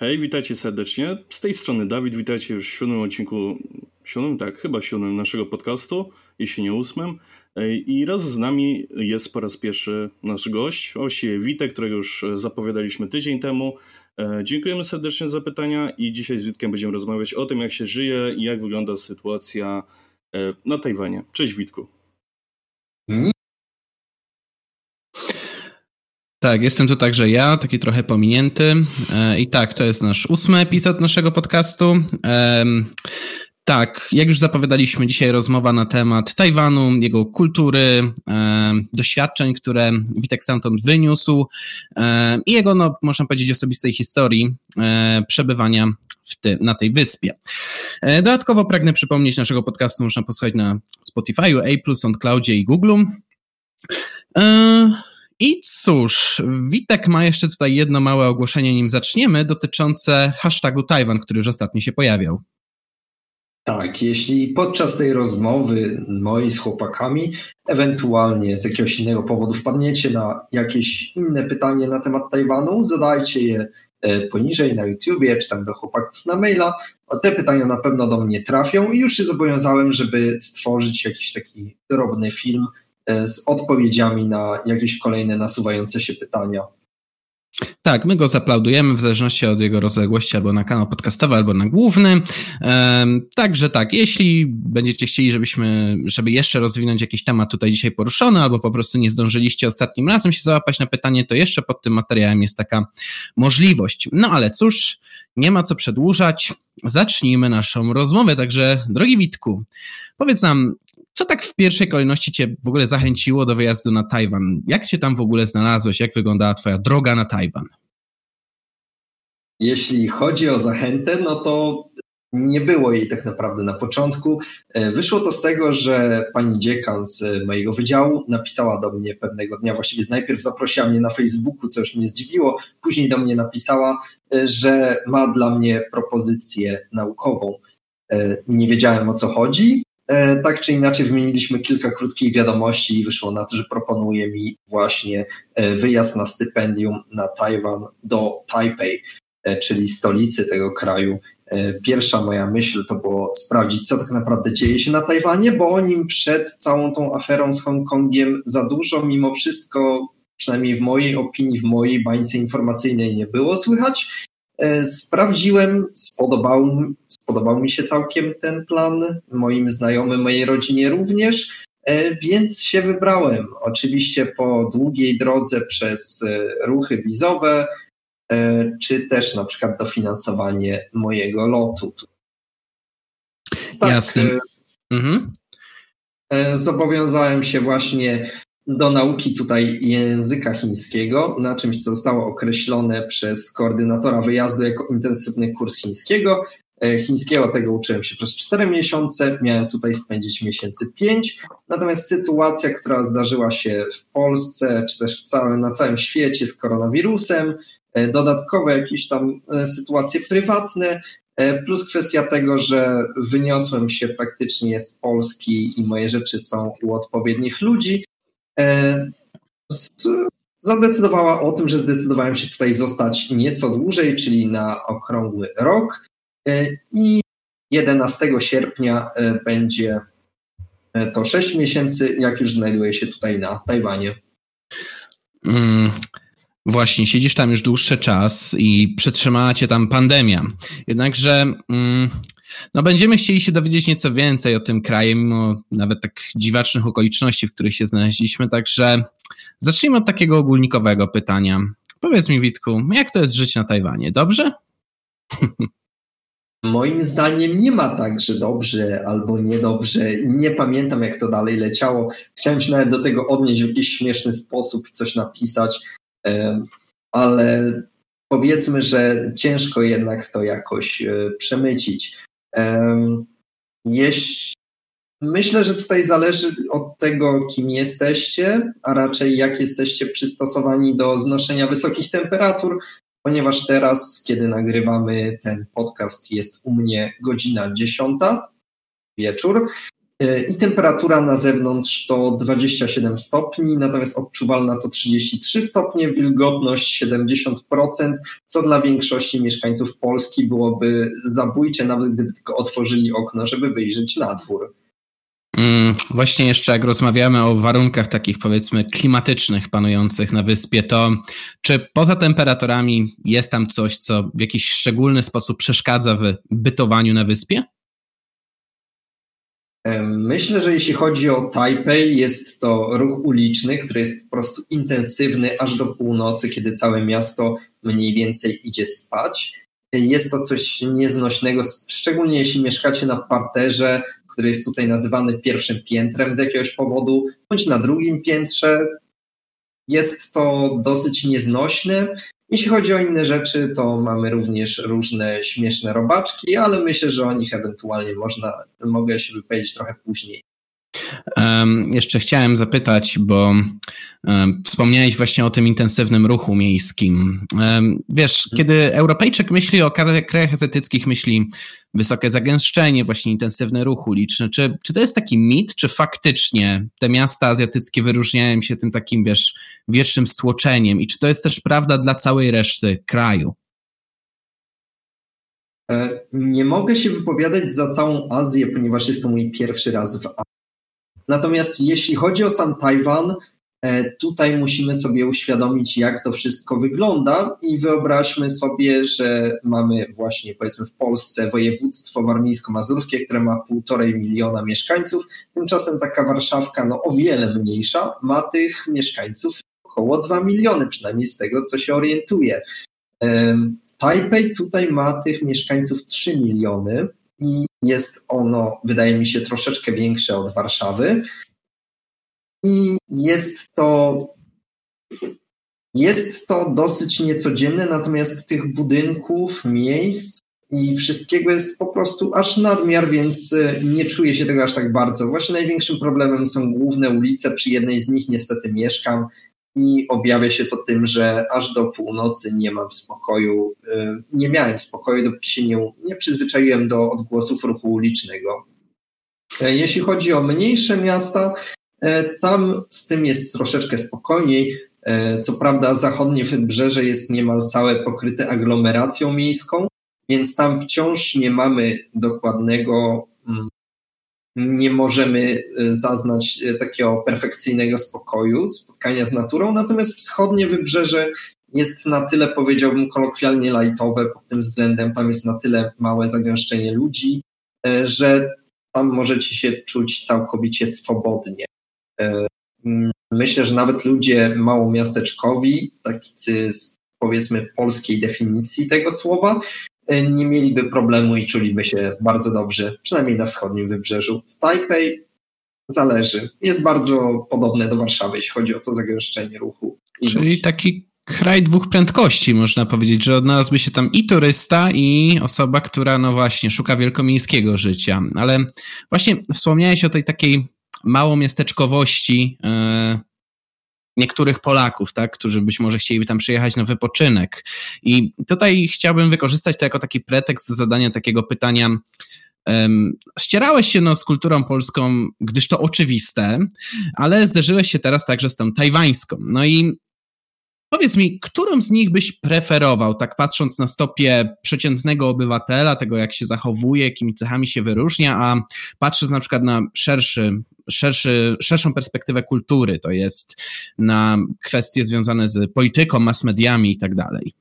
Hej, witajcie serdecznie. Z tej strony Dawid, witajcie już w siódmym odcinku, siódmym, tak, chyba siódmym naszego podcastu, jeśli nie ósmym. I raz z nami jest po raz pierwszy nasz gość, właściwie Witek, którego już zapowiadaliśmy tydzień temu. E, dziękujemy serdecznie za pytania i dzisiaj z Witkiem będziemy rozmawiać o tym, jak się żyje i jak wygląda sytuacja e, na Tajwanie. Cześć Witku. Tak, jestem tu także ja, taki trochę pominięty. E, I tak, to jest nasz ósmy epizod naszego podcastu. Tak, jak już zapowiadaliśmy, dzisiaj rozmowa na temat Tajwanu, jego kultury, doświadczeń, które Witek stamtąd wyniósł i jego, no, można powiedzieć, osobistej historii e, przebywania na tej wyspie. E, dodatkowo pragnę przypomnieć, naszego podcastu można posłuchać na Spotify'u, A+, SoundCloudzie i Google. I cóż, Witek ma jeszcze tutaj jedno małe ogłoszenie, nim zaczniemy, dotyczące hashtagu Tajwan, który już ostatnio się pojawiał. Tak, jeśli podczas tej rozmowy mojej z chłopakami, ewentualnie z jakiegoś innego powodu wpadniecie na jakieś inne pytanie na temat Tajwanu, zadajcie je e, poniżej na YouTubie, czy tam do chłopaków na maila. Te pytania na pewno do mnie trafią i już się zobowiązałem, żeby stworzyć jakiś taki drobny film z odpowiedziami na jakieś kolejne nasuwające się pytania. Tak, my go zaplaudujemy w zależności od jego rozległości albo na kanał podcastowy, albo na główny. Także tak, jeśli będziecie chcieli, żebyśmy, żeby jeszcze rozwinąć jakiś temat tutaj dzisiaj poruszony, albo po prostu nie zdążyliście ostatnim razem się załapać na pytanie, to jeszcze pod tym materiałem jest taka możliwość. No ale cóż, nie ma co przedłużać. Zacznijmy naszą rozmowę. Także, drogi Witku, powiedz nam, co tak w pierwszej kolejności cię w ogóle zachęciło do wyjazdu na Tajwan? Jak cię tam w ogóle znalazłeś? Jak wyglądała twoja droga na Tajwan? Jeśli chodzi o zachętę, no to nie było jej tak naprawdę na początku. E, wyszło to z tego, że pani dziekan z mojego wydziału napisała do mnie pewnego dnia, właściwie najpierw zaprosiła mnie na Facebooku, co już mnie zdziwiło, później do mnie napisała, e, że ma dla mnie propozycję naukową. E, nie wiedziałem o co chodzi, tak czy inaczej wymieniliśmy kilka krótkich wiadomości i wyszło na to, że proponuje mi właśnie e, wyjazd na stypendium na Tajwan do Taipei, e, czyli stolicy tego kraju. Pierwsza moja myśl to było sprawdzić, co tak naprawdę dzieje się na Tajwanie, bo o nim przed całą tą aferą z Hongkongiem za dużo, mimo wszystko, przynajmniej w mojej opinii, w mojej bańce informacyjnej nie było słychać. E, sprawdziłem, spodobał, spodobał mi się całkiem ten plan, moim znajomym, mojej rodzinie również, e, więc się wybrałem. Oczywiście po długiej drodze przez e, ruchy wizowe, czy też na przykład dofinansowanie mojego lotu. Tak, Jasne. Mhm. Zobowiązałem się właśnie do nauki tutaj języka chińskiego, na czymś, co zostało określone przez koordynatora wyjazdu jako intensywny kurs chińskiego. E, chińskiego tego uczyłem się przez 4 miesiące, miałem tutaj spędzić miesięcy 5. Natomiast sytuacja, która zdarzyła się w Polsce, czy też w całym, na całym świecie z koronawirusem, e, dodatkowe jakieś tam e, sytuacje prywatne, plus kwestia tego, że wyniosłem się praktycznie z Polski i moje rzeczy są u odpowiednich ludzi, zadecydowała o tym, że zdecydowałem się tutaj zostać nieco dłużej, czyli na okrągły rok. E, I 11 sierpnia e, będzie to 6 miesięcy, jak już znajduję się tutaj na Tajwanie. Mm, właśnie, siedzisz tam już dłuższy czas i przetrzymała cię tam pandemia. Jednakże mm, no będziemy chcieli się dowiedzieć nieco więcej o tym kraju, mimo nawet tak dziwacznych okoliczności, w których się znaleźliśmy, także zacznijmy od takiego ogólnikowego pytania. Powiedz mi, Witku, jak to jest żyć na Tajwanie? Dobrze? Moim zdaniem nie ma tak, że dobrze albo niedobrze. Nie pamiętam, jak to dalej leciało. Chciałem się nawet do tego odnieść w jakiś śmieszny sposób, coś napisać, ale powiedzmy, że ciężko jednak to jakoś e, przemycić. Jeśli, myślę, że tutaj zależy od tego, kim jesteście, a raczej jak jesteście przystosowani do znoszenia wysokich temperatur, ponieważ teraz, kiedy nagrywamy ten podcast, jest u mnie godzina 10 wieczór i temperatura na zewnątrz to 27 stopni, natomiast odczuwalna to 33 stopnie, wilgotność 70%, co dla większości mieszkańców Polski byłoby zabójcze, nawet gdyby tylko otworzyli okno, żeby wyjrzeć na dwór. Mm, właśnie jeszcze jak rozmawiamy o warunkach takich powiedzmy klimatycznych panujących na wyspie, to czy poza temperaturami jest tam coś, co w jakiś szczególny sposób przeszkadza w bytowaniu na wyspie? Myślę, że jeśli chodzi o Taipei, jest to ruch uliczny, który jest po prostu intensywny aż do północy, kiedy całe miasto mniej więcej idzie spać. Jest to coś nieznośnego, szczególnie jeśli mieszkacie na parterze, który jest tutaj nazywany pierwszym piętrem z jakiegoś powodu, bądź na drugim piętrze. Jest to dosyć nieznośne. Jeśli chodzi o inne rzeczy, to mamy również różne śmieszne robaczki, ale myślę, że o nich ewentualnie można, mogę się wypowiedzieć trochę później. Um, jeszcze chciałem zapytać, bo um, wspomniałeś właśnie o tym intensywnym ruchu miejskim. Um, wiesz, hmm. kiedy Europejczyk myśli o krajach azjatyckich, myśli wysokie zagęszczenie, właśnie intensywny ruch uliczny. Czy, czy to jest taki mit, czy faktycznie te miasta azjatyckie wyróżniają się tym takim, wiesz, wiecznym stłoczeniem i czy to jest też prawda dla całej reszty kraju? E, nie mogę się wypowiadać za całą Azję, ponieważ jest to mój pierwszy raz w Azji. Natomiast jeśli chodzi o sam Tajwan, e, tutaj musimy sobie uświadomić, jak to wszystko wygląda i wyobraźmy sobie, że mamy właśnie powiedzmy w Polsce województwo warmińsko-mazurskie, które ma półtorej miliona mieszkańców, tymczasem taka Warszawka, no o wiele mniejsza, ma tych mieszkańców około 2 miliony, przynajmniej z tego, co się orientuje. Tajpej tutaj ma tych mieszkańców 3 miliony, i jest ono, wydaje mi się, troszeczkę większe od Warszawy. I jest to, jest to dosyć niecodzienne, natomiast tych budynków, miejsc i wszystkiego jest po prostu aż nadmiar, więc e, nie czuję się tego aż tak bardzo. Właśnie największym problemem są główne ulice, przy jednej z nich niestety mieszkam i objawia się to tym, że aż do północy nie mam spokoju, y, nie miałem spokoju, dopóki się nie, nie przyzwyczaiłem do odgłosów ruchu ulicznego. E, jeśli chodzi o mniejsze miasta, e, tam z tym jest troszeczkę spokojniej. E, co prawda, zachodnie wybrzeże jest niemal całe pokryte aglomeracją miejską, więc tam wciąż nie mamy dokładnego mm, nie możemy e, zaznać e, takiego perfekcyjnego spokoju, spotkania z naturą, natomiast wschodnie wybrzeże jest na tyle, powiedziałbym, kolokwialnie lajtowe pod tym względem, tam jest na tyle małe zagęszczenie ludzi, e, że tam możecie się czuć całkowicie swobodnie. Myślę, że nawet ludzie małomiasteczkowi, tacy z powiedzmy polskiej definicji tego słowa, nie mieliby problemu i czuliby się bardzo dobrze, przynajmniej na wschodnim wybrzeżu. W Tajpej zależy. Jest bardzo podobne do Warszawy, jeśli chodzi o to zagęszczenie ruchu. Czyli taki kraj dwóch prędkości, można powiedzieć, że odnalazłby się tam i turysta, i osoba, która, no właśnie, szuka wielkomiejskiego życia. Ale właśnie wspomniałeś o tej takiej małomiasteczkowości, yy, niektórych Polaków, tak, którzy być może chcieliby tam przyjechać na wypoczynek. I tutaj chciałbym wykorzystać to jako taki pretekst do zadania takiego pytania. Um, ścierałeś się no, z kulturą polską, gdyż to oczywiste, ale zderzyłeś się teraz także z tą tajwańską. No i Powiedz mi, którą z nich byś preferował, tak patrząc na stopie przeciętnego obywatela, tego jak się zachowuje, jakimi cechami się wyróżnia, a patrząc na przykład na szerszy, szerszy, szerszą perspektywę kultury, to jest na kwestie związane z polityką, mass mediami i tak dalej.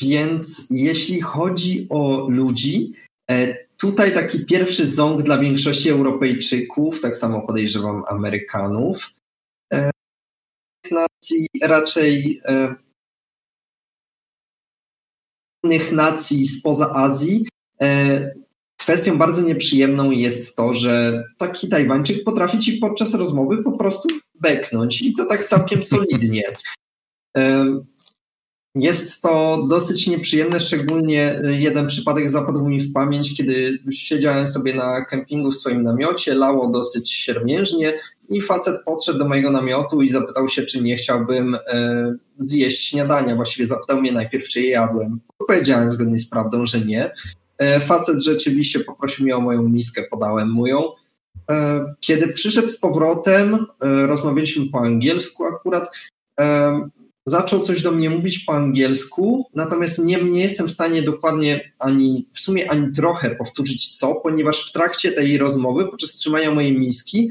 Więc jeśli chodzi o ludzi, e, tutaj taki pierwszy ząg dla większości Europejczyków, tak samo podejrzewam Amerykanów, e, nacji raczej e, innych nacji spoza Azji. E, kwestią bardzo nieprzyjemną jest to, że taki Tajwańczyk potrafi ci podczas rozmowy po prostu beknąć i to tak całkiem solidnie. E, jest to dosyć nieprzyjemne, szczególnie jeden przypadek zapadł mi w pamięć, kiedy siedziałem sobie na kempingu w swoim namiocie, lało dosyć siermiężnie i facet podszedł do mojego namiotu i zapytał się, czy nie chciałbym e, zjeść śniadania. Właściwie zapytał mnie najpierw, czy je jadłem. Powiedziałem zgodnie z prawdą, że nie. Facet rzeczywiście poprosił mnie o moją miskę, podałem mu ją. Kiedy przyszedł z powrotem, rozmawialiśmy po angielsku akurat, zaczął coś do mnie mówić po angielsku, natomiast nie, nie jestem w stanie dokładnie ani, w sumie ani trochę powtórzyć co, ponieważ w trakcie tej rozmowy, podczas trzymania mojej miski,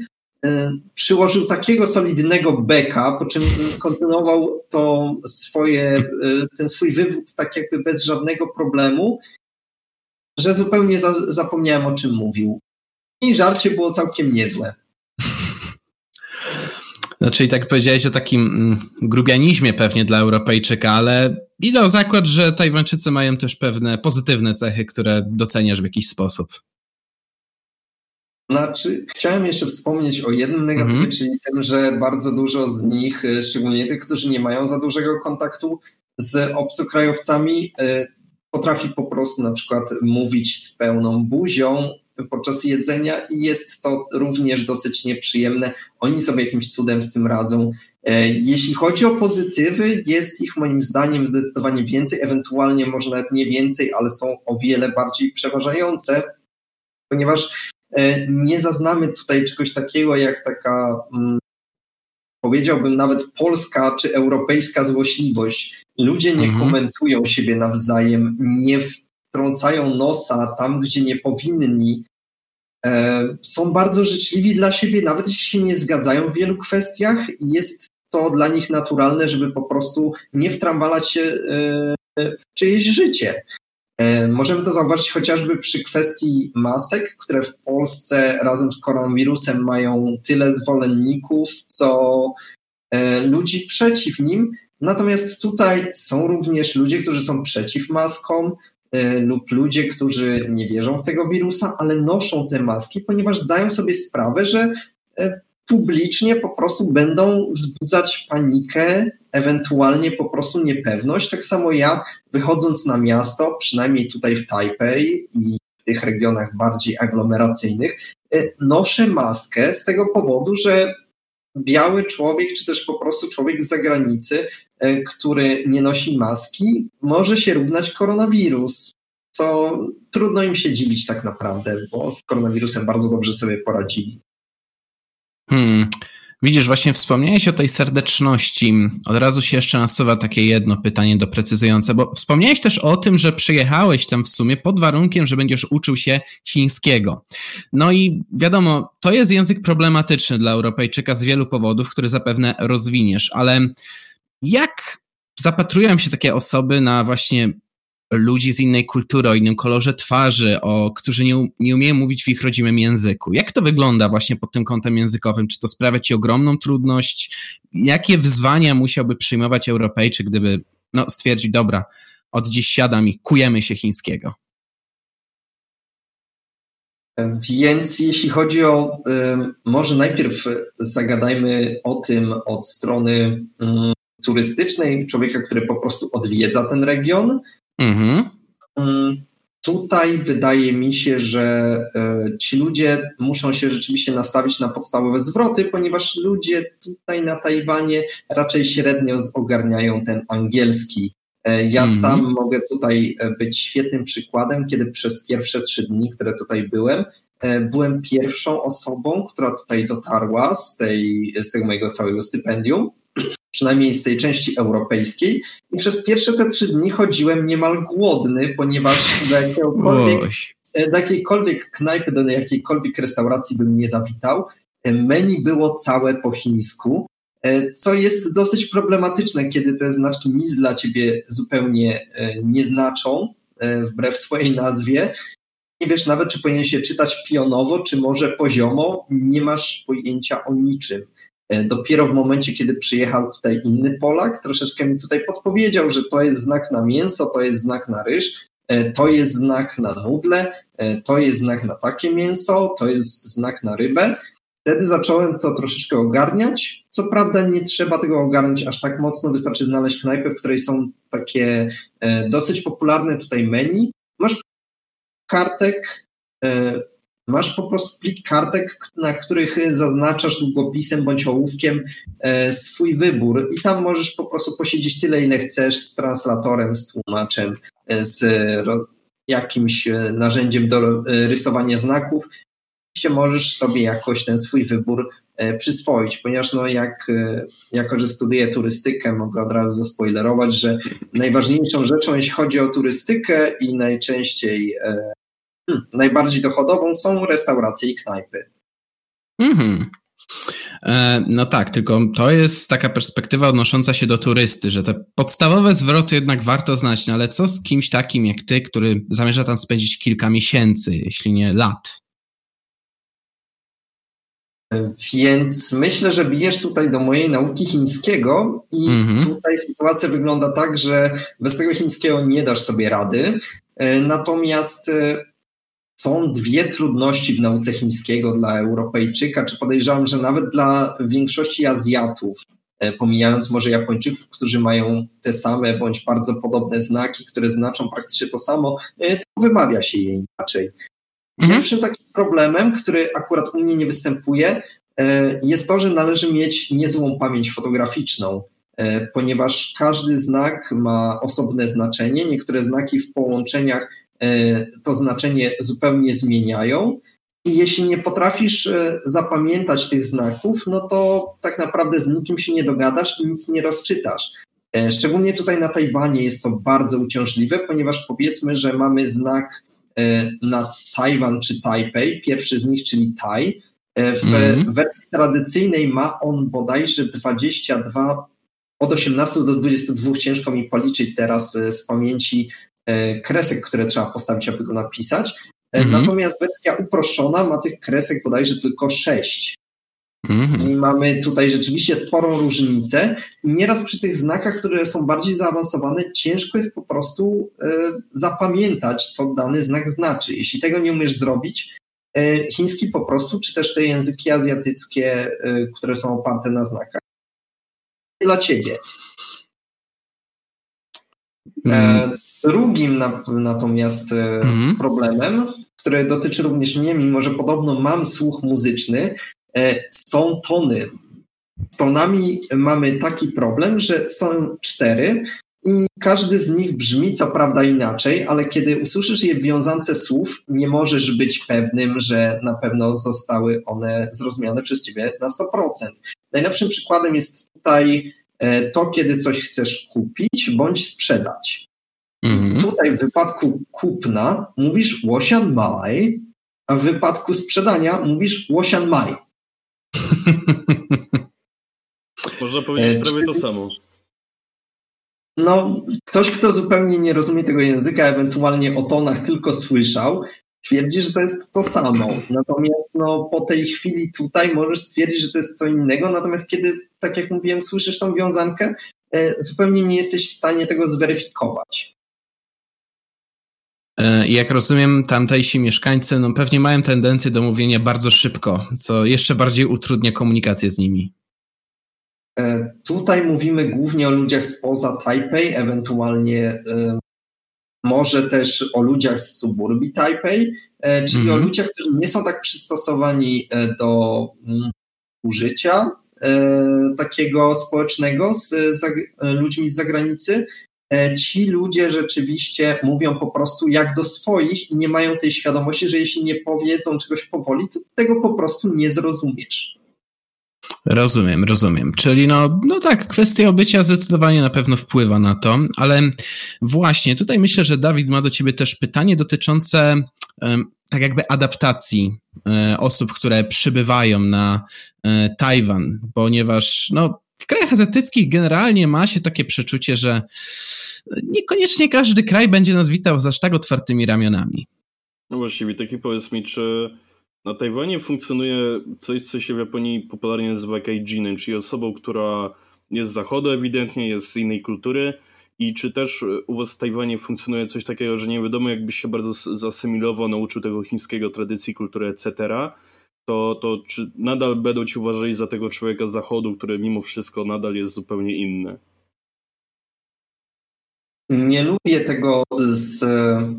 przyłożył takiego solidnego beka, po czym kontynuował to swoje, ten swój wywód tak jakby bez żadnego problemu, że zupełnie za, zapomniałem o czym mówił. I żarcie było całkiem niezłe. Czyli tak powiedziałeś o takim mm, grubianizmie pewnie dla Europejczyka, ale idę o zakład, że Tajwańczycy mają też pewne pozytywne cechy, które doceniasz w jakiś sposób. Znaczy, chciałem jeszcze wspomnieć o jednym negatywie, mm -hmm. czyli tym, że bardzo dużo z nich, e, szczególnie tych, którzy nie mają za dużego kontaktu z obcokrajowcami, e, potrafi po prostu na przykład mówić z pełną buzią, podczas jedzenia i jest to również dosyć nieprzyjemne. Oni sobie jakimś cudem z tym radzą. E, jeśli chodzi o pozytywy, jest ich moim zdaniem zdecydowanie więcej, ewentualnie może nawet nie więcej, ale są o wiele bardziej przeważające, ponieważ e, nie zaznamy tutaj czegoś takiego jak taka, mm, powiedziałbym nawet polska czy europejska złośliwość. Ludzie nie mhm. komentują siebie nawzajem, nie wtrącają nosa tam, gdzie nie powinni. E, są bardzo życzliwi dla siebie, nawet jeśli się nie zgadzają w wielu kwestiach i jest to dla nich naturalne, żeby po prostu nie wtrambalać się e, w czyjeś życie. E, możemy to zauważyć chociażby przy kwestii masek, które w Polsce razem z koronawirusem mają tyle zwolenników, co ludzi przeciw nim. Natomiast tutaj są również ludzie, którzy są przeciw maskom, E, lub ludzie, którzy nie wierzą w tego wirusa, ale noszą te maski, ponieważ zdają sobie sprawę, że e, publicznie po prostu będą wzbudzać panikę, ewentualnie po prostu niepewność. Tak samo ja, wychodząc na miasto, przynajmniej tutaj w Tajpej i w tych regionach bardziej aglomeracyjnych, e, noszę maskę z tego powodu, że biały człowiek, czy też po prostu człowiek z zagranicy E, który nie nosi maski, może się równać koronawirus, co trudno im się dziwić tak naprawdę, bo z koronawirusem bardzo dobrze sobie poradzili. Hmm. Widzisz, właśnie wspomniałeś o tej serdeczności. Od razu się jeszcze nasuwa takie jedno pytanie doprecyzujące, bo wspomniałeś też o tym, że przyjechałeś tam w sumie pod warunkiem, że będziesz uczył się chińskiego. No i wiadomo, to jest język problematyczny dla Europejczyka z wielu powodów, który zapewne rozwiniesz, ale jak zapatrują się takie osoby na właśnie ludzi z innej kultury, o innym kolorze twarzy, o, którzy nie, nie umieją mówić w ich rodzimym języku. Jak to wygląda właśnie pod tym kątem językowym? Czy to sprawia ci ogromną trudność? Jakie wyzwania musiałby przyjmować Europejczyk, gdyby no, stwierdzić, dobra, od dziś siadam i kujemy się chińskiego? Więc jeśli chodzi o, może najpierw zagadajmy o tym od strony turystycznej, człowieka, który po prostu odwiedza ten region. Mhm. Mm, tutaj wydaje mi się, że e, ci ludzie muszą się rzeczywiście nastawić na podstawowe zwroty, ponieważ ludzie tutaj na Tajwanie raczej średnio ogarniają ten angielski. E, ja mhm. sam mogę tutaj e, być świetnym przykładem, kiedy przez pierwsze trzy dni, które tutaj byłem, byłem pierwszą osobą, która tutaj dotarła z, tej, z tego mojego całego stypendium przynajmniej z tej części europejskiej. I przez pierwsze te trzy dni chodziłem niemal głodny, ponieważ do, jakiegokolwiek, do jakiejkolwiek knajpy, do jakiejkolwiek restauracji bym nie zawitał. Menu było całe po chińsku, co jest dosyć problematyczne, kiedy te znaczki nic dla ciebie zupełnie e, nie znaczą, e, wbrew swojej nazwie. Nie wiesz nawet, czy powinien się czytać pionowo, czy może poziomo, nie masz pojęcia o niczym. E, dopiero w momencie, kiedy przyjechał tutaj inny Polak, troszeczkę mi tutaj podpowiedział, że to jest znak na mięso, to jest znak na ryż, e, to jest znak na nudle, e, to jest znak na takie mięso, to jest znak na rybę. Wtedy zacząłem to troszeczkę ogarniać. Co prawda nie trzeba tego ogarnąć aż tak mocno, wystarczy znaleźć knajpę, w której są takie dosyć popularne tutaj menu. Masz kartek, Masz po prostu plik kartek, na których zaznaczasz długopisem bądź ołówkiem e, swój wybór i tam możesz po prostu posiedzieć tyle, ile chcesz z translatorem, z tłumaczem, e, z jakimś narzędziem do rysowania znaków, oczywiście możesz sobie jakoś ten swój wybór przyswoić, ponieważ no jak, jako, że studiuję turystykę, mogę od razu zaspoilerować, że najważniejszą rzeczą, jeśli chodzi o turystykę i najczęściej hmm, najbardziej dochodową są restauracje i knajpy. Mhm. E, no tak, tylko to jest taka perspektywa odnosząca się do turysty, że te podstawowe zwroty jednak warto znać, no ale co z kimś takim jak ty, który zamierza tam spędzić kilka miesięcy, jeśli nie lat? Więc myślę, że bijesz tutaj do mojej nauki chińskiego i mhm. tutaj sytuacja wygląda tak, że bez tego chińskiego nie dasz sobie rady. E, natomiast e, są dwie trudności w nauce chińskiego dla Europejczyka, czy podejrzewam, że nawet dla większości Azjatów, e, pomijając może Japończyków, którzy mają te same bądź bardzo podobne znaki, które znaczą praktycznie to samo, e, to wymawia się je inaczej. Mhm. Pierwszym takim problemem, który akurat u mnie nie występuje, e, jest to, że należy mieć niezłą pamięć fotograficzną, ponieważ każdy znak ma osobne znaczenie. Niektóre znaki w połączeniach to znaczenie zupełnie zmieniają. I jeśli nie potrafisz e, zapamiętać tych znaków, no to tak naprawdę z nikim się nie dogadasz i nic nie rozczytasz. E, szczególnie tutaj na Tajwanie jest to bardzo uciążliwe, ponieważ powiedzmy, że mamy znak na Tajwan czy Taipei, pierwszy z nich, czyli Tai. W mm. wersji tradycyjnej ma on bodajże 22, od 18 do 22, ciężko mi policzyć teraz z pamięci E, kresek, które trzeba postawić, aby go napisać. E, mhm. Natomiast wersja uproszczona ma tych kresek bodajże tylko sześć. Mhm. I mamy tutaj rzeczywiście sporą różnicę. I nieraz przy tych znakach, które są bardziej zaawansowane, ciężko jest po prostu y, zapamiętać, co dany znak znaczy. Jeśli tego nie umiesz zrobić, chiński po prostu, czy też te języki azjatyckie, które są oparte na znakach, dla ciebie. Mhm. Drugim na, natomiast mm. problemem, który dotyczy również mnie, mimo że podobno mam słuch muzyczny, e, są tony. Z tonami mamy taki problem, że są cztery i każdy z nich brzmi co prawda inaczej, ale kiedy usłyszysz je w wiązance słów, nie możesz być pewnym, że na pewno zostały one zrozumiane przez ciebie na 100%. Najlepszym przykładem jest tutaj e, to, kiedy coś chcesz kupić bądź sprzedać. Mhm. Tutaj w wypadku kupna mówisz Łosian Maj, a w wypadku sprzedania mówisz Łosian Maj. Można powiedzieć e, prawie to samo. No, ktoś, kto zupełnie nie rozumie tego języka, ewentualnie o tonach tylko słyszał, twierdzi, że to jest to samo. Natomiast no, po tej chwili tutaj możesz stwierdzić, że to jest co innego. Natomiast kiedy, tak jak mówiłem, słyszysz tą wiązankę, e, zupełnie nie jesteś w stanie tego zweryfikować. E, jak rozumiem, tamtejsi mieszkańcy no pewnie mają tendencję do mówienia bardzo szybko, co jeszcze bardziej utrudnia komunikację z nimi. E, tutaj mówimy głównie o ludziach spoza Taipei, ewentualnie e, może też o ludziach z suburbii Taipei, czyli o mhm. ludziach, którzy nie są tak przystosowani do mm, użycia takiego społecznego z ludźmi z zagranicy, ci ludzie rzeczywiście mówią po prostu jak do swoich i nie mają tej świadomości, że jeśli nie powiedzą czegoś powoli, to tego po prostu nie zrozumiesz. Rozumiem, rozumiem. Czyli no, no tak, kwestia obycia zdecydowanie na pewno wpływa na to, ale właśnie tutaj myślę, że Dawid ma do ciebie też pytanie dotyczące tak jakby adaptacji e, osób, które przybywają na e, Tajwan, ponieważ no, w krajach azjatyckich generalnie ma się takie przeczucie, że niekoniecznie każdy kraj będzie nas witał z aż tak otwartymi ramionami. No właściwie, taki powiedz mi, czy na Tajwanie funkcjonuje coś, co się w Japonii popularnie nazywa kaijinem, czyli osobą, która jest z zachodu ewidentnie, jest z innej kultury i czy też u was w Tajwanie funkcjonuje coś takiego, że nie wiadomo jakbyś się bardzo zasymilował, nauczył tego chińskiego, tradycji, kultury, etc., to, to czy nadal będą ci uważali za tego człowieka z zachodu, który mimo wszystko nadal jest zupełnie inny? Nie lubię tego z e,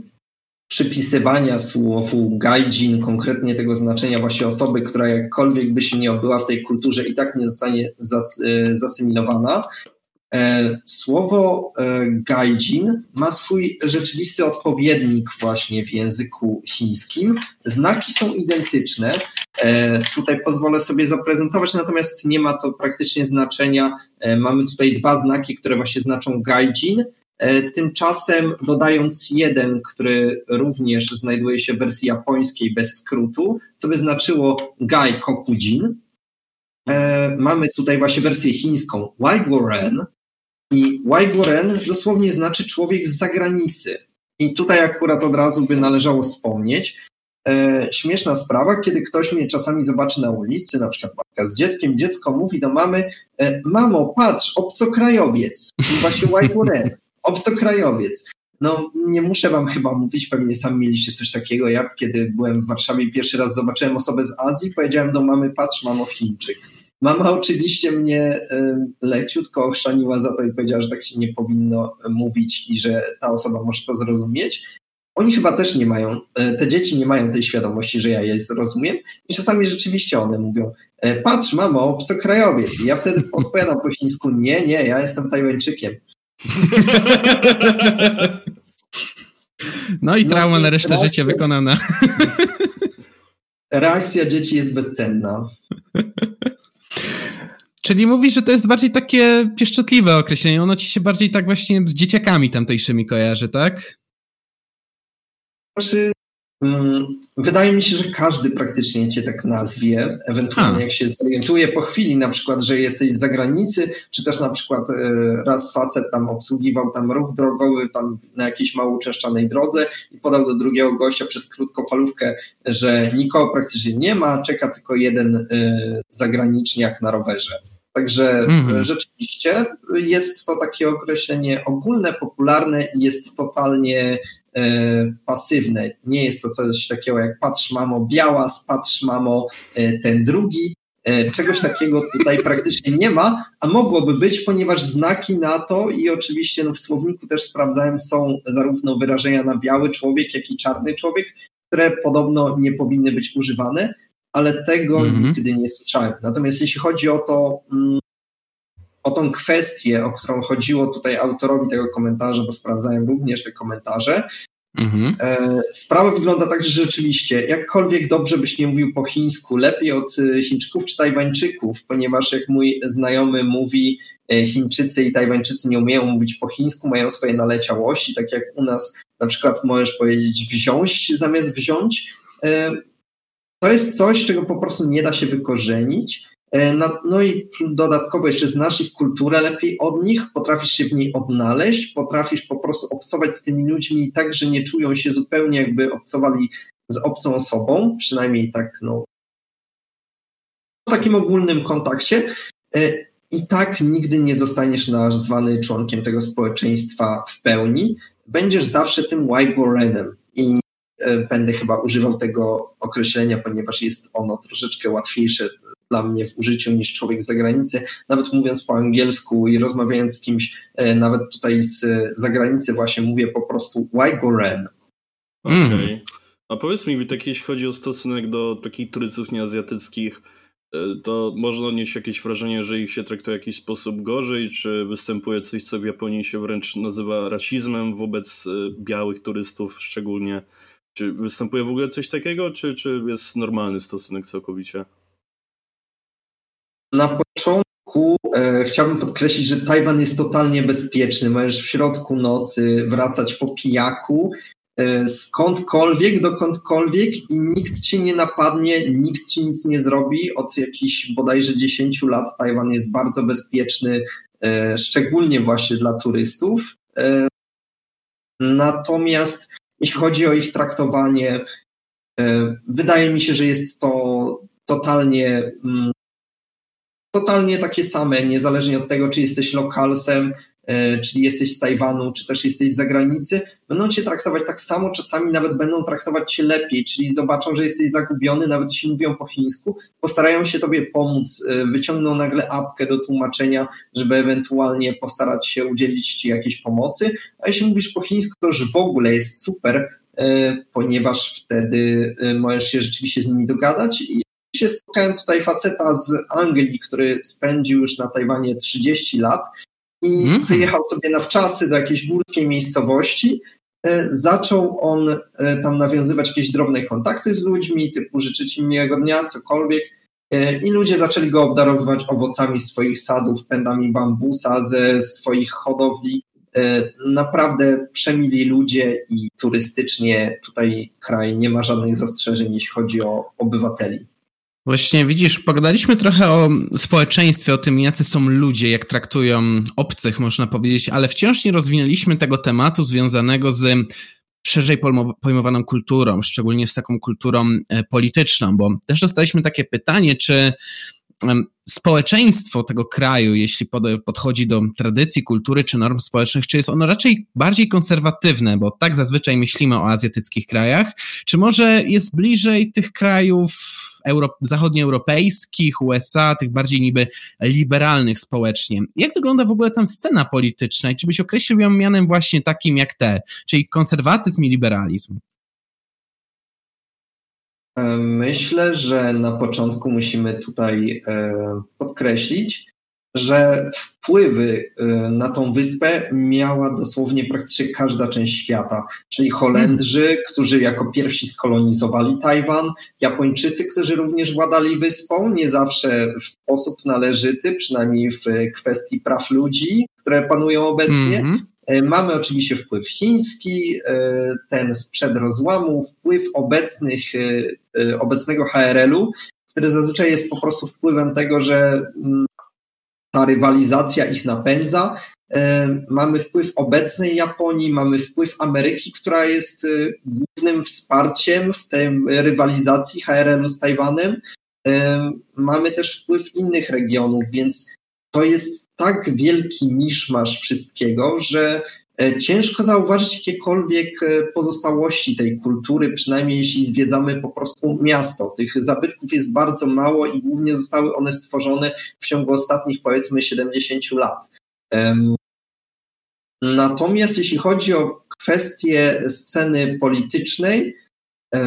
przypisywania słowu gaijin, konkretnie tego znaczenia właśnie osoby, która jakkolwiek by się nie obyła w tej kulturze i tak nie zostanie zas, e, zasymilowana. E, słowo e, gaijin ma swój rzeczywisty odpowiednik właśnie w języku chińskim. Znaki są identyczne. E, tutaj pozwolę sobie zaprezentować, natomiast nie ma to praktycznie znaczenia. Mamy tutaj dwa znaki, które właśnie znaczą gaijin. Tymczasem dodając jeden, który również znajduje się w wersji japońskiej bez skrótu, co by znaczyło gai kokujin, mamy tutaj właśnie wersję chińską Waigoren, i Waigoren dosłownie znaczy człowiek z zagranicy. I tutaj akurat od razu by należało wspomnieć, e, śmieszna sprawa, kiedy ktoś mnie czasami zobaczy na ulicy, na przykład matka z dzieckiem, dziecko mówi do mamy, e, mamo, patrz, obcokrajowiec. I właśnie Waigoren, obcokrajowiec. No, nie muszę wam chyba mówić, pewnie sami mieliście coś takiego. Ja, kiedy byłem w Warszawie pierwszy raz zobaczyłem osobę z Azji, powiedziałem do mamy, patrz, mamo, Chińczyk. Mama oczywiście mnie leciutko ochrzaniła za to i powiedziała, że tak się nie powinno mówić i że ta osoba może to zrozumieć. Oni chyba też nie mają, e, te dzieci nie mają tej świadomości, że ja je zrozumiem i czasami rzeczywiście one mówią, e, patrz mamo, obcokrajowiec i ja wtedy odpowiadam po chińsku, nie, nie, ja jestem Tajwańczykiem. No i trauma no na resztę reakcja, życia wykonana. Reakcja dzieci jest bezcenna. Czyli mówisz, że to jest bardziej takie pieszczotliwe określenie. Ono ci się bardziej tak właśnie z dzieciakami tamtejszymi kojarzy, tak? Znaczy, wydaje mi się, że każdy praktycznie cię tak nazwie, ewentualnie A. jak się zorientuje po chwili, na przykład, że jesteś z zagranicy, czy też na przykład e, raz facet tam obsługiwał tam ruch drogowy tam na jakiejś mało uczęszczanej drodze i podał do drugiego gościa przez krótkofalówkę, że nikogo praktycznie nie ma, czeka tylko jeden e, zagraniczniak na rowerze. Także mhm. rzeczywiście jest to takie określenie ogólne, popularne i jest totalnie e, pasywne. Nie jest to coś takiego jak patrz mamo biała, patrz mamo e, ten drugi. E, czegoś takiego tutaj praktycznie nie ma, a mogłoby być, ponieważ znaki na to i oczywiście no, w słowniku też sprawdzałem, są zarówno wyrażenia na biały człowiek, jak i czarny człowiek, które podobno nie powinny być używane ale tego mm -hmm. nigdy nie słyszałem. Natomiast jeśli chodzi o to, mm, o tą kwestię, o którą chodziło tutaj autorowi tego komentarza, bo sprawdzałem również te komentarze, Mhm. E, sprawa wygląda tak, że rzeczywiście, jakkolwiek dobrze byś nie mówił po chińsku, lepiej od e, Chińczyków czy Tajwańczyków, ponieważ jak mój znajomy mówi, e, Chińczycy i Tajwańczycy nie umieją mówić po chińsku, mają swoje naleciałości, tak jak u nas na przykład możesz powiedzieć wziąć zamiast wziąć. To jest coś, czego po prostu nie da się wykorzenić. E, no i dodatkowo jeszcze znasz ich kulturę lepiej od nich, potrafisz się w niej odnaleźć, potrafisz po prostu obcować z tymi ludźmi tak, że nie czują się zupełnie jakby obcowali z obcą osobą, przynajmniej tak no w takim ogólnym kontakcie e, i tak nigdy nie zostaniesz nazwany członkiem tego społeczeństwa w pełni. Będziesz zawsze tym Waigorenem i E, będę chyba używał tego określenia, ponieważ jest ono troszeczkę łatwiejsze dla mnie w użyciu niż człowiek z zagranicy. Nawet mówiąc po angielsku i rozmawiając z kimś, e, nawet tutaj z zagranicy właśnie mówię po prostu why go ren. Okej. Okay. A powiedz mi, tak jeśli chodzi o stosunek do takich turystów nieazjatyckich, e, to można odnieść jakieś wrażenie, że ich się traktuje w jakiś sposób gorzej, czy występuje coś, co w Japonii się wręcz nazywa rasizmem wobec białych turystów, szczególnie czy występuje w ogóle coś takiego, czy, czy jest normalny stosunek całkowicie? Na początku e, chciałbym podkreślić, że Tajwan jest totalnie bezpieczny. Możesz w środku nocy wracać po pijaku e, skądkolwiek, dokądkolwiek i nikt ci nie napadnie, nikt ci nic nie zrobi. Od jakichś bodajże 10 lat Tajwan jest bardzo bezpieczny, e, szczególnie właśnie dla turystów. E, natomiast jeśli chodzi o ich traktowanie, e, wydaje mi się, że jest to totalnie, mm, totalnie takie same, niezależnie od tego, czy jesteś lokalsem, e, czyli jesteś z Tajwanu, czy też jesteś z zagranicy, będą cię traktować tak samo, czasami nawet będą traktować cię lepiej, czyli zobaczą, że jesteś zagubiony, nawet jeśli mówią po chińsku, postarają się tobie pomóc, e, wyciągną nagle apkę do tłumaczenia, żeby ewentualnie postarać się udzielić ci jakiejś pomocy, a jeśli mówisz po chińsku, to już w ogóle jest super, e, ponieważ wtedy możesz się rzeczywiście z nimi dogadać i się spotkałem tutaj faceta z Anglii, który spędził już na Tajwanie 30 lat i mm. wyjechał sobie na wczasy do jakiejś górskiej miejscowości. Zaczął on tam nawiązywać jakieś drobne kontakty z ludźmi, typu życzyć im miłego dnia, cokolwiek. I ludzie zaczęli go obdarowywać owocami swoich sadów, pędami bambusa ze swoich hodowli. E, naprawdę przemili ludzie i turystycznie tutaj kraj nie ma żadnych zastrzeżeń, jeśli chodzi o obywateli. Właśnie widzisz, pogadaliśmy trochę o społeczeństwie, o tym, jacy są ludzie, jak traktują obcych, można powiedzieć, ale wciąż nie rozwinęliśmy tego tematu związanego z szerzej pojmowaną kulturą, szczególnie z taką kulturą e, polityczną, bo też dostaliśmy takie pytanie, czy społeczeństwo tego kraju, jeśli podchodzi do tradycji, kultury czy norm społecznych, czy jest ono raczej bardziej konserwatywne, bo tak zazwyczaj myślimy o azjatyckich krajach, czy może jest bliżej tych krajów euro, zachodnioeuropejskich, USA, tych bardziej niby liberalnych społecznie. Jak wygląda w ogóle tam scena polityczna i czy byś określił ją mianem właśnie takim jak te, czyli konserwatyzm i liberalizm? E, myślę, że na początku musimy tutaj e, podkreślić, że wpływy e, na tą wyspę miała dosłownie praktycznie każda część świata, czyli Holendrzy, którzy jako pierwsi skolonizowali Tajwan, Japończycy, którzy również władali wyspą, nie zawsze w sposób należyty, przynajmniej w kwestii praw ludzi, które panują obecnie. Hmm. Mamy oczywiście wpływ chiński, ten sprzed rozłamu, wpływ obecnych, obecnego HRL-u, który zazwyczaj jest po prostu wpływem tego, że mm, ta rywalizacja ich napędza. E, mamy wpływ obecnej Japonii, mamy wpływ Ameryki, która jest e, głównym wsparciem w tej rywalizacji HRL-u z Tajwanem. E, mamy też wpływ innych regionów, więc to jest tak wielki miszmasz wszystkiego, że ciężko zauważyć jakiekolwiek pozostałości tej kultury, przynajmniej jeśli zwiedzamy po prostu miasto. Tych zabytków jest bardzo mało i głównie zostały one stworzone w ciągu ostatnich powiedzmy 70 lat. Natomiast jeśli chodzi o kwestię sceny politycznej,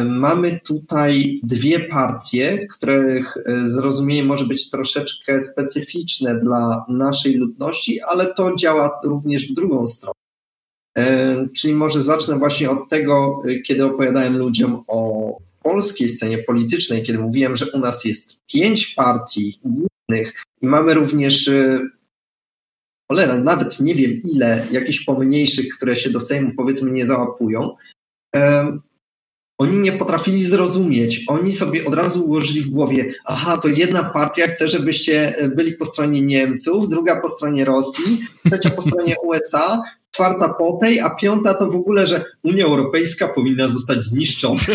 Mamy tutaj dwie partie, których e, zrozumienie może być troszeczkę specyficzne dla naszej ludności, ale to działa również w drugą stronę. Czyli może zacznę właśnie od tego, e, kiedy opowiadałem ludziom o polskiej scenie politycznej, kiedy mówiłem, że u nas jest pięć partii głównych i mamy również e, cholera, nawet nie wiem ile, jakichś pomniejszych, które się do Sejmu powiedzmy nie załapują, oni nie potrafili zrozumieć. Oni sobie od razu ułożyli w głowie, aha, to jedna partia chce, żebyście byli po stronie Niemców, druga po stronie Rosji, trzecia po stronie USA, czwarta po tej, a piąta to w ogóle, że Unia Europejska powinna zostać zniszczona.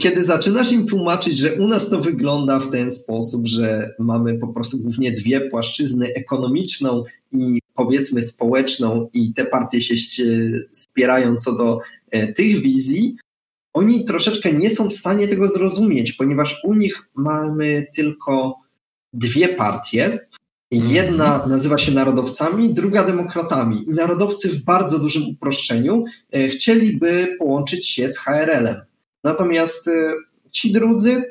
Kiedy zaczynasz im tłumaczyć, że u nas to wygląda w ten sposób, że mamy po prostu głównie dwie płaszczyzny, ekonomiczną i powiedzmy społeczną, i te partie się, się spierają co do e, tych wizji, oni troszeczkę nie są w stanie tego zrozumieć, ponieważ u nich mamy tylko dwie partie. Jedna mhm. nazywa się narodowcami, druga demokratami. I narodowcy w bardzo dużym uproszczeniu e, chcieliby połączyć się z HRL-em. Natomiast e, ci drudzy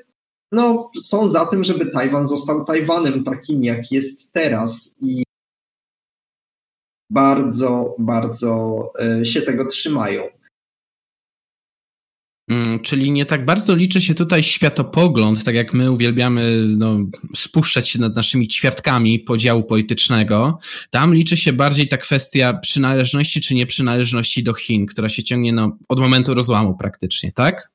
no, są za tym, żeby Tajwan został Tajwanem takim, jak jest teraz. I bardzo, bardzo e, się tego trzymają. Mm, czyli nie tak bardzo liczy się tutaj światopogląd, tak jak my uwielbiamy no, spuszczać się nad naszymi ćwiartkami podziału politycznego. Tam liczy się bardziej ta kwestia przynależności czy nieprzynależności do Chin, która się ciągnie no, od momentu rozłamu praktycznie, tak?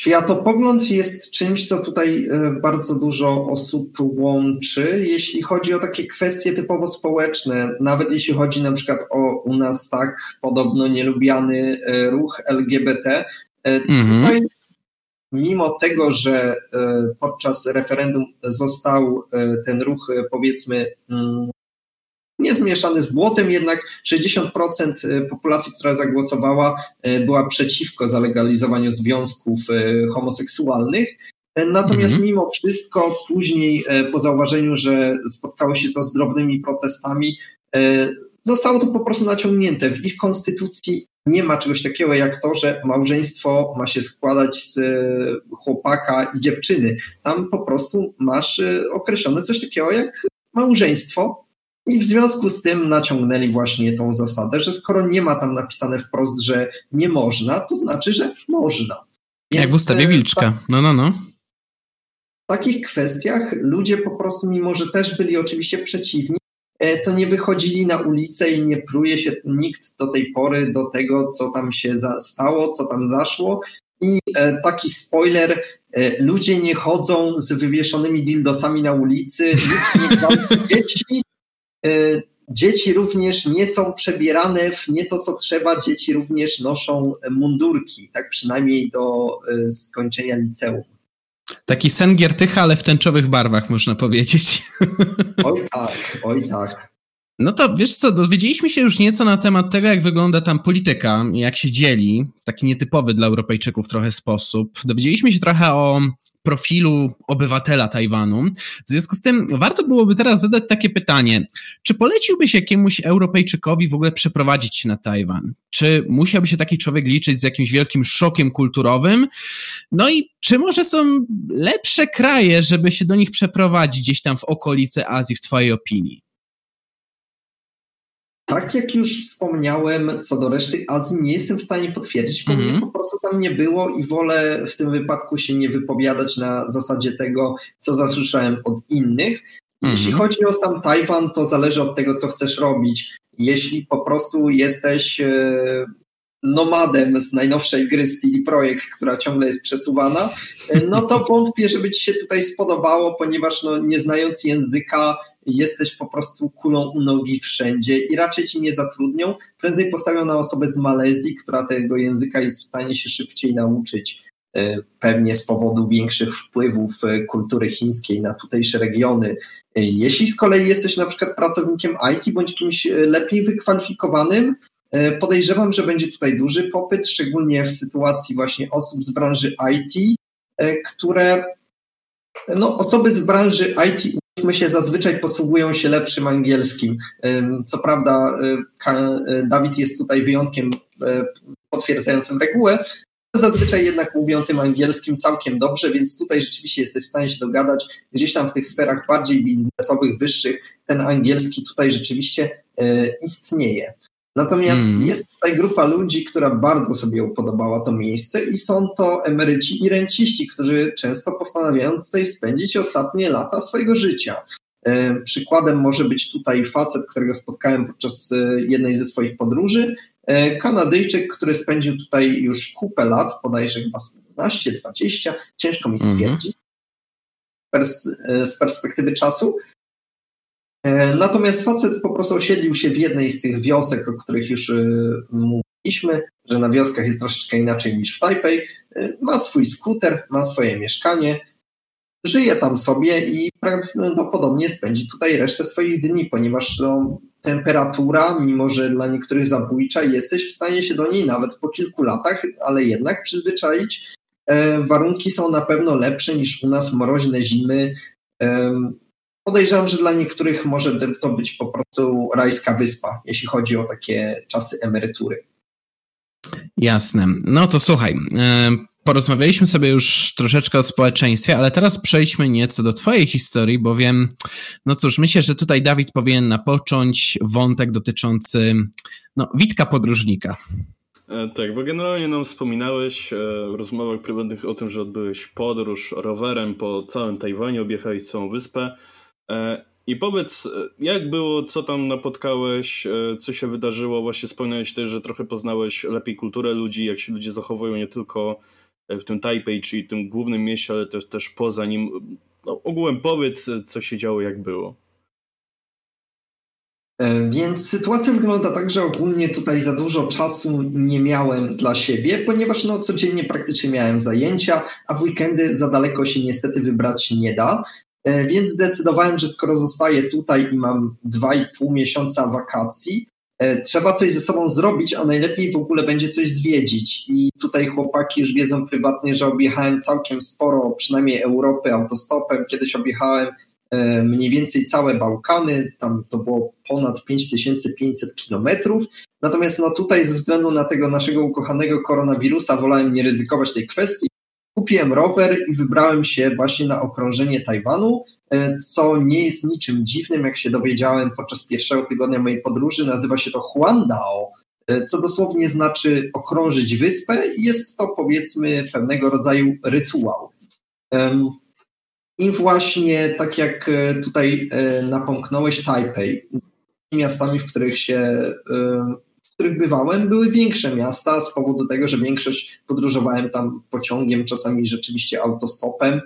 Światopogląd jest czymś, co tutaj e, bardzo dużo osób łączy, jeśli chodzi o takie kwestie typowo społeczne, nawet jeśli chodzi na przykład o u nas tak podobno nielubiany e, ruch LGBT. E, mhm. Tutaj, mimo tego, że podczas referendum został ten ruch, powiedzmy, niezmieszany z błotem, jednak 60% y, populacji, która zagłosowała, y, była przeciwko zalegalizowaniu związków y, homoseksualnych. Natomiast mhm. mimo wszystko, później po zauważeniu, że spotkało się to z drobnymi protestami, zostało to po prostu naciągnięte. W ich konstytucji nie ma czegoś takiego jak to, że małżeństwo ma się składać z chłopaka i dziewczyny. Tam po prostu masz określone coś takiego jak małżeństwo, i w związku z tym naciągnęli właśnie tą zasadę, że skoro nie ma tam napisane wprost, że nie można, to znaczy, że można. Więc Jak w ustawie e, Wilczka. No, no, no. W takich kwestiach ludzie po prostu, mimo że też byli oczywiście przeciwni, e, to nie wychodzili na ulicę i nie pruje się nikt do tej pory do tego, co tam się stało, co tam zaszło. I e, taki spoiler, ludzie nie chodzą z wywieszonymi dildosami na ulicy, nikt nie gwałci dzieci, dzieci również nie są przebierane w nie to, co trzeba. Dzieci również noszą mundurki, tak przynajmniej do e, skończenia liceum. Taki sen Giertycha, ale w tęczowych barwach, można powiedzieć. Oj tak, oj tak. No to wiesz co, dowiedzieliśmy się już nieco na temat tego, jak wygląda tam polityka, jak się dzieli, w taki nietypowy dla Europejczyków trochę sposób. Dowiedzieliśmy się trochę o profilu obywatela Tajwanu. W związku z tym warto byłoby teraz zadać takie pytanie, czy poleciłbyś jakiemuś Europejczykowi w ogóle przeprowadzić się na Tajwan? Czy musiałby się taki człowiek liczyć z jakimś wielkim szokiem kulturowym? No i czy może są lepsze kraje, żeby się do nich przeprowadzić gdzieś tam w okolicy Azji, w Twojej opinii? Tak jak już wspomniałem, co do reszty Azji nie jestem w stanie potwierdzić, bo mm -hmm. mnie po prostu tam nie było i wolę w tym wypadku się nie wypowiadać na zasadzie tego, co zasłyszałem od innych. Mm -hmm. Jeśli chodzi o sam Tajwan, to zależy od tego, co chcesz robić. Jeśli po prostu jesteś e, nomadem z najnowszej gry CD Projekt, która ciągle jest przesuwana, e, no to wątpię, żeby ci się tutaj spodobało, ponieważ no, nie znając języka, jesteś po prostu kulą u nogi wszędzie i raczej ci nie zatrudnią. Prędzej postawią na osobę z Malezji, która tego języka jest w stanie się szybciej nauczyć. E, pewnie z powodu większych wpływów e, kultury chińskiej na tutejsze regiony. E, jeśli z kolei jesteś na przykład pracownikiem IT bądź kimś lepiej wykwalifikowanym, podejrzewam, że będzie tutaj duży popyt, szczególnie w sytuacji właśnie osób z branży IT, które no, osoby z branży IT my się zazwyczaj posługują się lepszym angielskim. Co prawda, Dawid jest tutaj wyjątkiem potwierdzającym regułę. Zazwyczaj jednak mówią tym angielskim całkiem dobrze, więc tutaj rzeczywiście jesteś w stanie się dogadać. Gdzieś tam w tych sferach bardziej biznesowych, wyższych, ten angielski tutaj rzeczywiście istnieje. Natomiast mm. jest tutaj grupa ludzi, która bardzo sobie upodobała to miejsce i są to emeryci i renciści, którzy często postanawiają tutaj spędzić ostatnie lata swojego życia. E, przykładem może być tutaj facet, którego spotkałem podczas e, jednej ze swoich podróży. E, Kanadyjczyk, który spędził tutaj już kupę lat, bodajże chyba 17-20, ciężko mi mhm. stwierdzić mm. z perspektywy czasu, natomiast facet po prostu osiedlił się w jednej z tych wiosek, o których już e, mówiliśmy, że na wioskach jest troszeczkę inaczej niż w Tajpej. E, ma swój skuter, ma swoje mieszkanie, żyje tam sobie i prawdopodobnie spędzi tutaj resztę swoich dni, ponieważ no, temperatura, mimo że dla niektórych zabójcza, jesteś w stanie się do niej nawet po kilku latach, ale jednak przyzwyczaić. Warunki są na pewno lepsze niż u nas mroźne zimy Podejrzewam, że dla niektórych może to być po prostu rajska wyspa, jeśli chodzi o takie czasy emerytury. Jasne. No to słuchaj, e, porozmawialiśmy sobie już troszeczkę o społeczeństwie, ale teraz przejdźmy nieco do Twojej historii, bowiem, no cóż, myślę, że tutaj Dawid powinien napocząć wątek dotyczący no, Witka podróżnika. E, tak, bo generalnie nam wspominałeś e, w rozmowach prywatnych o tym, że odbyłeś podróż rowerem po całym Tajwanie, objechałeś całą wyspę. E, I powiedz, e, jak było, co tam napotkałeś, e, co się wydarzyło? Właśnie wspomniałeś też, że trochę poznałeś lepiej kulturę ludzi, jak się ludzie zachowują nie tylko w tym Taipei, czyli tym głównym mieście, ale też, też poza nim. No, ogółem powiedz, co się działo, jak było. Więc sytuacja wygląda tak, że ogólnie tutaj za dużo czasu nie miałem dla siebie, ponieważ no, codziennie praktycznie miałem zajęcia, a w weekendy za daleko się niestety wybrać nie da. E, więc zdecydowałem, że skoro zostaję tutaj i mam dwa i pół miesiąca wakacji, e, trzeba coś ze sobą zrobić, a najlepiej w ogóle będzie coś zwiedzić. I tutaj chłopaki już wiedzą prywatnie, że objechałem całkiem sporo, przynajmniej Europy autostopem. Kiedyś objechałem mniej więcej całe Bałkany, tam to było ponad 5500 kilometrów. Natomiast no tutaj ze względu na tego naszego ukochanego koronawirusa wolałem nie ryzykować tej kwestii. Kupiłem rower i wybrałem się właśnie na okrążenie Tajwanu, co nie jest niczym dziwnym, jak się dowiedziałem podczas pierwszego tygodnia mojej podróży. Nazywa się to Huandao, co dosłownie znaczy okrążyć wyspę. Jest to powiedzmy pewnego rodzaju rytuał. I właśnie tak jak e, tutaj e, napomknąłeś Taipei, miastami, w których się, e, których bywałem, były większe miasta z powodu tego, że większość podróżowałem tam pociągiem, czasami rzeczywiście autostopem,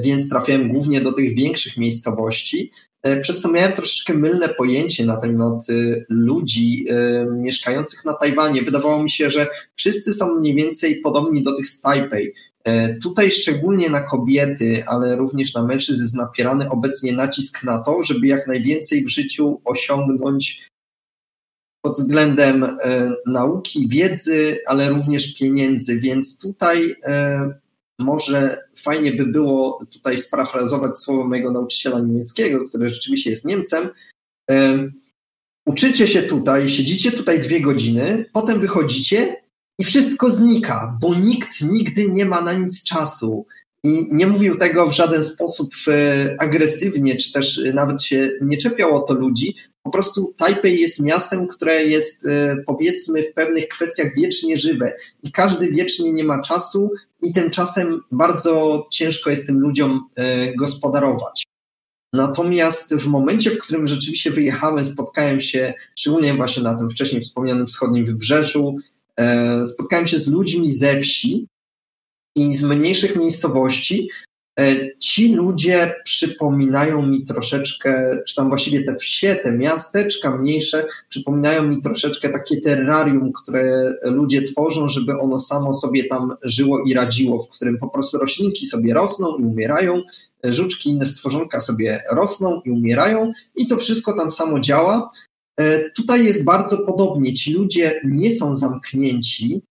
więc trafiałem głównie do tych większych miejscowości. Przez to miałem troszeczkę mylne pojęcie na temat ludzi mieszkających na Tajwanie. Wydawało mi się, że wszyscy są mniej więcej podobni do tych z Taipei. E, tutaj szczególnie na kobiety, ale również na mężczyzn jest napierany obecnie nacisk na to, żeby jak najwięcej w życiu osiągnąć pod względem e, nauki, wiedzy, ale również pieniędzy. Więc tutaj e, może fajnie by było tutaj sparafrazować słowo mojego nauczyciela niemieckiego, który rzeczywiście jest Niemcem. Uczycie się tutaj, siedzicie tutaj dwie godziny, potem wychodzicie i wszystko znika, bo nikt nigdy nie ma na nic czasu. I nie mówił tego w żaden sposób e, agresywnie, czy też e, nawet się nie czepiał o to ludzi. Po prostu Tajpej jest miastem, które jest e, powiedzmy w pewnych kwestiach wiecznie żywe i każdy wiecznie nie ma czasu i tymczasem bardzo ciężko jest tym ludziom gospodarować. Natomiast w momencie, w którym rzeczywiście wyjechałem, spotkałem się szczególnie właśnie na tym wcześniej wspomnianym wschodnim wybrzeżu, E, spotkałem się z ludźmi ze wsi i z mniejszych miejscowości. E, ci ludzie przypominają mi troszeczkę, czy tam właściwie te wsie, te miasteczka mniejsze, przypominają mi troszeczkę takie terrarium, które ludzie tworzą, żeby ono samo sobie tam żyło i radziło, w którym po prostu roślinki sobie rosną i umierają, żuczki, inne stworzonka sobie rosną i umierają i to wszystko tam samo działa. E, tutaj jest bardzo podobnie. Ci ludzie nie są zamknięci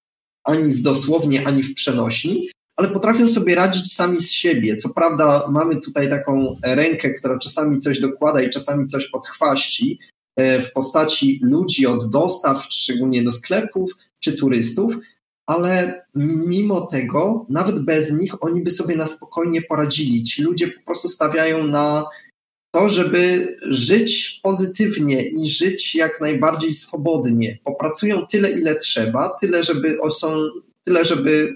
ani w dosłownie, ani w przenośni, ale potrafią sobie radzić sami z siebie. Co prawda, mamy tutaj taką rękę, która czasami coś dokłada i czasami coś podchwaści e, w postaci ludzi od dostaw, szczególnie do sklepów czy turystów, ale mimo tego, nawet bez nich, oni by sobie na spokojnie poradzili. Ci ludzie po prostu stawiają na to, żeby żyć pozytywnie i żyć jak najbardziej swobodnie. Popracują tyle, ile trzeba, tyle, żeby, są, tyle, żeby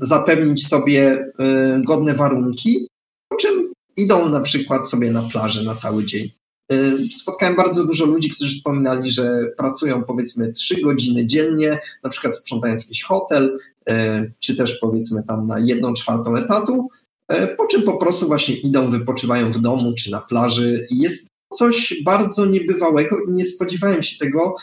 zapewnić sobie y, godne warunki, po czym idą na przykład sobie na plażę na cały dzień. Y, spotkałem bardzo dużo ludzi, którzy wspominali, że pracują powiedzmy trzy godziny dziennie, na przykład sprzątając jakiś hotel, y, czy też powiedzmy tam na jedną czwartą etatu, po czym po prostu właśnie idą, wypoczywają w domu czy na plaży. Jest coś bardzo niebywałego i nie spodziewałem się tego,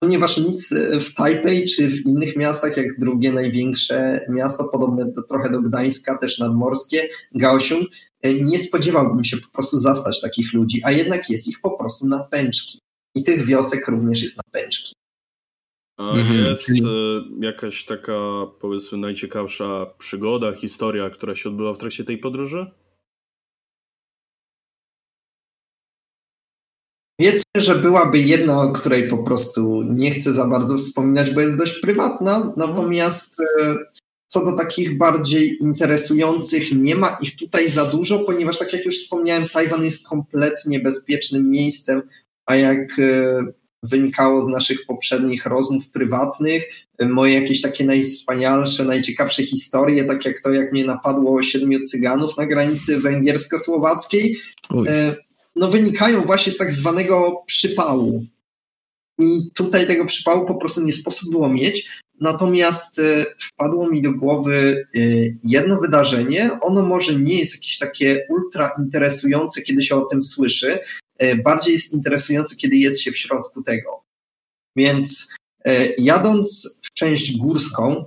ponieważ nic w Tajpej czy w innych miastach, jak drugie największe miasto, podobne do, trochę do Gdańska, też nadmorskie, Kaohsiung, e, nie spodziewałbym się po prostu zastać takich ludzi, a jednak jest ich po prostu na pęczki. I tych wiosek również jest na pęczki. A mhm, jest. E, jakaś taka, powiedzmy, najciekawsza przygoda, historia, która się odbyła w trakcie tej podróży? Wiedzmy, że byłaby jedna, o której po prostu nie chcę za bardzo wspominać, bo jest dość prywatna, natomiast e, co do takich bardziej interesujących, nie ma ich tutaj za dużo, ponieważ tak jak już wspomniałem, Tajwan jest kompletnie bezpiecznym miejscem, a jak e, wynikało z naszych poprzednich rozmów prywatnych, moje jakieś takie najwspanialsze, najciekawsze historie, tak jak to, jak mnie napadło siedmiu cyganów na granicy węgiersko-słowackiej, e, no wynikają właśnie z tak zwanego przypału. I tutaj tego przypału po prostu nie sposób było mieć. Natomiast e, wpadło mi do głowy e, jedno wydarzenie. Ono może nie jest jakieś takie ultra interesujące, kiedy się o tym słyszy, E, bardziej jest interesujące, kiedy jest się w środku tego. Więc jadąc w część górską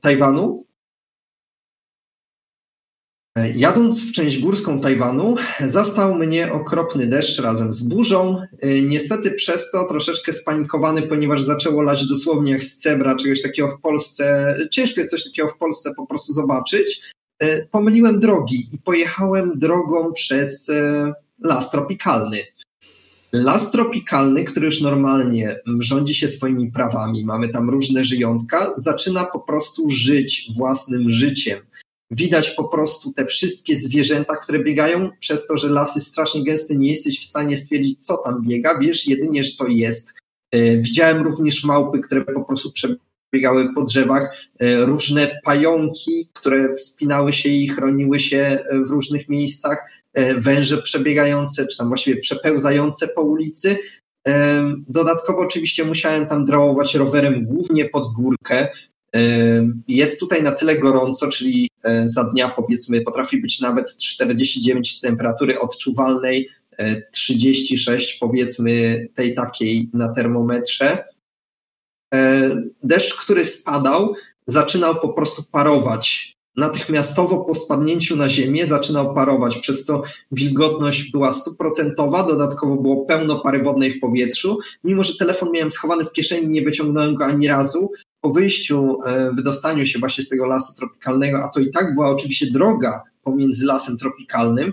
Tajwanu, Jadąc w część górską Tajwanu, zastał mnie okropny deszcz razem z burzą. Niestety przez to troszeczkę spanikowany, ponieważ zaczęło lać dosłownie jak z cebra, czegoś takiego w Polsce. Ciężko jest coś takiego w Polsce po prostu zobaczyć. pomyliłem drogi i pojechałem drogą przez las tropikalny. Las tropikalny, który już normalnie rządzi się swoimi prawami, mamy tam różne żyjątka, zaczyna po prostu żyć własnym życiem. Widać po prostu te wszystkie zwierzęta, które biegają, przez to, że las jest strasznie gęsty, nie jesteś w stanie stwierdzić, co tam biega, wiesz jedynie, że to jest. E, widziałem również małpy, które po prostu przebiegały po drzewach, e, różne pająki, które wspinały się i chroniły się w różnych miejscach E, węże przebiegające, czy tam właściwie przepełzające po ulicy. E, dodatkowo oczywiście musiałem tam drałować rowerem głównie pod górkę. E, jest tutaj na tyle gorąco, czyli za dnia powiedzmy potrafi być nawet 49 temperatury odczuwalnej, 36 powiedzmy tej takiej na termometrze. Deszcz, który spadał, zaczynał po prostu parować natychmiastowo po spadnięciu na ziemię zaczynał parować, przez co wilgotność była stuprocentowa, dodatkowo było pełno pary wodnej w powietrzu. Mimo, że telefon miałem schowany w kieszeni, nie wyciągnąłem go ani razu. Po wyjściu, e, wydostaniu się właśnie z tego lasu tropikalnego, a to i tak była oczywiście droga pomiędzy lasem tropikalnym,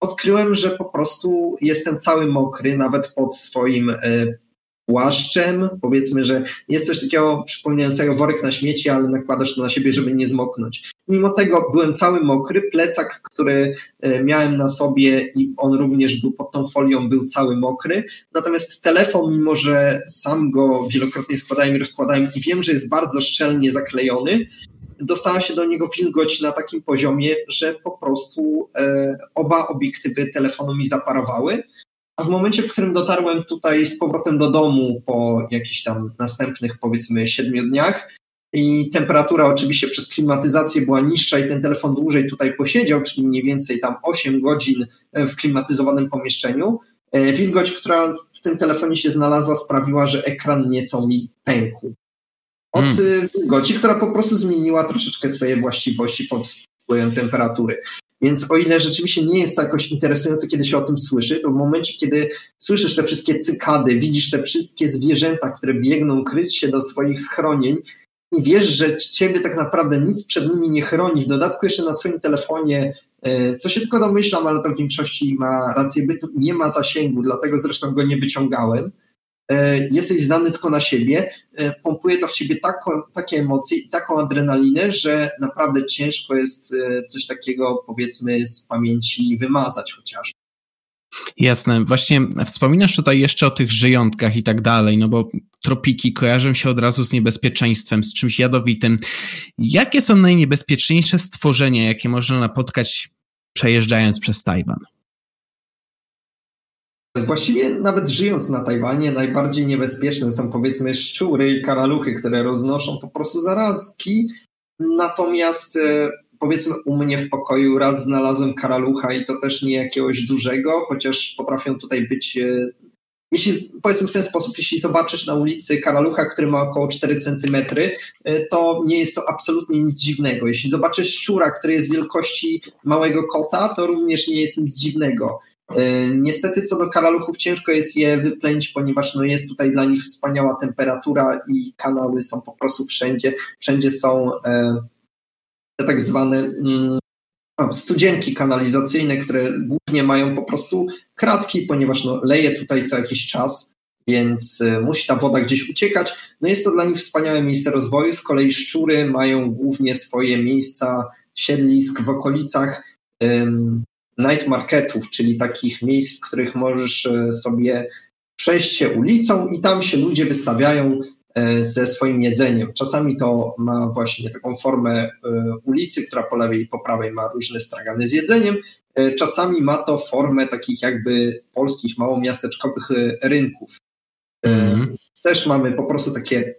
odkryłem, że po prostu jestem cały mokry, nawet pod swoim e, płaszczem. Powiedzmy, że jest coś takiego przypominającego worek na śmieci, ale nakładasz to na siebie, żeby nie zmoknąć. Mimo tego byłem cały mokry, plecak, który e, miałem na sobie i on również był pod tą folią, był cały mokry. Natomiast telefon, mimo że sam go wielokrotnie składałem i rozkładałem i wiem, że jest bardzo szczelnie zaklejony, dostała się do niego wilgoć na takim poziomie, że po prostu e, oba obiektywy telefonu mi zaparowały. A w momencie, w którym dotarłem tutaj z powrotem do domu po jakichś tam następnych, powiedzmy, siedmiu dniach, i temperatura oczywiście przez klimatyzację była niższa i ten telefon dłużej tutaj posiedział, czyli mniej więcej tam 8 godzin w klimatyzowanym pomieszczeniu. E, wilgoć, która w tym telefonie się znalazła, sprawiła, że ekran nieco mi pękł. Od hmm. wilgoci, która po prostu zmieniła troszeczkę swoje właściwości pod wpływem temperatury. Więc o ile rzeczywiście nie jest to jakoś interesujące, kiedy się o tym słyszy, to w momencie, kiedy słyszysz te wszystkie cykady, widzisz te wszystkie zwierzęta, które biegną kryć się do swoich schronień i wiesz, że ciebie tak naprawdę nic przed nimi nie chroni, w dodatku jeszcze na twoim telefonie, e, co się tylko domyślam, ale to w większości ma rację bytu, nie ma zasięgu, dlatego zresztą go nie wyciągałem, jesteś znany tylko na siebie, e, pompuje to w ciebie taką, takie emocje i taką adrenalinę, że naprawdę ciężko jest e, coś takiego, powiedzmy, z pamięci wymazać chociażby. Jasne. Właśnie wspominasz tutaj jeszcze o tych żyjątkach i tak dalej, no bo tropiki kojarzą się od razu z niebezpieczeństwem, z czymś jadowitym. Jakie są najniebezpieczniejsze stworzenia, jakie można napotkać przejeżdżając przez Tajwan? Właściwie nawet żyjąc na Tajwanie, najbardziej niebezpieczne są powiedzmy szczury i karaluchy, które roznoszą po prostu zarazki. Natomiast e, powiedzmy u mnie w pokoju raz znalazłem karalucha i to też nie jakiegoś dużego, chociaż potrafią tutaj być. E, jeśli powiedzmy w ten sposób, jeśli zobaczysz na ulicy karalucha, który ma około 4 cm, e, to nie jest to absolutnie nic dziwnego. Jeśli zobaczysz szczura, który jest wielkości małego kota, to również nie jest nic dziwnego. E, niestety co do karaluchów ciężko jest je wyplenić, ponieważ no jest tutaj dla nich wspaniała temperatura i kanały są po prostu wszędzie. Wszędzie są e, te tak zwane mm, studzienki kanalizacyjne, które głównie mają po prostu kratki, ponieważ no, leje tutaj co jakiś czas, więc e, musi ta woda gdzieś uciekać. No jest to dla nich wspaniałe miejsce rozwoju. Z kolei szczury mają głównie swoje miejsca siedlisk w okolicach night marketów, czyli takich miejsc, w których możesz e, sobie przejść się ulicą i tam się ludzie wystawiają e, ze swoim jedzeniem. Czasami to ma właśnie taką formę e, ulicy, która po lewej i po prawej ma różne stragany z jedzeniem. Czasami ma to formę takich jakby polskich małomiasteczkowych rynków. Mm. Też mamy po prostu takie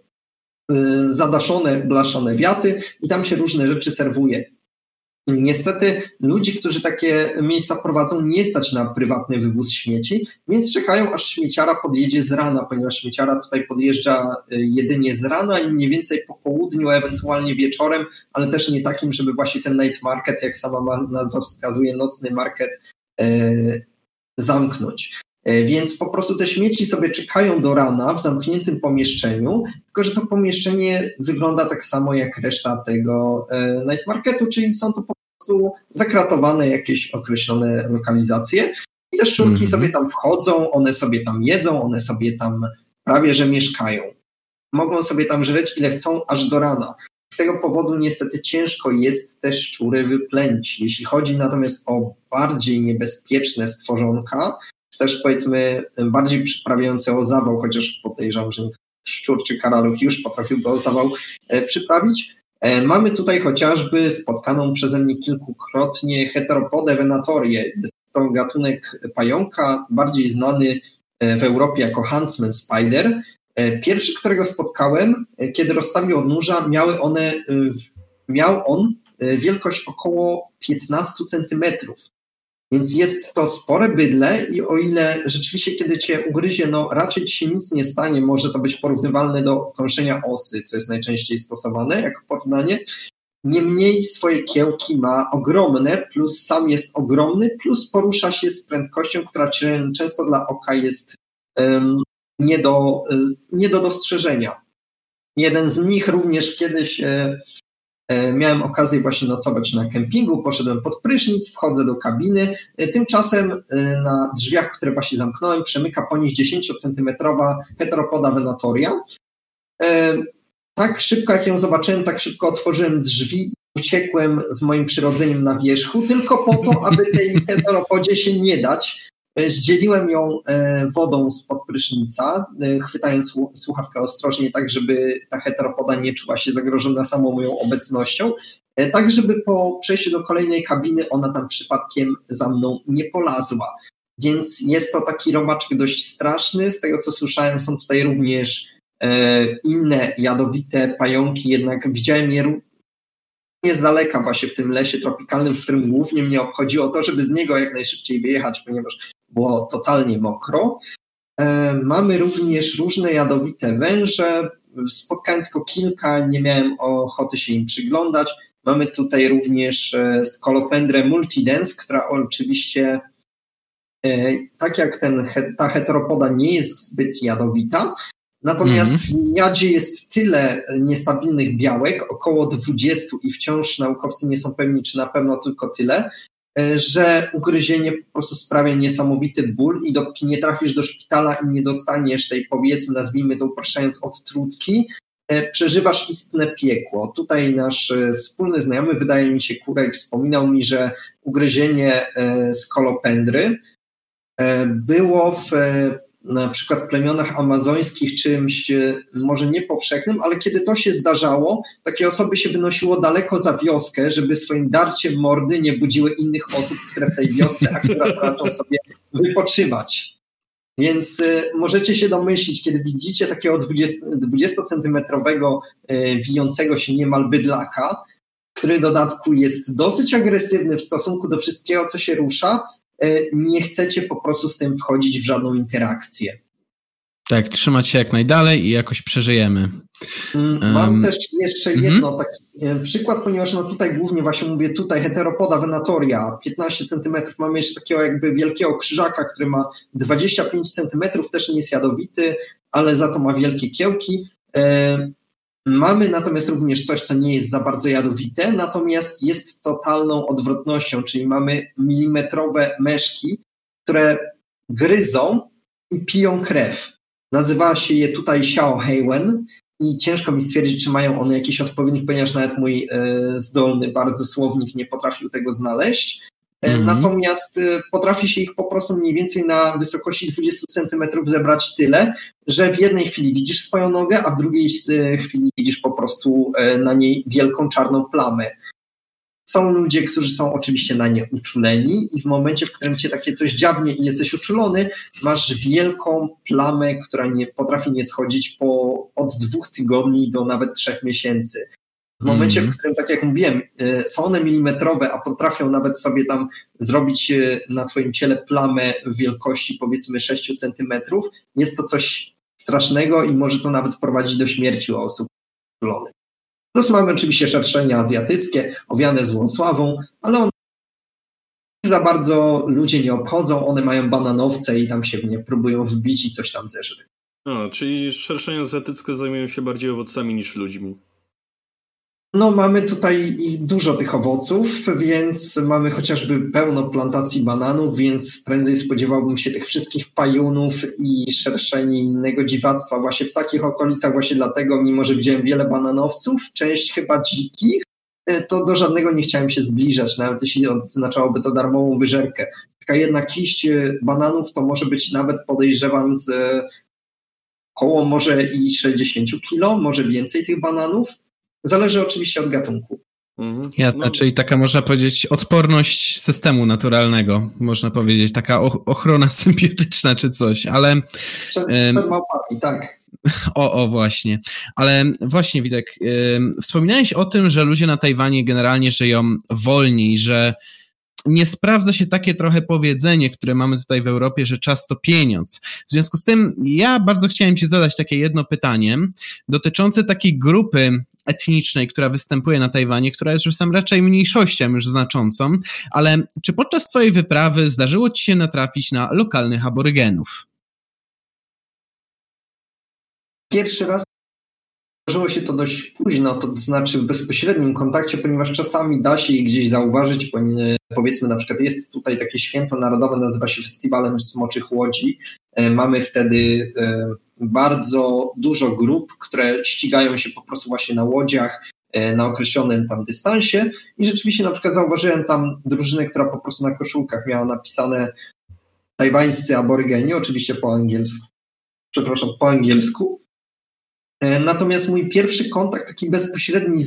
zadaszone, blaszane wiaty i tam się różne rzeczy serwuje. Niestety ludzi, którzy takie miejsca prowadzą, nie stać na prywatny wywóz śmieci, więc czekają, aż śmieciara podjedzie z rana, ponieważ śmieciara tutaj podjeżdża e, jedynie z rana i mniej więcej po południu, ewentualnie wieczorem, ale też nie takim, żeby właśnie ten night market, jak sama nazwa wskazuje, nocny market, e, zamknąć. E, więc po prostu te śmieci sobie czekają do rana w zamkniętym pomieszczeniu, tylko że to pomieszczenie wygląda tak samo jak reszta tego night marketu, czyli są to po prostu zakratowane jakieś określone lokalizacje i te szczurki mm -hmm. sobie tam wchodzą, one sobie tam jedzą, one sobie tam prawie że mieszkają. Mogą sobie tam żreć ile chcą aż do rana. Z tego powodu niestety ciężko jest te szczury wyplenić. Jeśli chodzi natomiast o bardziej niebezpieczne stworzonka, też powiedzmy bardziej przyprawiające o zawał, chociaż podejrzewam, że szczur czy karaluch już potrafiłby o zawał e, przyprawić. E, mamy tutaj chociażby spotkaną przeze mnie kilkukrotnie heteropodę venatorię. Jest to gatunek pająka, bardziej znany e, w Europie jako Huntsman Spider. Pierwszy, którego spotkałem, kiedy rozstawił odnóża, miały one, miał on wielkość około 15 centymetrów. Więc jest to spore bydle i o ile rzeczywiście, kiedy cię ugryzie, no raczej ci się nic nie stanie, może to być porównywalne do kąszenia osy, co jest najczęściej stosowane jako porównanie. Niemniej swoje kiełki ma ogromne, plus sam jest ogromny, plus porusza się z prędkością, która często dla oka jest um, nie, do, nie do dostrzeżenia. Jeden z nich również kiedyś e, miałem okazję właśnie nocować na kempingu, poszedłem pod prysznic, wchodzę do kabiny. E, tymczasem e, na drzwiach, które właśnie zamknąłem, przemyka po nich 10-centymetrowa heteropoda venatoria. Tak szybko, jak ją zobaczyłem, tak szybko otworzyłem drzwi i uciekłem z moim przyrodzeniem na wierzchu, tylko po to, aby tej heteropodzie się nie dać. E, zdzieliłem ją e, wodą spod prysznica, e, chwytając słuchawkę ostrożnie, tak żeby ta heteropoda nie czuła się zagrożona samą moją obecnością, tak żeby po przejściu do kolejnej kabiny ona tam przypadkiem za mną nie polazła. Więc jest to taki robaczek dość straszny. Z tego co słyszałem, są tutaj również inne jadowite pająki, jednak widziałem je nie z daleka właśnie w tym lesie tropikalnym, w którym głównie mnie obchodziło to, żeby z niego jak najszybciej wyjechać, ponieważ było totalnie mokro. E, mamy również różne jadowite węże. Spotkałem tylko kilka, nie miałem ochoty się im przyglądać. Mamy tutaj również e, skolopendrę multidens, która oczywiście e, tak jak ten, ta heteropoda nie jest zbyt jadowita, Natomiast mm -hmm. w jadzie jest tyle niestabilnych białek, około 20 i wciąż naukowcy nie są pewni, czy na pewno tylko tyle, E, że ugryzienie po prostu sprawia niesamowity ból i dopóki nie trafisz do szpitala i nie dostaniesz tej, powiedzmy, nazwijmy to upraszczając, odtrutki, e, przeżywasz istne piekło. Tutaj nasz e, wspólny znajomy, wydaje mi się, Kurek, wspominał mi, że ugryzienie skolopendry było w na przykład plemionach amazońskich czymś e, może niepowszechnym, ale kiedy to się zdarzało, takie osoby się wynosiło daleko za wioskę, żeby swoim darciem mordy nie budziły innych osób, które w tej wiosce akurat raczą sobie wypoczywać. Więc y, możecie się domyślić, kiedy widzicie takiego 20-centymetrowego y, wijącego się niemal bydlaka, który w dodatku jest dosyć agresywny w stosunku do wszystkiego, co się rusza, E, nie chcecie po prostu z tym wchodzić w żadną interakcję. Tak, trzymać się jak najdalej i jakoś przeżyjemy. Mm, mam um, też jeszcze mm -hmm. jedno taki e, przykład, ponieważ no tutaj głównie właśnie mówię tutaj heteropoda venatoria, 15 cm, mamy jeszcze takiego jakby wielkiego krzyżaka, który ma 25 cm, też nie jest jadowity, ale za to ma wielkie kiełki. Mamy natomiast również coś, co nie jest za bardzo jadowite, natomiast jest totalną odwrotnością, czyli mamy milimetrowe meszki, które gryzą i piją krew. Nazywa się je tutaj Xiao Heiwen i ciężko mi stwierdzić, czy mają one jakiś odpowiednik, ponieważ nawet mój e, zdolny bardzo słownik nie potrafił tego znaleźć. Mm -hmm. Natomiast e, potrafi się ich po prostu mniej więcej na wysokości 20 cm zebrać tyle, że w jednej chwili widzisz swoją nogę, a w drugiej e, chwili widzisz po prostu na niej wielką czarną plamę. Są ludzie, którzy są oczywiście na nie uczuleni i w momencie, w którym cię takie coś dziabnie i jesteś uczulony, masz wielką plamę, która nie potrafi nie schodzić po od dwóch tygodni do nawet trzech miesięcy. W momencie, mm. w którym, tak jak mówiłem, e, są one milimetrowe, a potrafią nawet sobie tam zrobić e, na Twoim ciele plamę wielkości powiedzmy 6 centymetrów, jest to coś strasznego i może to nawet prowadzić do śmierci osób uczulonych. Plus mamy oczywiście szerszenia azjatyckie, owiane złą sławą, ale one za bardzo ludzie nie obchodzą, one mają bananowce i tam się w nie próbują wbić i coś tam zeżreć. A, czyli szerszenie azjatyckie zajmują się bardziej owocami niż ludźmi. No, mamy tutaj dużo tych owoców, więc mamy chociażby pełno plantacji bananów, więc prędzej spodziewałbym się tych wszystkich pajunów i szerszeni innego dziwactwa właśnie w takich okolicach, właśnie dlatego, mimo że widziałem wiele bananowców, część chyba dzikich, e, to do żadnego nie chciałem się zbliżać, nawet jeśli oznaczałoby to darmową wyżerkę. Taka jedna kiść e, bananów to może być nawet, podejrzewam, z e, około może i 60 kilo, może więcej tych bananów, Zależy oczywiście od gatunku. Mhm. Jasne, no. czyli taka można powiedzieć odporność systemu naturalnego, można powiedzieć, taka ochrona symbiotyczna czy coś, ale... Przed, przed małpami, tak. O, o, właśnie. Ale właśnie, Witek, wspominałeś o tym, że ludzie na Tajwanie generalnie żyją wolniej, że nie sprawdza się takie trochę powiedzenie, które mamy tutaj w Europie, że czas to pieniądz. W związku z tym ja bardzo chciałem Ci zadać takie jedno pytanie dotyczące takiej grupy etnicznej, która występuje na Tajwanie, która jest już sam raczej mniejszością już znaczącą, ale czy podczas Twojej wyprawy zdarzyło Ci się natrafić na lokalnych aborygenów? Pierwszy raz Zdarzyło się to dość późno, to znaczy w bezpośrednim kontakcie, ponieważ czasami da się je gdzieś zauważyć, powiedzmy na przykład jest tutaj takie święto narodowe, nazywa się Festiwalem Smoczych Łodzi. E, mamy wtedy e, bardzo dużo grup, które ścigają się po prostu właśnie na łodziach, e, na określonym tam dystansie i rzeczywiście na przykład zauważyłem tam drużynę, która po prostu na koszulkach miała napisane tajwańscy aborygeni, oczywiście po angielsku, przepraszam, po angielsku. E, natomiast mój pierwszy kontakt, taki bezpośredni,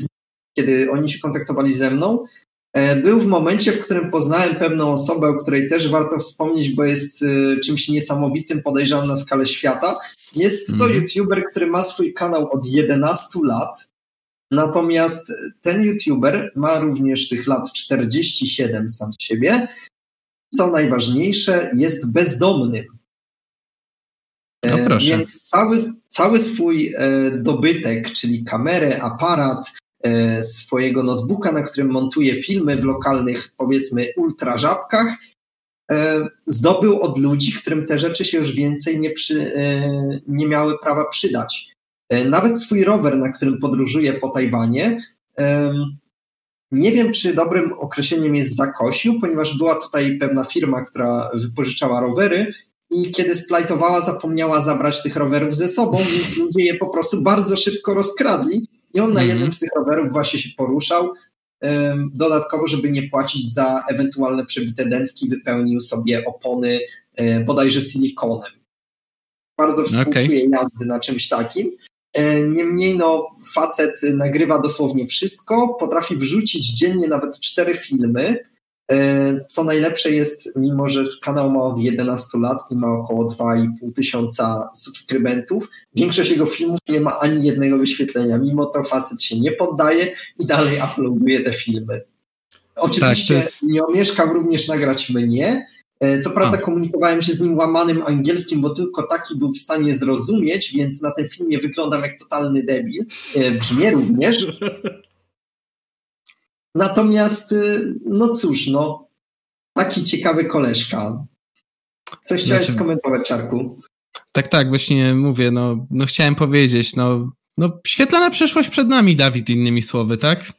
kiedy oni się kontaktowali ze mną, e, był w momencie, w którym poznałem pewną osobę, o której też warto wspomnieć, bo jest czymś niesamowitym, podejrzanym na skalę świata. Jest to mhm. YouTuber, który ma swój kanał od 11 lat. Natomiast ten YouTuber ma również tych lat 47 sam z siebie. Co najważniejsze, jest bezdomnym. No e, proszę. Więc cały, cały swój e, dobytek, czyli kamerę, aparat, e, swojego notebooka, na którym montuje filmy w lokalnych, powiedzmy, ultrażabkach, zdobył od ludzi, którym te rzeczy się już więcej nie, przy, e, nie miały prawa przydać. E, nawet swój rower, na którym podróżuje po Tajwanie, nie wiem, czy dobrym określeniem jest zakosił, ponieważ była tutaj pewna firma, która wypożyczała rowery i kiedy splajtowała, zapomniała zabrać tych rowerów ze sobą, więc ludzie je po prostu bardzo szybko rozkradli i on na mhm. jednym z tych rowerów właśnie się poruszał, Dodatkowo, żeby nie płacić za ewentualne przebite dętki, wypełnił sobie opony bodajże silikonem. Bardzo współczuję okay. jazdy na czymś takim. Niemniej no, facet nagrywa dosłownie wszystko, potrafi wrzucić dziennie nawet cztery filmy, E, co najlepsze jest, mimo że kanał ma od 11 lat i ma około 2,5 tysiąca subskrybentów, większość jego filmów nie ma ani jednego wyświetlenia. Mimo to facet się nie poddaje i dalej uploaduje te filmy. Oczywiście tak, jest... nie omieszkał również nagrać mnie. E, co prawda A. komunikowałem się z nim łamanym angielskim, bo tylko taki był w stanie zrozumieć, więc na tym filmie wyglądam jak totalny debil. E, brzmię również. Natomiast, y, no cóż, no, taki ciekawy koleżka. Coś chciałeś znaczy, skomentować, Czarku? Tak, tak, właśnie mówię, no, no chciałem powiedzieć, no, no świetlana przeszłość przed nami, Dawid, innymi słowy, tak?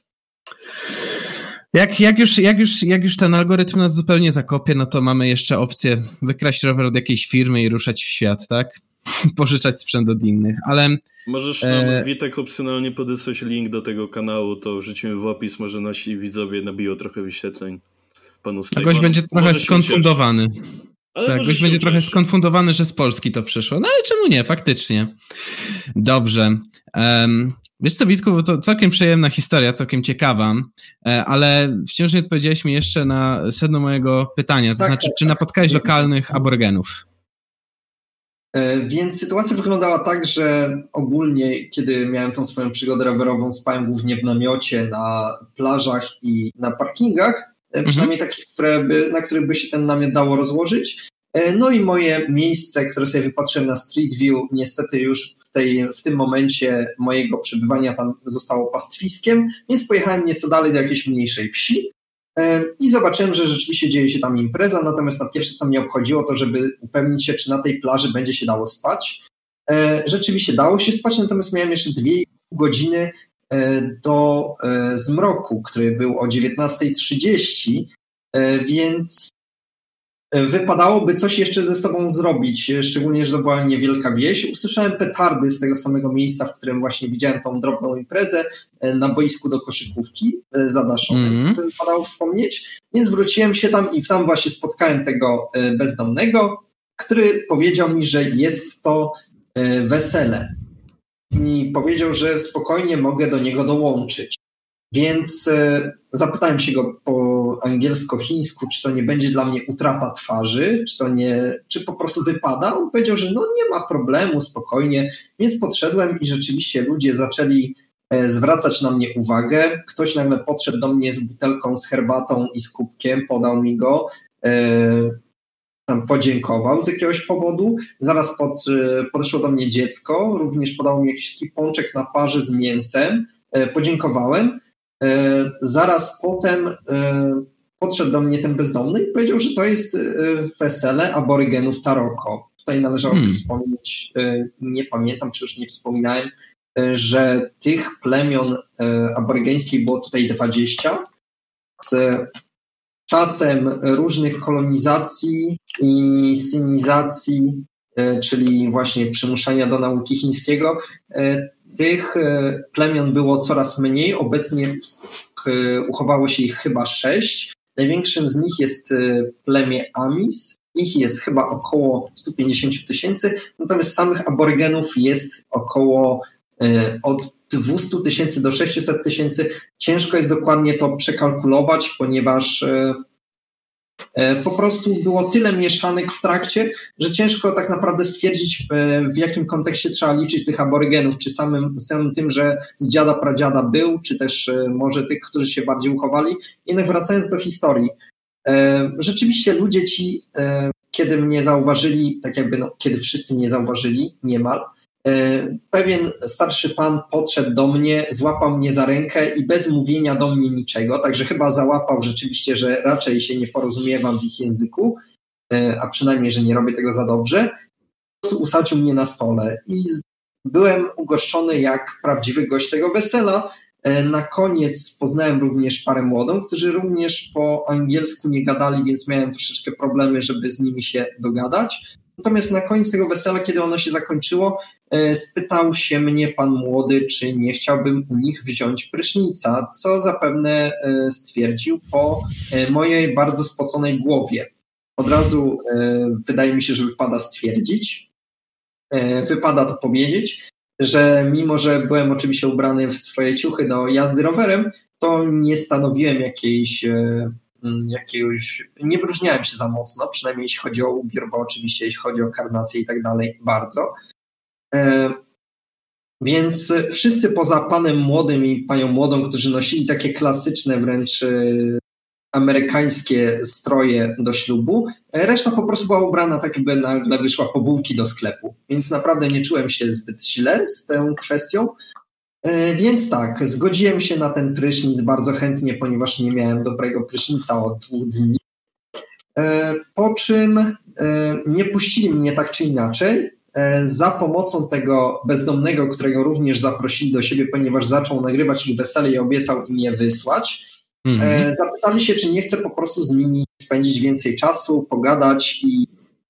Jak, jak, już, jak, już, jak już ten algorytm nas zupełnie zakopie, no to mamy jeszcze opcję wykraść rower od jakiejś firmy i ruszać w świat, tak? pożyczać sprzęt od innych, ale... Możesz nam, e... Witek, opcjonalnie podesłać link do tego kanału, to wrzucimy w opis, może nasi widzowie nabiją trochę wyświetleń panu Stefanu. Gość będzie trochę skonfundowany. Ale tak, gość będzie trochę skonfundowany, że z Polski to przyszło. No ale czemu nie, faktycznie. Dobrze. Um, wiesz co, Witku, bo to całkiem przyjemna historia, całkiem ciekawa, e, ale wciąż nie odpowiedziałeś mi jeszcze na sedno mojego pytania, to tak, znaczy, tak, czy napotkałeś tak. lokalnych aborygenów? E, więc sytuacja wyglądała tak, że ogólnie, kiedy miałem tą swoją przygodę rowerową, spałem głównie w namiocie, na plażach i na parkingach, e, mhm. przynajmniej takich, które by, na których by się ten namiot dało rozłożyć. E, no i moje miejsce, które sobie wypatrzyłem na Street View, niestety już w, tej, w tym momencie mojego przebywania tam zostało pastwiskiem, więc pojechałem nieco dalej do jakiejś mniejszej wsi. I zobaczyłem, że rzeczywiście dzieje się tam impreza, natomiast na pierwsze, co mnie obchodziło, to żeby upewnić się, czy na tej plaży będzie się dało spać. Rzeczywiście dało się spać, natomiast miałem jeszcze dwie godziny do zmroku, który był o 19.30, więc wypadałoby coś jeszcze ze sobą zrobić, szczególnie, że to była niewielka wieś. Usłyszałem petardy z tego samego miejsca, w którym właśnie widziałem tą drobną imprezę e, na boisku do koszykówki e, zadaszonym, mm -hmm. co wypadało wspomnieć. Więc wróciłem się tam i tam właśnie spotkałem tego e, bezdomnego, który powiedział mi, że jest to wesele. I powiedział, że spokojnie mogę do niego dołączyć. Więc zapytałem się go po angielsko-chińsku, czy to nie będzie dla mnie utrata twarzy, czy to nie, czy po prostu wypada. On powiedział, że no nie ma problemu, spokojnie. Więc podszedłem i rzeczywiście ludzie zaczęli e, zwracać na mnie uwagę. Ktoś nagle podszedł do mnie z butelką z herbatą i z kubkiem, podał mi go. E, tam podziękował z jakiegoś powodu. Zaraz pod, podeszło do mnie dziecko, również podał mi jakiś taki pączek na parze z mięsem. Podziękowałem E, zaraz potem e, podszedł do mnie ten bezdomny i powiedział, że to jest e, wesele aborygenów Taroko. Tutaj należałoby hmm. wspomnieć, nie pamiętam, czy już nie wspominałem, że tych plemion aborygeńskich było tutaj 20. Z czasem różnych kolonizacji i synizacji, czyli właśnie przymuszania do nauki chińskiego, tych e, plemion było coraz mniej, obecnie e, uchowało się ich chyba sześć. Największym z nich jest e, plemię Amis, ich jest chyba około 150 tysięcy, natomiast samych aborygenów jest około od 200 tysięcy do 600 tysięcy. Ciężko jest dokładnie to przekalkulować, ponieważ po prostu było tyle mieszanek w trakcie, że ciężko tak naprawdę stwierdzić, e, w jakim kontekście trzeba liczyć tych aborygenów, czy samym, samym tym, że z dziada pradziada był, czy też e, może tych, którzy się bardziej uchowali. Jednak wracając do historii, rzeczywiście ludzie ci, kiedy mnie zauważyli, tak jakby, no, kiedy wszyscy mnie zauważyli, niemal, E, pewien starszy pan podszedł do mnie, złapał mnie za rękę i bez mówienia do mnie niczego, także chyba załapał rzeczywiście, że raczej się nie porozumiewam w ich języku, e, a przynajmniej, że nie robię tego za dobrze. Po prostu usadził mnie na stole i byłem ugoszczony jak prawdziwy gość tego wesela. E, na koniec poznałem również parę młodą, którzy również po angielsku nie gadali, więc miałem troszeczkę problemy, żeby z nimi się dogadać. Natomiast na koniec tego wesela, kiedy ono się zakończyło, E, spytał się mnie pan młody, czy nie chciałbym u nich wziąć prysznica, co zapewne e, stwierdził po e, mojej bardzo spoconej głowie. Od razu wydaje mi się, że wypada stwierdzić, wypada to powiedzieć, że mimo, że byłem oczywiście ubrany w swoje ciuchy do jazdy rowerem, to nie stanowiłem jakiejś jakiegoś, nie wyróżniałem się za mocno, przynajmniej jeśli chodzi o ubiór, bo oczywiście jeśli chodzi o karnację i tak dalej, bardzo. E, więc wszyscy poza panem młodym i panią młodą, którzy nosili takie klasyczne wręcz e, amerykańskie stroje do ślubu, e, reszta po prostu była ubrana tak, jakby nagle wyszła po bułki do sklepu. Więc naprawdę nie czułem się zbyt źle z tą kwestią. Więc tak, zgodziłem się na ten prysznic bardzo chętnie, ponieważ nie miałem dobrego prysznica od dwóch dni. Po czym nie puścili mnie tak czy inaczej, za pomocą tego bezdomnego, którego również zaprosili do siebie, ponieważ zaczął nagrywać ich wesele i obiecał im je wysłać. Mhm. Zapytali się, czy nie chcę po prostu z nimi spędzić więcej czasu, pogadać i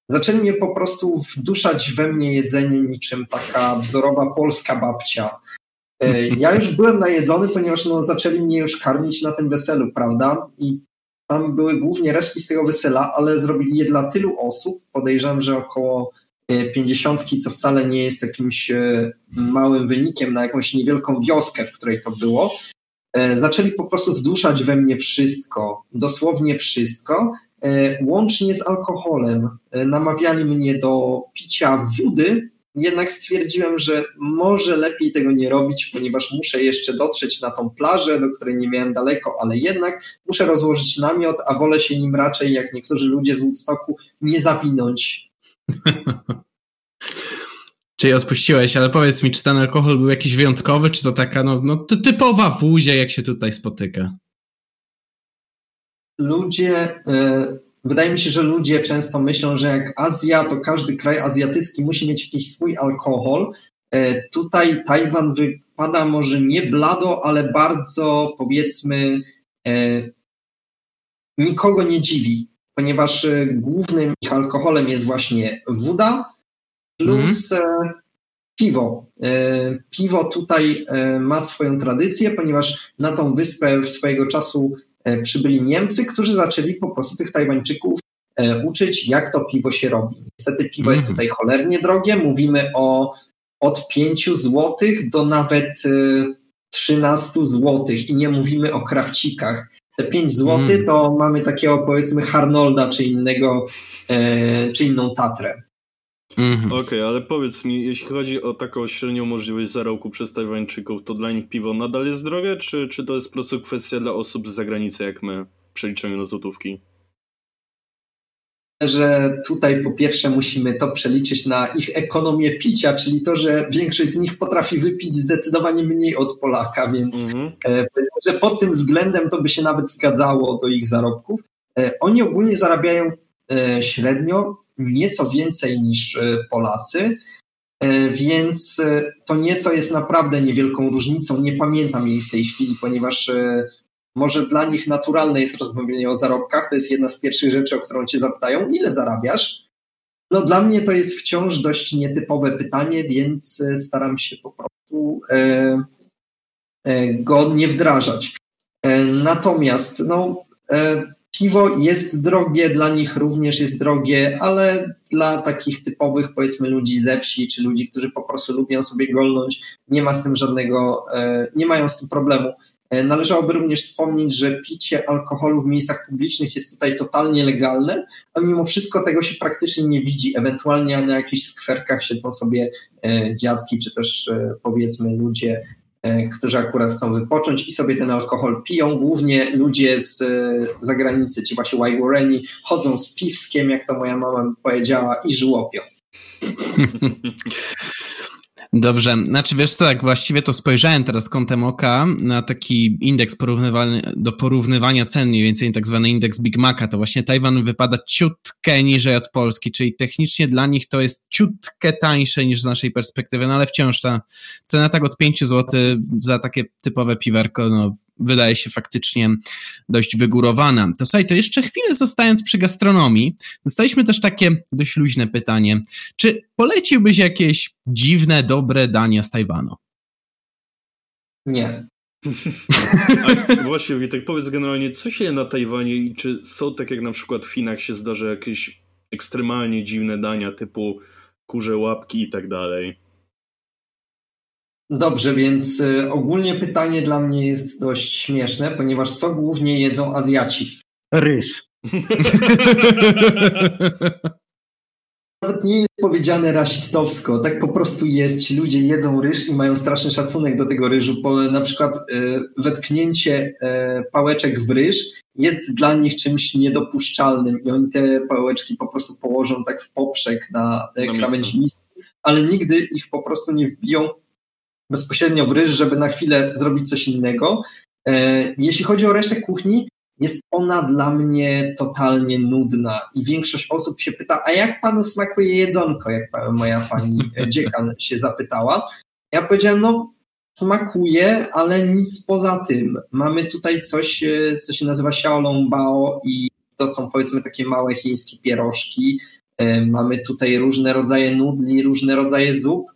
zaczęli mnie po prostu wduszać we mnie jedzenie niczym taka wzorowa polska babcia. E, ja już byłem najedzony, ponieważ no, zaczęli mnie już karmić na tym weselu, prawda? I tam były głównie resztki z tego wesela, ale zrobili je dla tylu osób, podejrzewam, że około E, pięćdziesiątki, co wcale nie jest jakimś e, małym wynikiem na jakąś niewielką wioskę, w której to było, e, zaczęli po prostu wduszać we mnie wszystko, dosłownie wszystko, łącznie z alkoholem. Namawiali mnie do picia wody, jednak stwierdziłem, że może lepiej tego nie robić, ponieważ muszę jeszcze dotrzeć na tą plażę, do której nie miałem daleko, ale jednak muszę rozłożyć namiot, a wolę się nim raczej, jak niektórzy ludzie z Woodstocku, nie zawinąć Czyli odpuściłeś, ale powiedz mi, czy ten alkohol był jakiś wyjątkowy, czy to taka no, no typowa wózia, jak się tutaj spotyka? ludzie, e, wydaje mi się, że ludzie często myślą, że jak Azja, to każdy kraj azjatycki musi mieć jakiś swój alkohol. E, tutaj Tajwan wypada może nie blado, ale bardzo powiedzmy nikogo nie dziwi, ponieważ głównym ich alkoholem jest właśnie woda plus mm piwo. E, piwo tutaj e, ma swoją tradycję, ponieważ na tą wyspę w swojego czasu e, przybyli Niemcy, którzy zaczęli po prostu tych Tajwańczyków uczyć, jak to piwo się robi. Niestety piwo mm. jest mhm. tutaj cholernie drogie. Mówimy o od 5 zł do nawet 13 zł i nie mówimy o krawcikach. Te 5 zł mm. to mamy takiego powiedzmy Harnolda czy innego, czy inną Tatrę. Mhm. Okej, okay, ale powiedz mi, jeśli chodzi o taką średnią możliwość zarobku przez Tajwańczyków, to dla nich piwo nadal jest drogie, czy, czy to jest po prostu kwestia dla osób z zagranicy, jak my, w przeliczeniu na złotówki? Że tutaj po pierwsze musimy to przeliczyć na ich ekonomię picia, czyli to, że większość z nich potrafi wypić zdecydowanie mniej od Polaka, więc powiedzmy, że pod tym względem to by się nawet zgadzało do ich zarobków. E, oni ogólnie zarabiają e, średnio nieco więcej niż Polacy, więc to nieco jest naprawdę niewielką różnicą. Nie pamiętam jej w tej chwili, ponieważ może dla nich naturalne jest rozmawianie o zarobkach. To jest jedna z pierwszych rzeczy, o którą cię zapytają, ile zarabiasz? No dla mnie to jest wciąż dość nietypowe pytanie, więc staram się po prostu go nie wdrażać. Natomiast no, Piwo jest drogie, dla nich również jest drogie, ale dla takich typowych, powiedzmy, ludzi ze wsi, czy ludzi, którzy po prostu lubią sobie golnąć, nie ma z tym żadnego, e, nie mają z tym problemu. E, należałoby również wspomnieć, że picie alkoholu w miejscach publicznych jest tutaj totalnie legalne, a mimo wszystko tego się praktycznie nie widzi. Ewentualnie na jakichś skwerkach siedzą sobie e, dziadki, czy też powiedzmy ludzie E, którzy akurat chcą wypocząć i sobie ten alkohol piją. Głównie ludzie z e, zagranicy, ci właśnie Warreni, chodzą z piwskiem, jak to moja mama powiedziała, i żłopią. Dobrze, znaczy wiesz co, tak właściwie to spojrzałem teraz kątem oka na taki indeks porównywalny, do porównywania cen, mniej więcej tak zwany indeks Big Maca, to właśnie Tajwan wypada ciutkę niżej od Polski, czyli technicznie dla nich to jest ciutkę tańsze niż z naszej perspektywy, no ale wciąż ta cena tak od 5 zł za takie typowe piwerko, no wydaje się faktycznie dość wygórowana. To słuchaj, to jeszcze chwilę zostając przy gastronomii, dostaliśmy też takie dość luźne pytanie. Czy poleciłbyś jakieś dziwne, dobre dania z Tajwanu? Nie. A właśnie, Witek, powiedz generalnie, co się na Tajwanie i czy są tak jak na przykład w Chinach się zdarza jakieś ekstremalnie dziwne dania typu kurze łapki i tak dalej? Dobrze, więc y, ogólnie pytanie dla mnie jest dość śmieszne, ponieważ co głównie jedzą Azjaci? Ryż. Nawet nie jest powiedziane rasistowsko, tak po prostu jest. Ci ludzie jedzą ryż i mają straszny szacunek do tego ryżu. Po, na przykład y, wetknięcie y, pałeczek w ryż jest dla nich czymś niedopuszczalnym i oni te pałeczki po prostu położą tak w poprzek na, na krawędź miski, ale nigdy ich po prostu nie wbiją bezpośrednio w ryż, żeby na chwilę zrobić coś innego. E, jeśli chodzi o resztę kuchni, jest ona dla mnie totalnie nudna i większość osób się pyta, a jak panu smakuje jedzonko, jak moja pani dziekan się zapytała. Ja powiedziałem, no smakuje, ale nic poza tym. Mamy tutaj coś, e, co się nazywa xiaolongbao i to są powiedzmy takie małe chińskie pierożki. E, mamy tutaj różne rodzaje nudli, różne rodzaje zup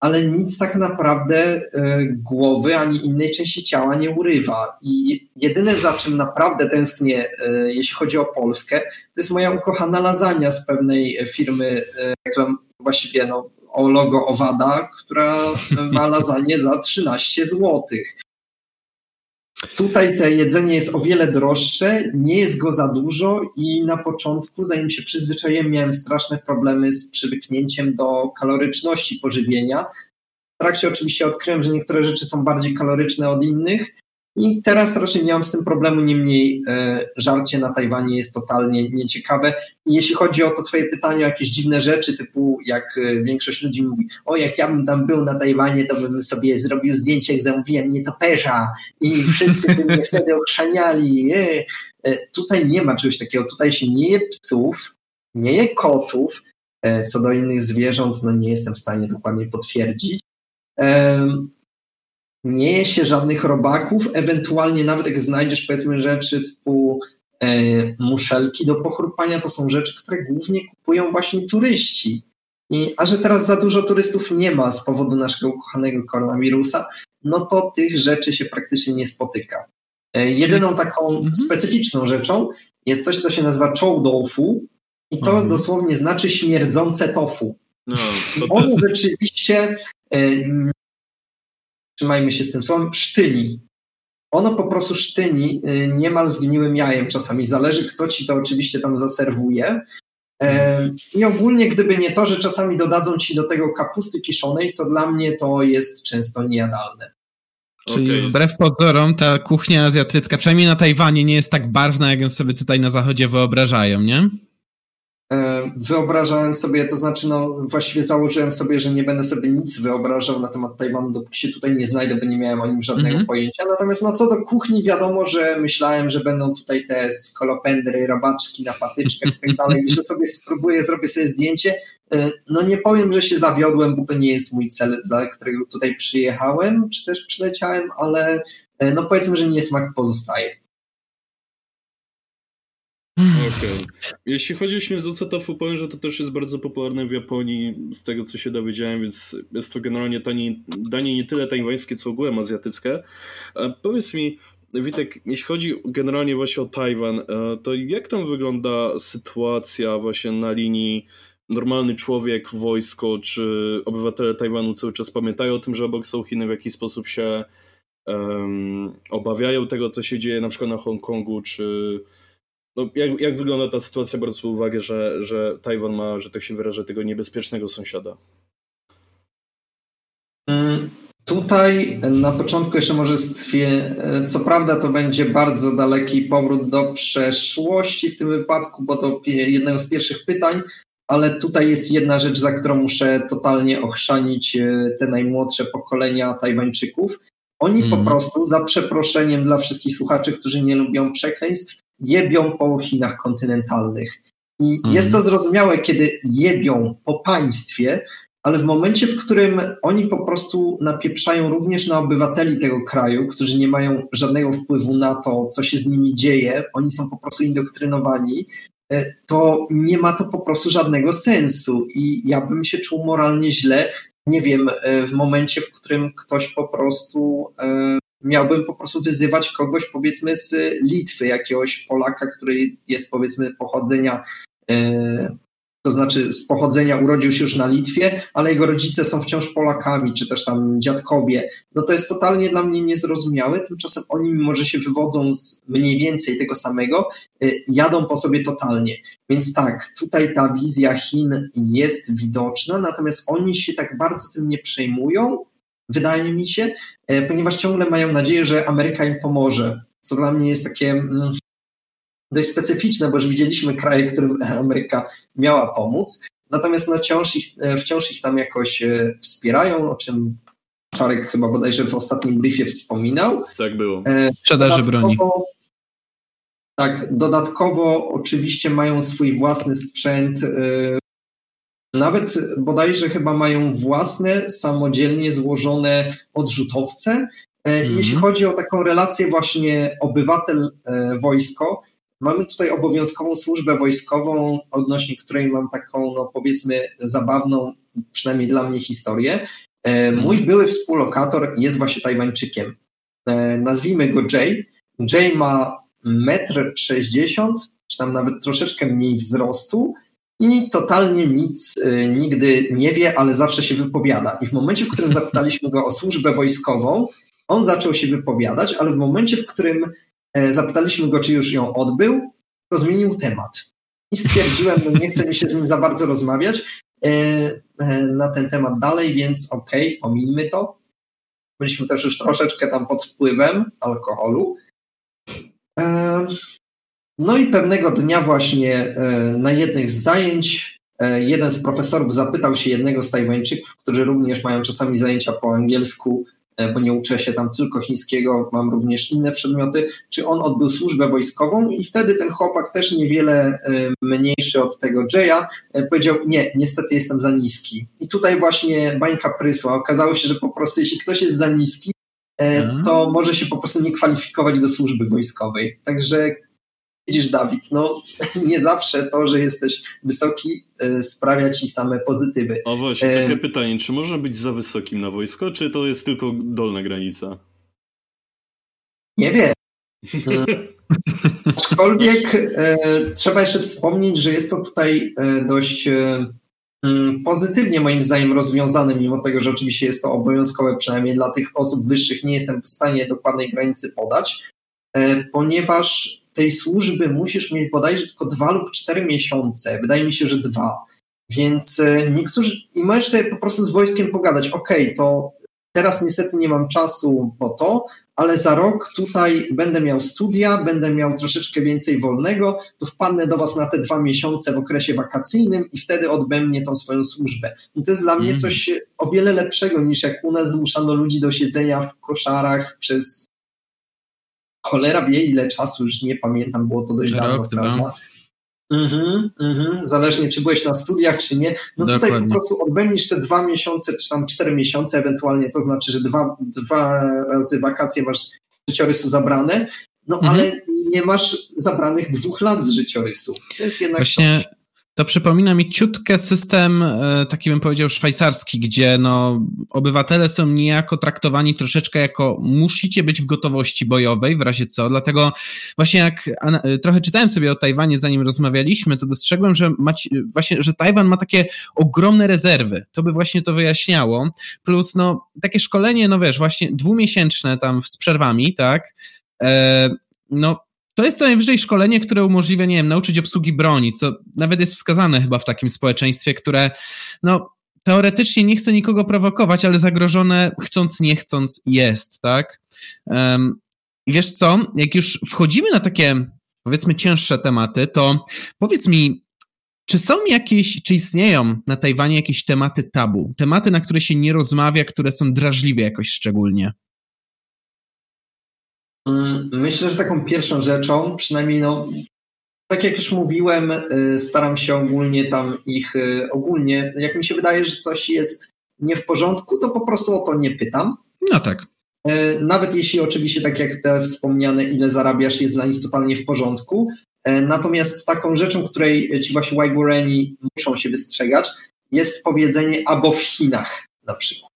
ale nic tak naprawdę e, głowy ani innej części ciała nie urywa. I jedyne za czym naprawdę tęsknię, e, jeśli chodzi o Polskę, to jest moja ukochana lasagna z pewnej firmy, e, właściwie no, o logo Owada, która ma lasagne za 13 złotych. Tutaj te jedzenie jest o wiele droższe, nie jest go za dużo i na początku, zanim się przyzwyczaiłem, miałem straszne problemy z przywyknięciem do kaloryczności pożywienia. W trakcie oczywiście odkryłem, że niektóre rzeczy są bardziej kaloryczne od innych, i teraz raczej nie mam z tym problemu, niemniej e, żarcie na Tajwanie jest totalnie nieciekawe. I jeśli chodzi o to twoje pytanie o jakieś dziwne rzeczy, typu jak e, większość ludzi mówi, o jak ja bym tam był na Tajwanie, to bym sobie zrobił zdjęcie, jak zamówiłem nietoperza i wszyscy by mnie wtedy ochrzaniali. E. Tutaj nie ma czegoś takiego, tutaj się nie je psów, nie je kotów, co do innych zwierząt, no nie jestem w stanie dokładnie potwierdzić. Nie je się żadnych robaków, ewentualnie nawet jak znajdziesz powiedzmy rzeczy typu muszelki do pochrupania, to są rzeczy, które głównie kupują właśnie turyści. I, a że teraz za dużo turystów nie ma z powodu naszego ukochanego koronawirusa, no to tych rzeczy się praktycznie nie spotyka. E, jedyną taką mhm. specyficzną rzeczą jest coś, co się nazywa chow tofu i to mhm. dosłownie znaczy śmierdzące tofu. No, to On jest... rzeczywiście, e, trzymajmy się z tym słowem, sztyni. Ono po prostu sztyni e, niemal zgniłym jajem czasami. Zależy, kto ci to oczywiście tam zaserwuje, i ogólnie, gdyby nie to, że czasami dodadzą ci do tego kapusty kiszonej, to dla mnie to jest często niejadalne. Czyli okay. wbrew pozorom ta kuchnia azjatycka, przynajmniej na Tajwanie, nie jest tak barwna, jak ją sobie tutaj na zachodzie wyobrażają, nie? E, wyobrażałem sobie, to znaczy, no właściwie założyłem sobie, że nie będę sobie nic wyobrażał na temat Tajwanu, dopóki się tutaj nie znajdę, bo nie miałem o nim żadnego mm -hmm. pojęcia. Natomiast no co do kuchni, wiadomo, że myślałem, że będą tutaj te skolopendry, robaczki na patyczkach i tak dalej, i że sobie spróbuję, zrobię sobie zdjęcie. E, no nie powiem, że się zawiodłem, bo to nie jest mój cel, dla którego tutaj przyjechałem, czy też przyleciałem, ale e, no powiedzmy, że niesmak pozostaje. Okej. Okay. Jeśli chodzi o śmierdzące powiem, że to też jest bardzo popularne w Japonii, z tego co się dowiedziałem, więc jest to generalnie tani, danie nie tyle tajwańskie, co ogółem azjatyckie. A powiedz mi, Witek, jeśli chodzi generalnie właśnie o Tajwan, e, to jak tam wygląda sytuacja właśnie na linii normalny człowiek, wojsko, czy obywatele Tajwanu cały czas pamiętają o tym, że obok są Chiny, w jaki sposób się um, obawiają tego, co się dzieje na przykład na Hongkongu, czy no, jak, jak wygląda ta sytuacja, biorąc pod uwagę, że, że Tajwan ma, że tak się wyrażę, tego niebezpiecznego sąsiada? Mm, tutaj na początku jeszcze może stwie, co prawda to będzie bardzo daleki powrót do przeszłości w tym wypadku, bo to jednego z pierwszych pytań, ale tutaj jest jedna rzecz, za którą muszę totalnie ochrzanić e, te najmłodsze pokolenia Tajwańczyków. Oni mm. po mhm. prostu, za przeproszeniem dla wszystkich słuchaczy, którzy nie lubią przekleństw, jebią po Chinach kontynentalnych. I mhm. jest to zrozumiałe, kiedy jebią po państwie, ale w momencie, w którym oni po prostu napieprzają również na obywateli tego kraju, którzy nie mają żadnego wpływu na to, co się z nimi dzieje, oni są po prostu indoktrynowani, e, to nie ma to po prostu żadnego sensu. I ja bym się czuł moralnie źle, nie wiem, e, w momencie, w którym ktoś po prostu e, miałbym po prostu wyzywać kogoś powiedzmy z Litwy, jakiegoś Polaka, który jest powiedzmy pochodzenia, e, to znaczy z pochodzenia urodził się już na Litwie, ale jego rodzice są wciąż Polakami, czy też tam dziadkowie. No to jest totalnie dla mnie niezrozumiałe, tymczasem oni mimo, że się wywodzą z mniej więcej tego samego, e, jadą po sobie totalnie. Więc tak, tutaj ta wizja Chin jest widoczna, natomiast oni się tak bardzo tym nie przejmują, wydaje mi się, e, ponieważ ciągle mają nadzieję, że Ameryka im pomoże, co dla mnie jest takie mm, dość specyficzne, bo już widzieliśmy kraje, którym Ameryka miała pomóc, natomiast no, wciąż, ich, e, wciąż ich tam jakoś e, wspierają, o czym Czarek chyba bodajże w ostatnim briefie wspominał. Tak było. Sprzedaży broni. Tak, dodatkowo oczywiście mają swój własny sprzęt, nawet bodajże chyba mają własne, samodzielnie złożone odrzutowce. Mm. Jeśli chodzi o taką relację właśnie obywatel-wojsko, e, mamy tutaj obowiązkową służbę wojskową, odnośnie której mam taką, no powiedzmy, zabawną, przynajmniej dla mnie, historię. E, mój mhm. były współlokator jest właśnie Tajwańczykiem. Nazwijmy go Jay. Jay ma 1,60 m, czy tam nawet troszeczkę mniej wzrostu, i totalnie nic y, nigdy nie wie, ale zawsze się wypowiada. I w momencie, w którym zapytaliśmy go o służbę wojskową, on zaczął się wypowiadać, ale w momencie, w którym e, zapytaliśmy go, czy już ją odbył, to zmienił temat. I stwierdziłem, że nie chce mi się z nim za bardzo rozmawiać e, e, na ten temat dalej, więc okej, okay, to. Byliśmy też już troszeczkę tam pod wpływem alkoholu. No i pewnego dnia właśnie e, na jednych z zajęć e, jeden z profesorów zapytał się jednego z Tajwańczyków, którzy również mają czasami zajęcia po angielsku, e, bo nie uczę się tam tylko chińskiego, mam również inne przedmioty, czy on odbył służbę wojskową i wtedy ten chłopak też niewiele mniejszy od tego Jaya powiedział, nie, niestety jestem za niski. I tutaj właśnie bańka prysła. Okazało się, że po prostu jeśli ktoś jest za niski, to może się po prostu nie kwalifikować do służby wojskowej. Także Widzisz, Dawid, no nie zawsze to, że jesteś wysoki, e, sprawia ci same pozytywy. O właśnie, takie e... pytanie, czy można być za wysokim na wojsko, czy to jest tylko dolna granica? Nie wiem. Aczkolwiek e, trzeba jeszcze wspomnieć, że jest to tutaj e, dość e, mm, pozytywnie moim zdaniem rozwiązane, mimo tego, że oczywiście jest to obowiązkowe, przynajmniej dla tych osób wyższych nie jestem w stanie dokładnej granicy podać, e, ponieważ tej służby musisz mieć bodajże tylko dwa lub cztery miesiące. Wydaje mi się, że dwa. Więc e, niektórzy, i możesz sobie po prostu z wojskiem pogadać, ok, to teraz niestety nie mam czasu po to, ale za rok tutaj będę miał studia, będę miał troszeczkę więcej wolnego, to wpadnę do Was na te dwa miesiące w okresie wakacyjnym i wtedy odbędę tą swoją służbę. I to jest dla mnie mm. coś o wiele lepszego niż jak u nas zmuszano ludzi do siedzenia w koszarach przez cholera wie ile czasu, już nie pamiętam, było to dość Rok, dawno, prawda? Mhm, mhm, zależnie czy byłeś na studiach, czy nie. No Dokładnie. tutaj po prostu odbędziesz te dwa miesiące, czy tam cztery miesiące ewentualnie, to znaczy, że dwa, dwa razy wakacje masz życiorysu zabrane, no mhm. ale nie masz zabranych dwóch lat z życiorysu. To jest jednak Właśnie coś. To przypomina mi ciutkę system, e, taki bym powiedział, szwajcarski, gdzie no, obywatele są niejako traktowani troszeczkę jako musicie być w gotowości bojowej, w razie co. Dlatego właśnie jak e, trochę czytałem sobie o Tajwanie, zanim rozmawialiśmy, to dostrzegłem, że, macie, właśnie, że Tajwan ma takie ogromne rezerwy. To by właśnie to wyjaśniało. Plus, no, takie szkolenie, no wiesz, właśnie dwumiesięczne tam z przerwami, tak? E, no, to jest co najwyżej szkolenie, które umożliwia, nie wiem, nauczyć obsługi broni, co nawet jest wskazane chyba w takim społeczeństwie, które, no, teoretycznie nie chce nikogo prowokować, ale zagrożone chcąc, nie chcąc jest, tak? Um, wiesz co, jak już wchodzimy na takie, powiedzmy, cięższe tematy, to powiedz mi, czy są jakieś, czy istnieją na Tajwanie jakieś tematy tabu? Tematy, na które się nie rozmawia, które są drażliwe jakoś szczególnie? Mm, myślę, że taką pierwszą rzeczą, przynajmniej no, tak jak już mówiłem, y, staram się ogólnie tam ich, y, ogólnie, jak mi się wydaje, że coś jest nie w porządku, to po prostu o to nie pytam. No tak. Y, nawet jeśli oczywiście, tak jak te wspomniane, ile zarabiasz, jest dla nich totalnie w porządku. Natomiast taką rzeczą, której ci właśnie Wajbureni muszą się wystrzegać, jest powiedzenie albo w Chinach na przykład.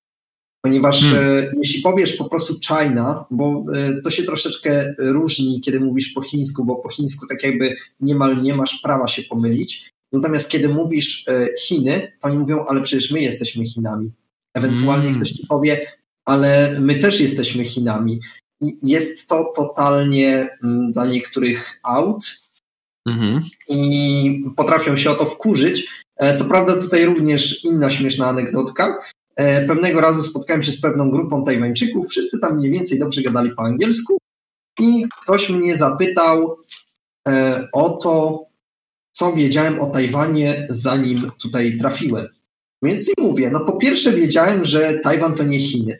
Ponieważ hmm. E, jeśli powiesz po prostu China, bo e, to się troszeczkę różni, kiedy mówisz po chińsku, bo po chińsku tak jakby niemal nie masz prawa się pomylić. Natomiast kiedy mówisz e, Chiny, to oni mówią, ale przecież my jesteśmy Chinami. Ewentualnie hmm. ktoś ci powie, ale my też jesteśmy Chinami. I jest to totalnie mm, dla niektórych out mhm. i potrafią się o to wkurzyć. Co prawda tutaj również inna śmieszna anegdotka, pewnego razu spotkałem się z pewną grupą Tajwańczyków, wszyscy tam mniej więcej dobrze gadali po angielsku i ktoś mnie zapytał e, o to, co wiedziałem o Tajwanie, zanim tutaj trafiłem. Więc i mówię, no po pierwsze wiedziałem, że Tajwan to nie Chiny.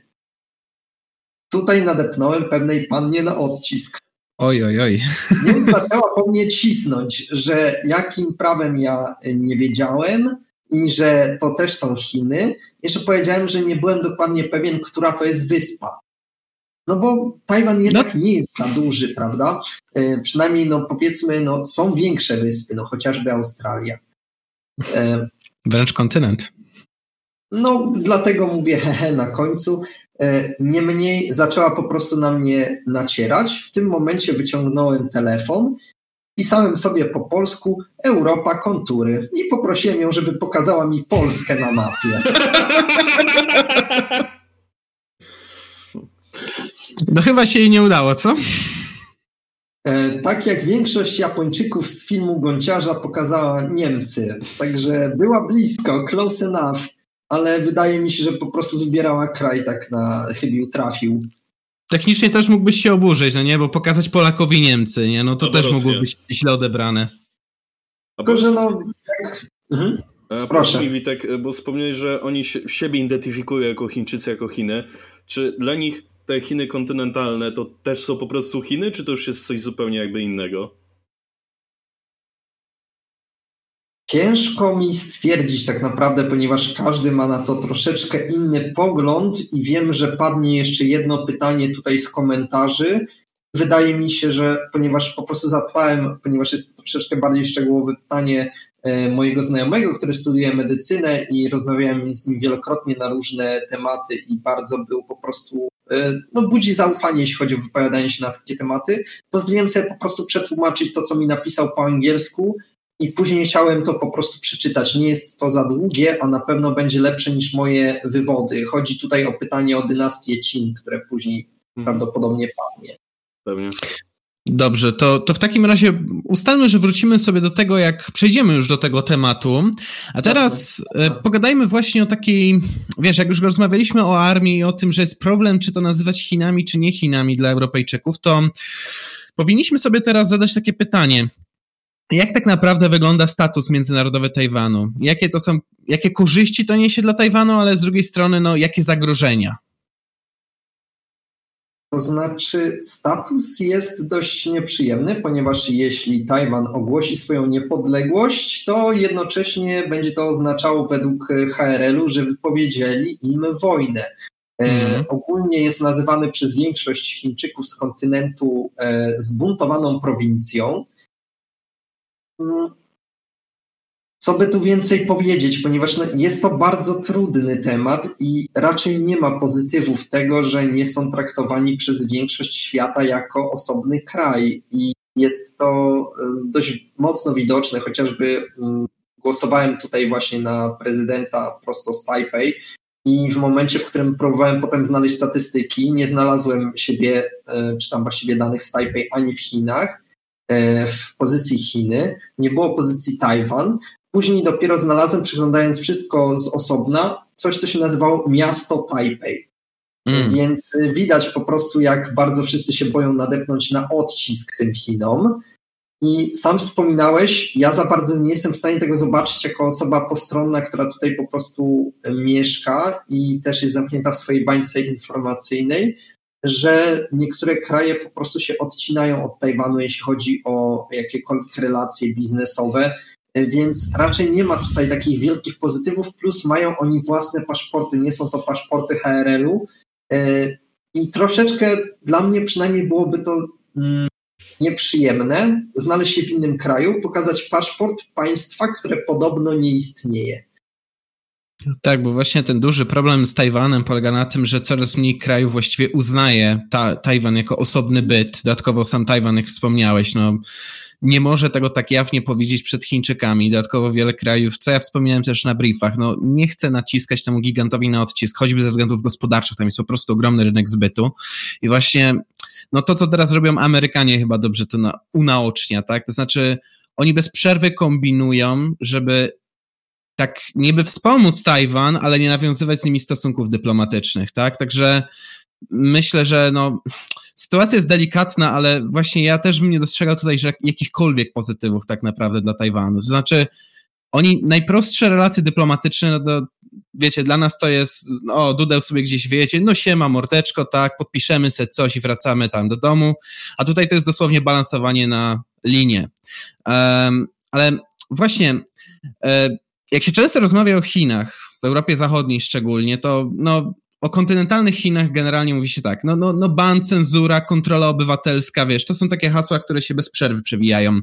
Tutaj nadepnąłem pewnej pannie na odcisk. Oj, oj, oj. Więc zaczęła po mnie cisnąć, że jakim prawem ja nie wiedziałem, i że to też są Chiny. Jeszcze powiedziałem, że nie byłem dokładnie pewien, która to jest wyspa. No bo Tajwan jednak no. nie jest za duży, prawda? E, przynajmniej, no powiedzmy, no, są większe wyspy, no chociażby Australia. E, Wręcz kontynent. No, dlatego mówię hehe na końcu. E, niemniej zaczęła po prostu na mnie nacierać. W tym momencie wyciągnąłem telefon Pisałem sobie po polsku Europa kontury i poprosiłem ją, żeby pokazała mi Polskę na mapie. No chyba się jej nie udało, co? E, tak jak większość Japończyków z filmu Gąciarza pokazała Niemcy. Także była blisko, close enough, ale wydaje mi się, że po prostu wybierała kraj tak na chybił trafił. Technicznie też mógłbyś się oburzyć, no nie? Bo pokazać Polakowi Niemcy, nie? No to Albo też Rosję. mogło być źle odebrane. Tylko, że no... Tak. Mhm. Proszę. Mi, Witek, bo wspomniałeś, że oni siebie identyfikują jako Chińczycy, jako Chiny. Czy dla nich te Chiny kontynentalne to też są po prostu Chiny, czy to już jest coś zupełnie jakby innego? Ciężko mi stwierdzić tak naprawdę, ponieważ każdy ma na to troszeczkę inny pogląd i wiem, że padnie jeszcze jedno pytanie tutaj z komentarzy. Wydaje mi się, że ponieważ po prostu zapytałem, ponieważ jest to troszeczkę bardziej szczegółowe pytanie e, mojego znajomego, który studiuje medycynę i rozmawiałem z nim wielokrotnie na różne tematy i bardzo był po prostu, e, no budzi zaufanie, jeśli chodzi o wypowiadanie się na takie tematy. Pozwoliłem sobie po prostu przetłumaczyć to, co mi napisał po angielsku i później chciałem to po prostu przeczytać. Nie jest to za długie, a na pewno będzie lepsze niż moje wywody. Chodzi tutaj o pytanie o dynastię Qin, które później hmm. prawdopodobnie padnie. Pewnie. Dobrze, to, to w takim razie ustalmy, że wrócimy sobie do tego, jak przejdziemy już do tego tematu. A teraz e, pogadajmy właśnie o takiej, wiesz, jak już rozmawialiśmy o armii i o tym, że jest problem, czy to nazywać Chinami, czy nie Chinami dla Europejczyków, to powinniśmy sobie teraz zadać takie pytanie. Jak tak naprawdę wygląda status międzynarodowy Tajwanu? Jakie to są, jakie korzyści to niesie dla Tajwanu, ale z drugiej strony, no, jakie zagrożenia? To znaczy, status jest dość nieprzyjemny, ponieważ jeśli Tajwan ogłosi swoją niepodległość, to jednocześnie będzie to oznaczało według HRL-u, że wypowiedzieli im wojnę. Mm. ogólnie jest nazywany przez większość Chińczyków z kontynentu e, zbuntowaną prowincją. Co by tu więcej powiedzieć, ponieważ no, jest to bardzo trudny temat i raczej nie ma pozytywów tego, że nie są traktowani przez większość świata jako osobny kraj. I jest to dość mocno widoczne, chociażby głosowałem tutaj właśnie na prezydenta prosto z Taipei i w momencie, w którym próbowałem potem znaleźć statystyki, nie znalazłem siebie, e, czy tam właściwie danych z Taipei ani w Chinach, w pozycji Chiny, nie było pozycji Tajwan. Później dopiero znalazłem, przeglądając wszystko z osobna, coś, co się nazywało miasto Tajpej. Mm. Więc widać po prostu, jak bardzo wszyscy się boją nadepnąć na odcisk tym Chinom. I sam wspominałeś, ja za bardzo nie jestem w stanie tego zobaczyć jako osoba postronna, która tutaj po prostu mieszka i też jest zamknięta w swojej bańce informacyjnej, że niektóre kraje po prostu się odcinają od Tajwanu, jeśli chodzi o jakiekolwiek relacje biznesowe, więc raczej nie ma tutaj takich wielkich pozytywów, plus mają oni własne paszporty, nie są to paszporty HRL-u e, i troszeczkę dla mnie przynajmniej byłoby to mm, nieprzyjemne znaleźć się w innym kraju, pokazać paszport państwa, które podobno nie istnieje. Tak, bo właśnie ten duży problem z Tajwanem polega na tym, że coraz mniej krajów właściwie uznaje ta, Tajwan jako osobny byt. Dodatkowo sam Tajwan, jak wspomniałeś, no, nie może tego tak jawnie powiedzieć przed Chińczykami. Dodatkowo wiele krajów, co ja wspomniałem też na briefach, no nie chce naciskać temu gigantowi na odcisk, choćby ze względów gospodarczych, tam jest po prostu ogromny rynek zbytu. I właśnie, no to, co teraz robią Amerykanie chyba dobrze to na, unaocznia, tak? To znaczy, oni bez przerwy kombinują, żeby tak niby wspomóc Tajwan, ale nie nawiązywać z nimi stosunków dyplomatycznych, tak? Także myślę, że no, sytuacja jest delikatna, ale właśnie ja też bym nie dostrzegał tutaj że jakichkolwiek pozytywów tak naprawdę dla Tajwanu. To znaczy, oni najprostsze relacje dyplomatyczne, no to wiecie, dla nas to jest, o, Dudeł sobie gdzieś wiecie, no siema, mordeczko, tak, podpiszemy sobie coś i wracamy tam do domu, a tutaj to jest dosłownie balansowanie na linię. Um, ale właśnie, um, jak się często rozmawia o Chinach, w Europie Zachodniej szczególnie, to no, o kontynentalnych Chinach generalnie mówi się tak, no, no, no ban, cenzura, kontrola obywatelska, wiesz, to są takie hasła, które się bez przerwy przewijają.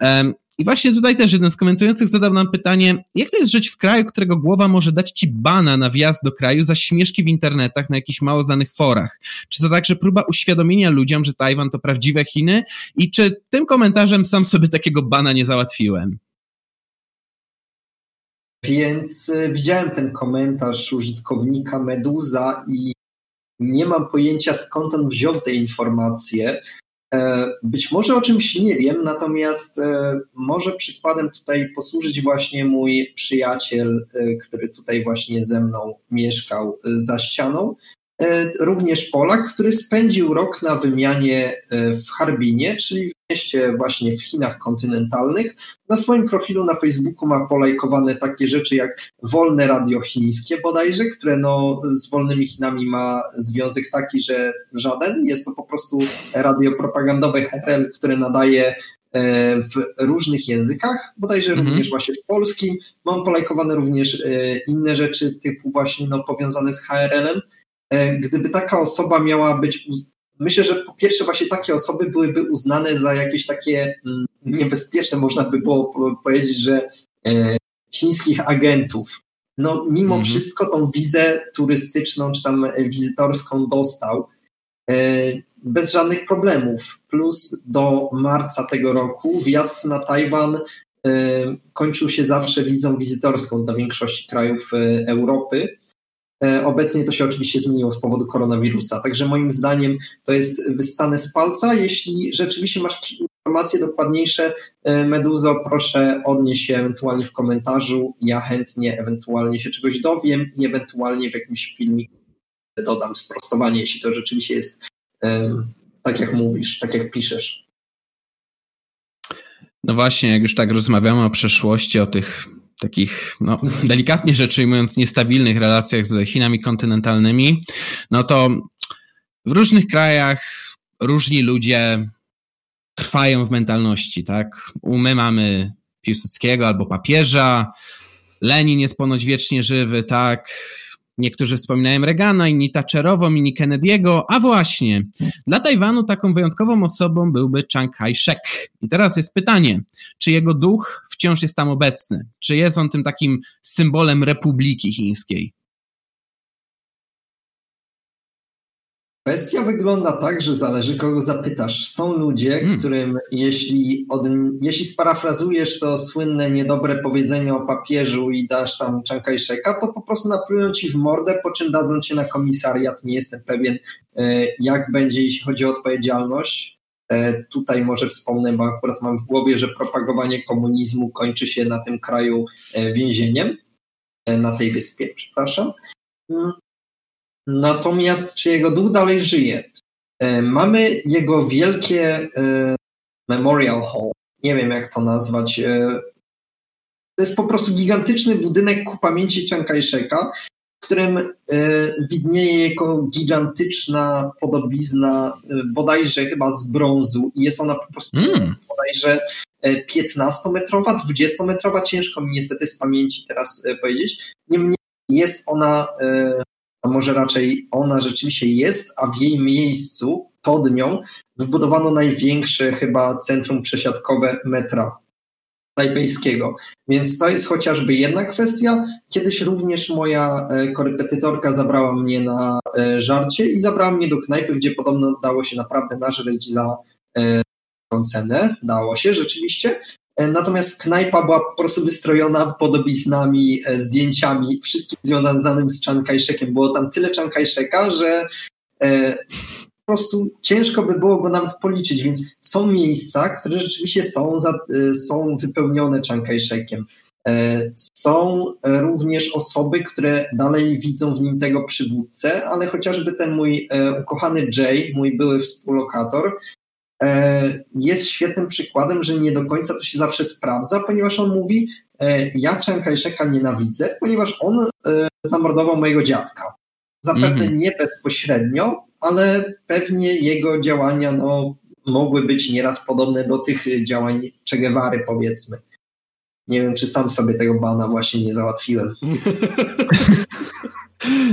Um, I właśnie tutaj też jeden z komentujących zadał nam pytanie, jak to jest żyć w kraju, którego głowa może dać ci bana na wjazd do kraju za śmieszki w internetach na jakichś mało znanych forach? Czy to także próba uświadomienia ludziom, że Tajwan to prawdziwe Chiny? I czy tym komentarzem sam sobie takiego bana nie załatwiłem? Więc e, widziałem ten komentarz użytkownika Meduza i nie mam pojęcia skąd on wziął te informacje. E, być może o czymś nie wiem, natomiast e, może przykładem tutaj posłużyć właśnie mój przyjaciel, który tutaj właśnie ze mną mieszkał za ścianą. Również Polak, który spędził rok na wymianie w Harbinie, czyli w mieście właśnie w Chinach kontynentalnych. Na swoim profilu na Facebooku ma polajkowane takie rzeczy jak wolne radio chińskie bodajże, które no z wolnymi Chinami ma związek taki, że żaden. Jest to po prostu radio propagandowe HRL, które nadaje e, w różnych językach, bodajże mhm. również właśnie w polskim. Mam polajkowane również e, inne rzeczy typu właśnie no, powiązane z HRL-em. E, gdyby taka osoba miała być Myślę, że po pierwsze właśnie takie osoby byłyby uznane za jakieś takie mm, niebezpieczne, można by było powiedzieć, że e, chińskich agentów. No mimo mhm. wszystko tą wizę turystyczną czy tam wizytorską dostał e, bez żadnych problemów. Plus do marca tego roku wjazd na Tajwan e, kończył się zawsze wizą wizytorską do większości krajów Europy. E, obecnie to się oczywiście zmieniło z powodu koronawirusa, także moim zdaniem to jest wystane z palca. Jeśli rzeczywiście masz informacje dokładniejsze, e, Meduzo, proszę odnieść się ewentualnie w komentarzu. Ja chętnie ewentualnie się czegoś dowiem i ewentualnie w jakimś filmiku dodam sprostowanie, jeśli to rzeczywiście jest um, tak, jak mówisz, tak jak piszesz. No właśnie, jak już tak rozmawiamy o przeszłości, o tych takich, no, delikatnie rzecz ujmując, niestabilnych relacjach z Chinami kontynentalnymi, no to w różnych krajach różni ludzie trwają w mentalności, tak? My mamy Piłsudskiego albo papieża, Lenin jest ponoć wiecznie żywy, tak? Niektórzy wspominają Reagana, inni Thatcherową, inni Kennedy'ego, a właśnie, dla Tajwanu taką wyjątkową osobą byłby Chiang Kai-shek. I teraz jest pytanie, czy jego duch wciąż jest tam obecny? Czy jest on tym takim symbolem Republiki Chińskiej? Kwestia wygląda tak, że zależy kogo zapytasz. Są ludzie, hmm. którym jeśli, od, jeśli sparafrazujesz to słynne niedobre powiedzenie o papieżu i dasz tam Czankajszeka, to po prostu naplują ci w mordę, po czym dadzą cię na komisariat. Nie jestem pewien, e, jak będzie, jeśli chodzi o odpowiedzialność. E, tutaj może wspomnę, bo akurat mam w głowie, że propagowanie komunizmu kończy się na tym kraju e, więzieniem, na tej wyspie, przepraszam. Natomiast czy jego duch dalej żyje? E, mamy jego wielkie e, Memorial Hall. Nie wiem, jak to nazwać. E, to jest po prostu gigantyczny budynek ku pamięci Chiang Kai-sheka, w którym widnieje jego gigantyczna podobizna, bodajże chyba z brązu i jest ona po prostu mm. bodajże 15-metrowa, 20-metrowa, ciężko mi niestety z pamięci teraz powiedzieć. Niemniej jest ona a może raczej ona rzeczywiście jest, a w jej miejscu, pod nią, wybudowano największe chyba centrum przesiadkowe metra tajpejskiego. Więc to jest chociażby jedna kwestia. Kiedyś również moja e, korepetytorka zabrała mnie na e, żarcie i zabrała mnie do knajpy, gdzie podobno dało się naprawdę nażreć za e, cenę. Dało się rzeczywiście. E, natomiast knajpa była po prostu wystrojona podobiznami, e, zdjęciami, wszystkim związanym z Chiang. Było tam tyle Chiang że e, po prostu ciężko by było go nawet policzyć, więc są miejsca, które rzeczywiście są, za, są wypełnione Chiang. Są również osoby, które dalej widzą w nim tego przywódcę, ale chociażby ten mój ukochany Jay, mój były współlokator, jest świetnym przykładem, że nie do końca to się zawsze sprawdza, ponieważ on mówi, e, ja Chiang Kai-sheka nienawidzę, ponieważ on e, zamordował mojego dziadka. Zapewne mm -hmm. nie bezpośrednio, ale pewnie jego działania no, mogły być nieraz podobne do tych działań Che Guevary, powiedzmy. Nie wiem, czy sam sobie tego bana właśnie nie załatwiłem.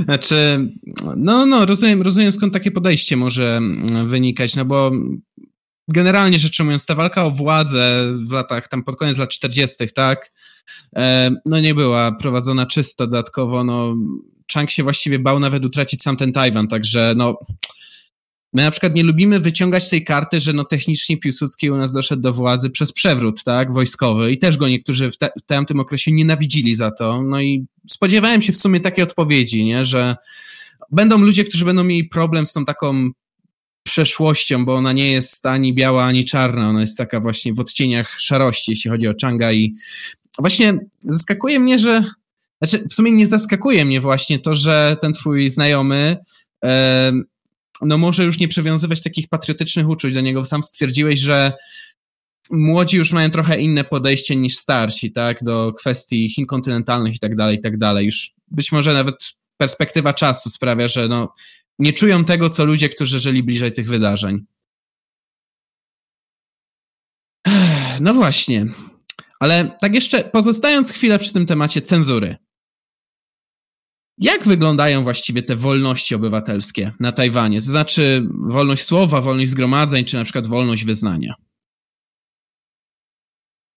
Znaczy, no, no, rozumiem, rozumiem skąd takie podejście może wynikać, no bo generalnie rzecz ujmując, ta walka o władzę w latach, tam pod koniec lat 40., tak, e, no nie była prowadzona czysto dodatkowo, no Chang się właściwie bał nawet utracić sam ten Tajwan, także no my na przykład nie lubimy wyciągać tej karty, że no technicznie Piłsudski u nas doszedł do władzy przez przewrót, tak, wojskowy i też go niektórzy w, te, w tamtym okresie nienawidzili za to, no i spodziewałem się w sumie takiej odpowiedzi, nie, że będą ludzie, którzy będą mieli problem z tą taką przeszłością, bo ona nie jest ani biała, ani czarna, ona jest taka właśnie w odcieniach szarości, jeśli chodzi o Changa i właśnie zaskakuje mnie, że znaczy w sumie nie zaskakuje mnie właśnie to, że ten twój znajomy no może już nie przywiązywać takich patriotycznych uczuć do niego. Sam stwierdziłeś, że młodzi już mają trochę inne podejście niż starsi, tak, do kwestii Chin kontynentalnych i tak dalej, i tak dalej. Już być może nawet perspektywa czasu sprawia, że no, nie czują tego, co ludzie, którzy żyli bliżej tych wydarzeń. No właśnie. Ale tak jeszcze pozostając chwilę przy tym temacie cenzury. Jak wyglądają właściwie te wolności obywatelskie na Tajwanie? To znaczy wolność słowa, wolność zgromadzeń, czy na przykład wolność wyznania?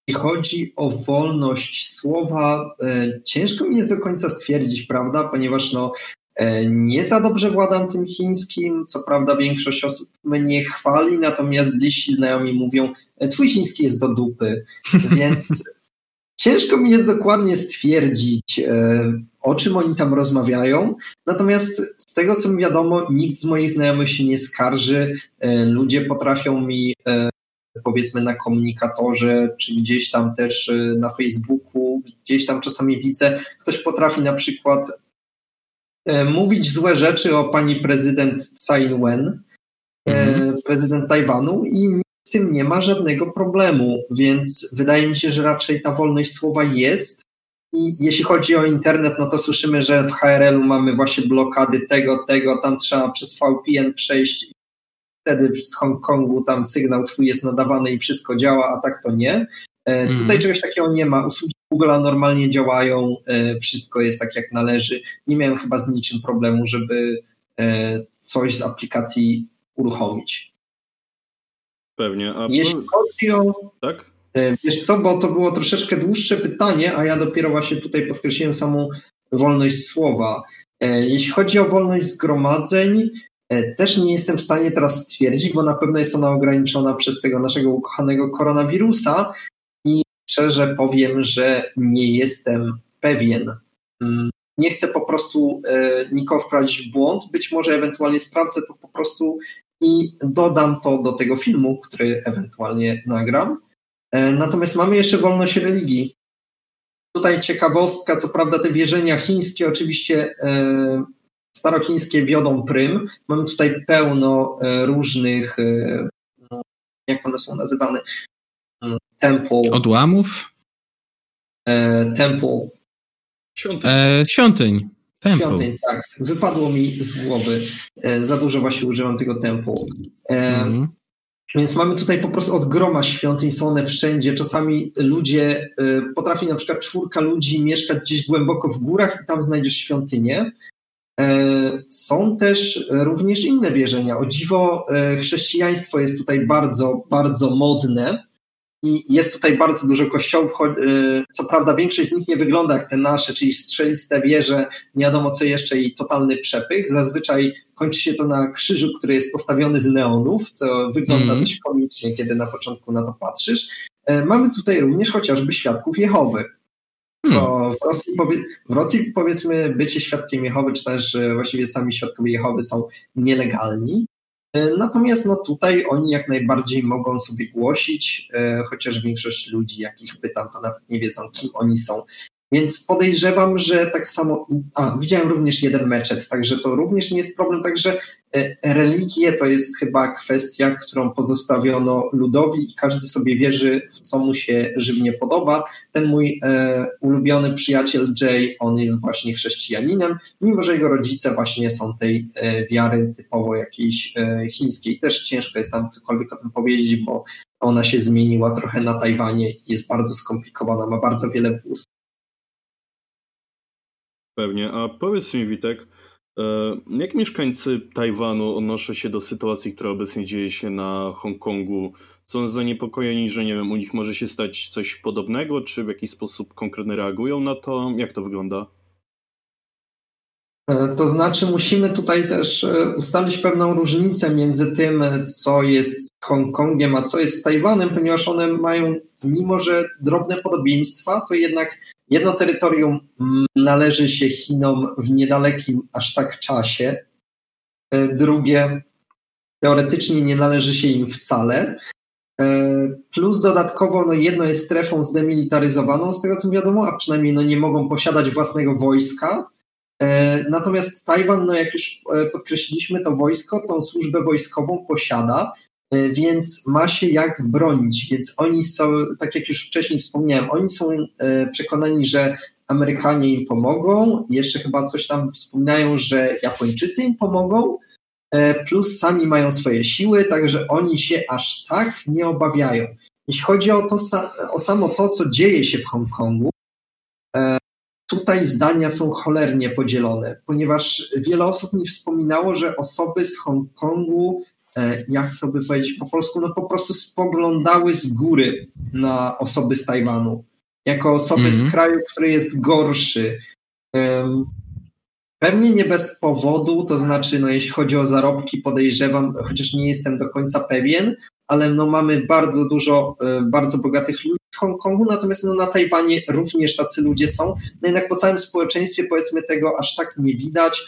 Jeśli chodzi o wolność słowa, e, ciężko mi jest do końca stwierdzić, prawda, ponieważ no, nie za dobrze władam tym chińskim. Co prawda, większość osób mnie chwali, natomiast bliżsi znajomi mówią, e, twój chiński jest do dupy. Więc ciężko mi jest dokładnie stwierdzić, o czym oni tam rozmawiają. Natomiast z tego, co mi wiadomo, nikt z moich znajomych się nie skarży. Ludzie potrafią mi powiedzmy na komunikatorze, czy gdzieś tam też na Facebooku, gdzieś tam czasami widzę, ktoś potrafi na przykład e, mówić złe rzeczy o pani prezydent Tsai Ing-wen, e, mhm. prezydent Tajwanu i nic z tym nie ma żadnego problemu, więc wydaje mi się, że raczej ta wolność słowa jest i jeśli chodzi o internet, no to słyszymy, że w HRL-u mamy właśnie blokady tego, tego, tam trzeba przez VPN przejść wtedy z Hongkongu tam sygnał twój jest nadawany i wszystko działa, a tak to nie. Mm. Tutaj czegoś takiego nie ma. Usługi Google'a normalnie działają, e, wszystko jest tak jak należy. Nie miałem chyba z niczym problemu, żeby e, coś z aplikacji uruchomić. Pewnie. A Jeśli chodzi o. Tak? Wiesz co, bo to było troszeczkę dłuższe pytanie, a ja dopiero właśnie tutaj podkreśliłem samą wolność słowa. Jeśli chodzi o wolność zgromadzeń, E, też nie jestem w stanie teraz stwierdzić, bo na pewno jest ona ograniczona przez tego naszego ukochanego koronawirusa szczerze powiem, że nie jestem pewien. Mm, nie chcę po prostu e, nikogo wprowadzić w błąd, być może ewentualnie sprawdzę to po prostu i dodam to do tego filmu, który ewentualnie nagram. E, natomiast mamy jeszcze wolność religii. Tutaj ciekawostka, co prawda te wierzenia chińskie oczywiście starochińskie wiodą prym. Mamy tutaj pełno e, różnych, e, no, jak one są nazywane, temple. Odłamów? E, temple. Świątyń. E, świątyń. Temple. Świątyń, tak. Wypadło mi z głowy. E, za dużo właśnie używam tego temple. E, mm. Więc mamy tutaj po prostu od groma świątyń, są one wszędzie. Czasami ludzie, potrafi na przykład czwórka ludzi mieszkać gdzieś głęboko w górach i tam znajdziesz świątynię. E, są też również inne wierzenia. O dziwo, e, chrześcijaństwo jest tutaj bardzo, bardzo modne i jest tutaj bardzo dużo kościołów. E, co prawda, większość z nich nie wygląda jak te nasze, czyli strzeliste wieże, nie wiadomo co jeszcze i totalny przepych. Zazwyczaj kończy się to na krzyżu, który jest postawiony z neonów, co wygląda mm. dość komicznie, kiedy na początku na to patrzysz. Mamy tutaj również chociażby świadków Jehowy. Co hmm. w Rosji, w Rosji powiedzmy bycie świadkiem Jehowy, czy też właściwie sami świadkowie Jehowy są nielegalni. E, natomiast no tutaj oni jak najbardziej mogą sobie głosić, e, chociaż większość ludzi, jakich pytam, to nawet nie wiedzą, kim oni są. Więc podejrzewam, że tak samo. A, widziałem również jeden meczet, także to również nie jest problem. Także e, religie to jest chyba kwestia, którą pozostawiono ludowi i każdy sobie wierzy, w co mu się żywnie podoba. Ten mój e, ulubiony przyjaciel Jay, on jest właśnie chrześcijaninem, mimo że jego rodzice właśnie są tej e, wiary typowo jakiejś e, chińskiej. Też ciężko jest tam cokolwiek o tym powiedzieć, bo ona się zmieniła trochę na Tajwanie, jest bardzo skomplikowana, ma bardzo wiele Pewnie. A powiedz mi, Witek, e, jak mieszkańcy Tajwanu odnoszą się do sytuacji, która obecnie dzieje się na Hongkongu? Są zaniepokojeni, że nie wiem, u nich może się stać coś podobnego, czy w jakiś sposób konkretny reagują na to? Jak to wygląda? E, to znaczy, musimy tutaj też e, ustalić pewną różnicę między tym, co jest z Hongkongiem, a co jest z Tajwanem, ponieważ one mają, mimo że drobne podobieństwa, to jednak Jedno terytorium mm, należy się Chinom w niedalekim aż tak czasie, e, drugie teoretycznie nie należy się im wcale. E, plus dodatkowo no jedno jest strefą zdemilitaryzowaną, z tego co wiadomo, a przynajmniej no nie mogą posiadać własnego wojska. Natomiast Tajwan, no jak już podkreśliliśmy, to wojsko, tą służbę wojskową posiada, więc ma się jak bronić. Więc oni są, tak jak już wcześniej wspomniałem, oni są przekonani, że Amerykanie im pomogą, jeszcze chyba coś tam wspominają, że Japończycy im pomogą, e, plus sami mają swoje siły, także oni się aż tak nie obawiają. Jeśli chodzi o, to, o samo to, co dzieje się w Hongkongu, e, tutaj zdania są cholernie podzielone, ponieważ wiele osób mi wspominało, że osoby z Hongkongu, e, jak to by powiedzieć po polsku, no po prostu spoglądały z góry na osoby z Tajwanu jako osoby mm -hmm. z mhm. kraju, który jest gorszy. Pewnie nie bez powodu, to znaczy, no, jeśli chodzi o zarobki, podejrzewam, chociaż nie jestem do końca pewien, ale no, mamy bardzo dużo, e, bardzo bogatych ludzi z Hongkongu, natomiast no, na Tajwanie również tacy ludzie są. No jednak po całym społeczeństwie, powiedzmy, tego aż tak nie widać.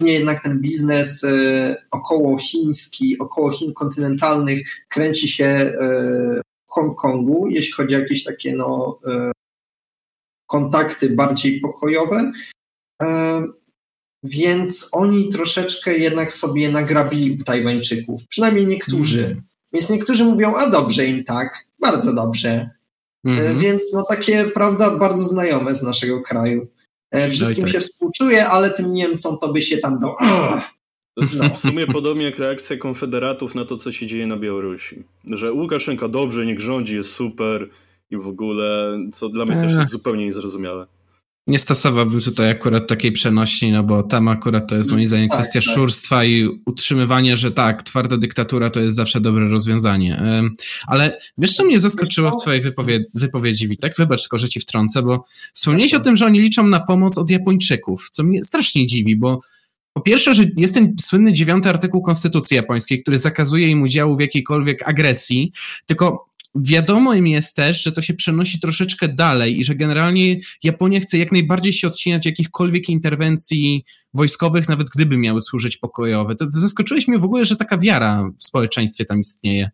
Nie jednak ten biznes e, około chiński, około Chin kontynentalnych kręci się e, w Hongkongu, jeśli chodzi o jakieś takie no, e, kontakty bardziej pokojowe. Więc oni troszeczkę jednak sobie nagrabili u Tajwańczyków, przynajmniej niektórzy. Mm. Więc niektórzy mówią, a dobrze im tak, bardzo dobrze. Mm. Więc no takie, prawda, bardzo znajome z naszego kraju. E, wszystkim no tak. się współczuje, ale tym Niemcom to by się tam do... No. W sumie podobnie jak reakcja konfederatów na to, co się dzieje na Białorusi. Że Łukaszenka dobrze, niech rządzi, jest super, i w ogóle, co dla mnie też jest zupełnie niezrozumiałe. Nie stosowałbym tutaj akurat takiej przenośni, no bo tam akurat to jest moim zdaniem tak, kwestia tak. szurstwa i utrzymywania, że tak, twarda dyktatura to jest zawsze dobre rozwiązanie. Ale wiesz, co mnie zaskoczyło w twojej wypowiedzi, wypowiedzi Witek? Wybacz tylko, że ci wtrącę, bo wspomniałeś o tym, że oni liczą na pomoc od Japończyków, co mnie strasznie dziwi, bo po pierwsze, że jest ten słynny dziewiąty artykuł Konstytucji Japońskiej, który zakazuje im udziału w jakiejkolwiek agresji, tylko Wiadomo im jest też, że to się przenosi troszeczkę dalej i że generalnie Japonia chce jak najbardziej się odcinać jakichkolwiek interwencji wojskowych, nawet gdyby miały służyć pokojowe. To zaskoczyłeś mnie w ogóle, że taka wiara w społeczeństwie tam istnieje.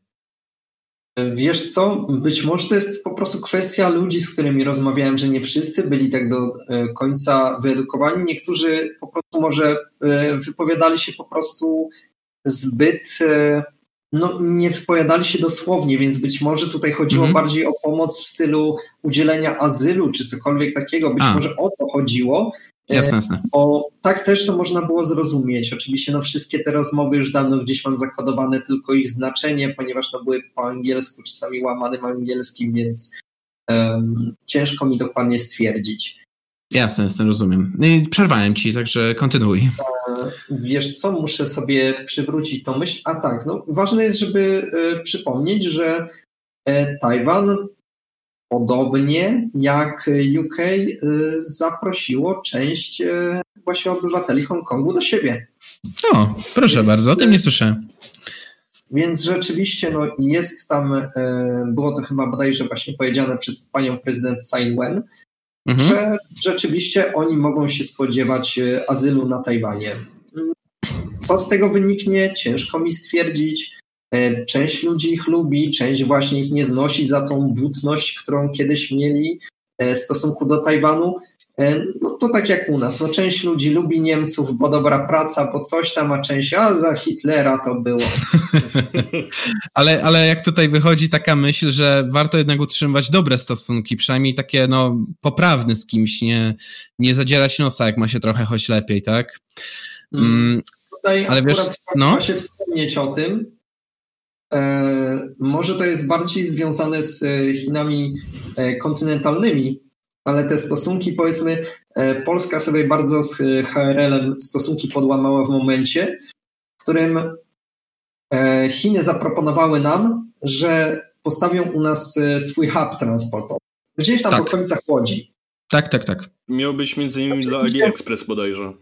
Wiesz co, być może to jest po prostu kwestia ludzi, z którymi rozmawiałem, że nie wszyscy byli tak do e, końca wyedukowani. Niektórzy po prostu może e, wypowiadali się po prostu zbyt e, no, nie wypowiadali się dosłownie, więc być może tutaj chodziło mhm. bardziej o pomoc w stylu udzielenia azylu czy cokolwiek takiego. Być A. może o to chodziło. E, jasne, jasne. Bo tak też to można było zrozumieć. Oczywiście no, wszystkie te rozmowy już dawno gdzieś mam zakodowane tylko ich znaczenie, ponieważ no, były po angielsku, czasami łamanym angielskim, więc um, ciężko mi dokładnie stwierdzić. Jasne, jasne, rozumiem. No przerwałem ci, także kontynuuj. E, wiesz co, muszę sobie przywrócić tą myśl. A tak, no ważne jest, żeby e, przypomnieć, że Tajwan podobnie jak UK zaprosiło część właśnie obywateli Hongkongu do siebie. O, proszę Więc, bardzo, o tym nie słyszałem. Więc rzeczywiście no, jest tam, było to chyba bodajże właśnie powiedziane przez panią prezydent Tsai Ing-wen, mhm. że rzeczywiście oni mogą się spodziewać azylu na Tajwanie. Co z tego wyniknie, ciężko mi stwierdzić. E, część ludzi ich lubi, część właśnie ich nie znosi za tą butność, którą kiedyś mieli e, w stosunku do Tajwanu. E, no to tak jak u nas, no część ludzi lubi Niemców, bo dobra praca, bo coś tam, a część, a za Hitlera to było. ale, ale jak tutaj wychodzi taka myśl, że warto jednak utrzymywać dobre stosunki, przynajmniej takie no poprawne z kimś, nie, nie zadzierać nosa, jak ma się trochę choć lepiej, tak? Mm, mm ale wiesz, no? się wspomnieć o tym, może to jest bardziej związane z e, Chinami e, kontynentalnymi, ale te stosunki, powiedzmy, e, Polska sobie bardzo z HRL-em stosunki podłamała w momencie, w którym e, Chiny zaproponowały nam, że postawią u nas e, swój hub transportowy. Gdzieś tam tak. w okolicach Łodzi. Tak, tak, tak. Miał być między innymi dla AliExpress bodajże.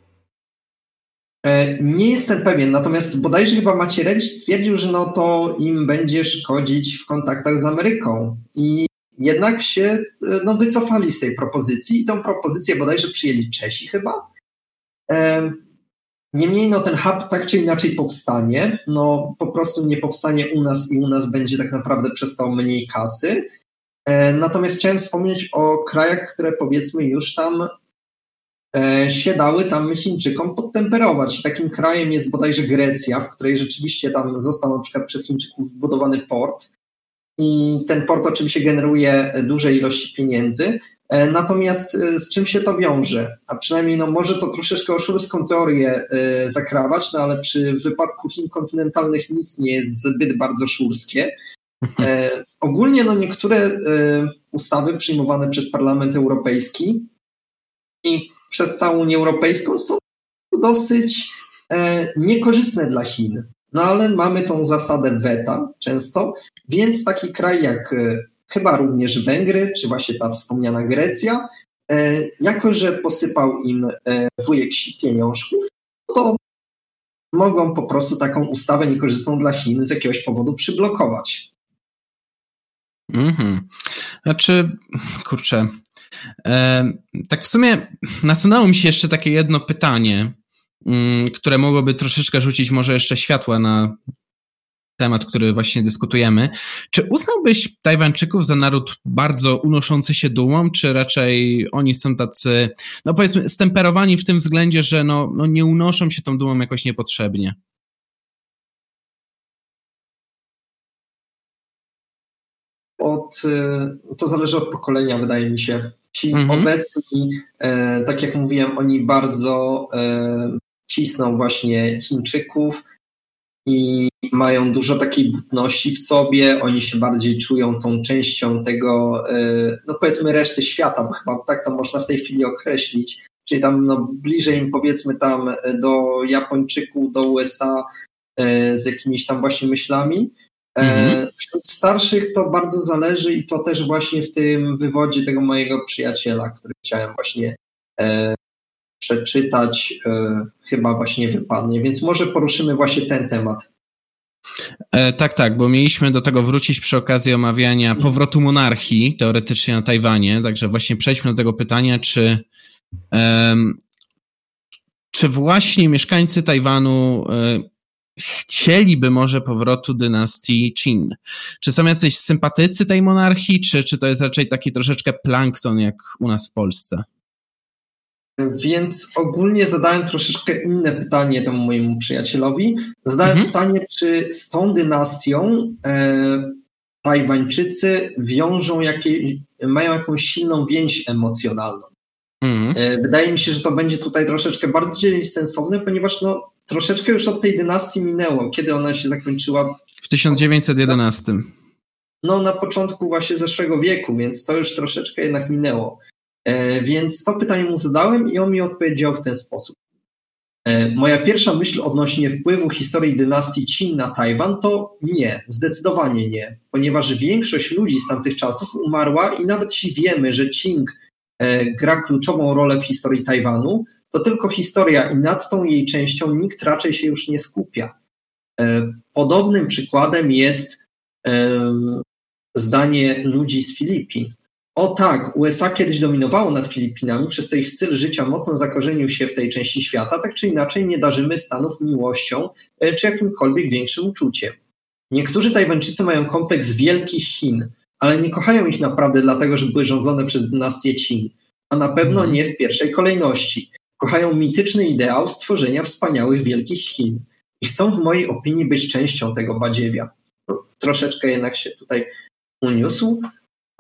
Nie jestem pewien, natomiast bodajże chyba Macierewicz stwierdził, że no to im będzie szkodzić w kontaktach z Ameryką. I jednak się e, no, wycofali z tej propozycji i tą propozycję bodajże przyjęli Czesi chyba. Niemniej no, ten hub tak czy inaczej powstanie, no po prostu nie powstanie u nas i u nas będzie tak naprawdę przez to mniej kasy. E, natomiast chciałem wspomnieć o krajach, które powiedzmy już tam e, się dały tam Chińczykom podtemperować. Takim krajem jest bodajże Grecja, w której rzeczywiście tam został na przykład przez Chińczyków wybudowany port. I ten port oczywiście generuje duże ilości pieniędzy, E, natomiast e, z czym się to wiąże? A przynajmniej no, może to troszeczkę oszurską teorię e, zakrawać, no ale przy wypadku Chin kontynentalnych nic nie jest zbyt bardzo szurskie. E, ogólnie no, niektóre e, ustawy przyjmowane przez Parlament Europejski i przez całą Unię Europejską są dosyć e, niekorzystne dla Chin. No ale mamy tą zasadę weta często, więc taki kraj jak chyba również Węgry, czy właśnie ta wspomniana Grecja, e, jako że posypał im e, wujek pieniążków, to mogą po prostu taką ustawę niekorzystną dla Chin z jakiegoś powodu przyblokować. Mhm. Znaczy, kurczę, e, tak w sumie nasunęło mi się jeszcze takie jedno pytanie, mm, które mogłoby troszeczkę rzucić może jeszcze światła na temat, który właśnie dyskutujemy. Czy uznałbyś Tajwańczyków za naród bardzo unoszący się dumą, czy raczej oni są tacy, no powiedzmy, stemperowani w tym względzie, że no, no nie unoszą się tą dumą jakoś niepotrzebnie? Od, y, to zależy od pokolenia, wydaje mi się. Ci mhm. obecni, e, tak jak mówiłem, oni bardzo e, cisną właśnie Chińczyków, i mają dużo takiej butności w sobie, oni się bardziej czują tą częścią tego, e, no powiedzmy reszty świata, bo chyba tak to można w tej chwili określić, czyli tam no, bliżej im powiedzmy tam do Japończyków, do USA e, z jakimiś tam właśnie myślami. E, mhm. Wśród starszych to bardzo zależy i to też właśnie w tym wywodzie tego mojego przyjaciela, który chciałem właśnie przeczytać, e, chyba właśnie wypadnie, więc może poruszymy właśnie ten temat. E, tak, tak, bo mieliśmy do tego wrócić przy okazji omawiania powrotu monarchii teoretycznie na Tajwanie, także właśnie przejdźmy do tego pytania, czy, um, czy właśnie mieszkańcy Tajwanu um, chcieliby może powrotu dynastii Qin? Czy są jacyś sympatycy tej monarchii, czy, czy to jest raczej taki troszeczkę plankton jak u nas w Polsce? Więc ogólnie zadałem troszeczkę inne pytanie temu mojemu przyjacielowi. Zadałem mhm. pytanie, czy z tą dynastią e, Tajwańczycy wiążą jakieś, mają jakąś silną więź emocjonalną. Mhm. E, wydaje mi się, że to będzie tutaj troszeczkę bardziej sensowne, ponieważ no, troszeczkę już od tej dynastii minęło. Kiedy ona się zakończyła? W 1911. No, na początku właśnie zeszłego wieku, więc to już troszeczkę jednak minęło. E, więc to pytanie mu zadałem i on mi odpowiedział w ten sposób. E, moja pierwsza myśl odnośnie wpływu historii dynastii Qin na Tajwan to nie, zdecydowanie nie, ponieważ większość ludzi z tamtych czasów umarła i nawet jeśli wiemy, że Qing e, gra kluczową rolę w historii Tajwanu, to tylko historia i nad tą jej częścią nikt raczej się już nie skupia. Podobnym przykładem jest zdanie ludzi z Filipin. O tak, USA kiedyś dominowało nad Filipinami, przez to ich styl życia mocno zakorzenił się w tej części świata, tak czy inaczej nie darzymy Stanów miłością e, czy jakimkolwiek większym uczuciem. Niektórzy Tajwańczycy mają kompleks wielkich Chin, ale nie kochają ich naprawdę dlatego, że były rządzone przez dynastię Qin, a na pewno mhm. nie w pierwszej kolejności. Kochają mityczny ideał stworzenia wspaniałych wielkich Chin i chcą w mojej opinii być częścią tego badziewia. No, troszeczkę jednak się tutaj uniósł,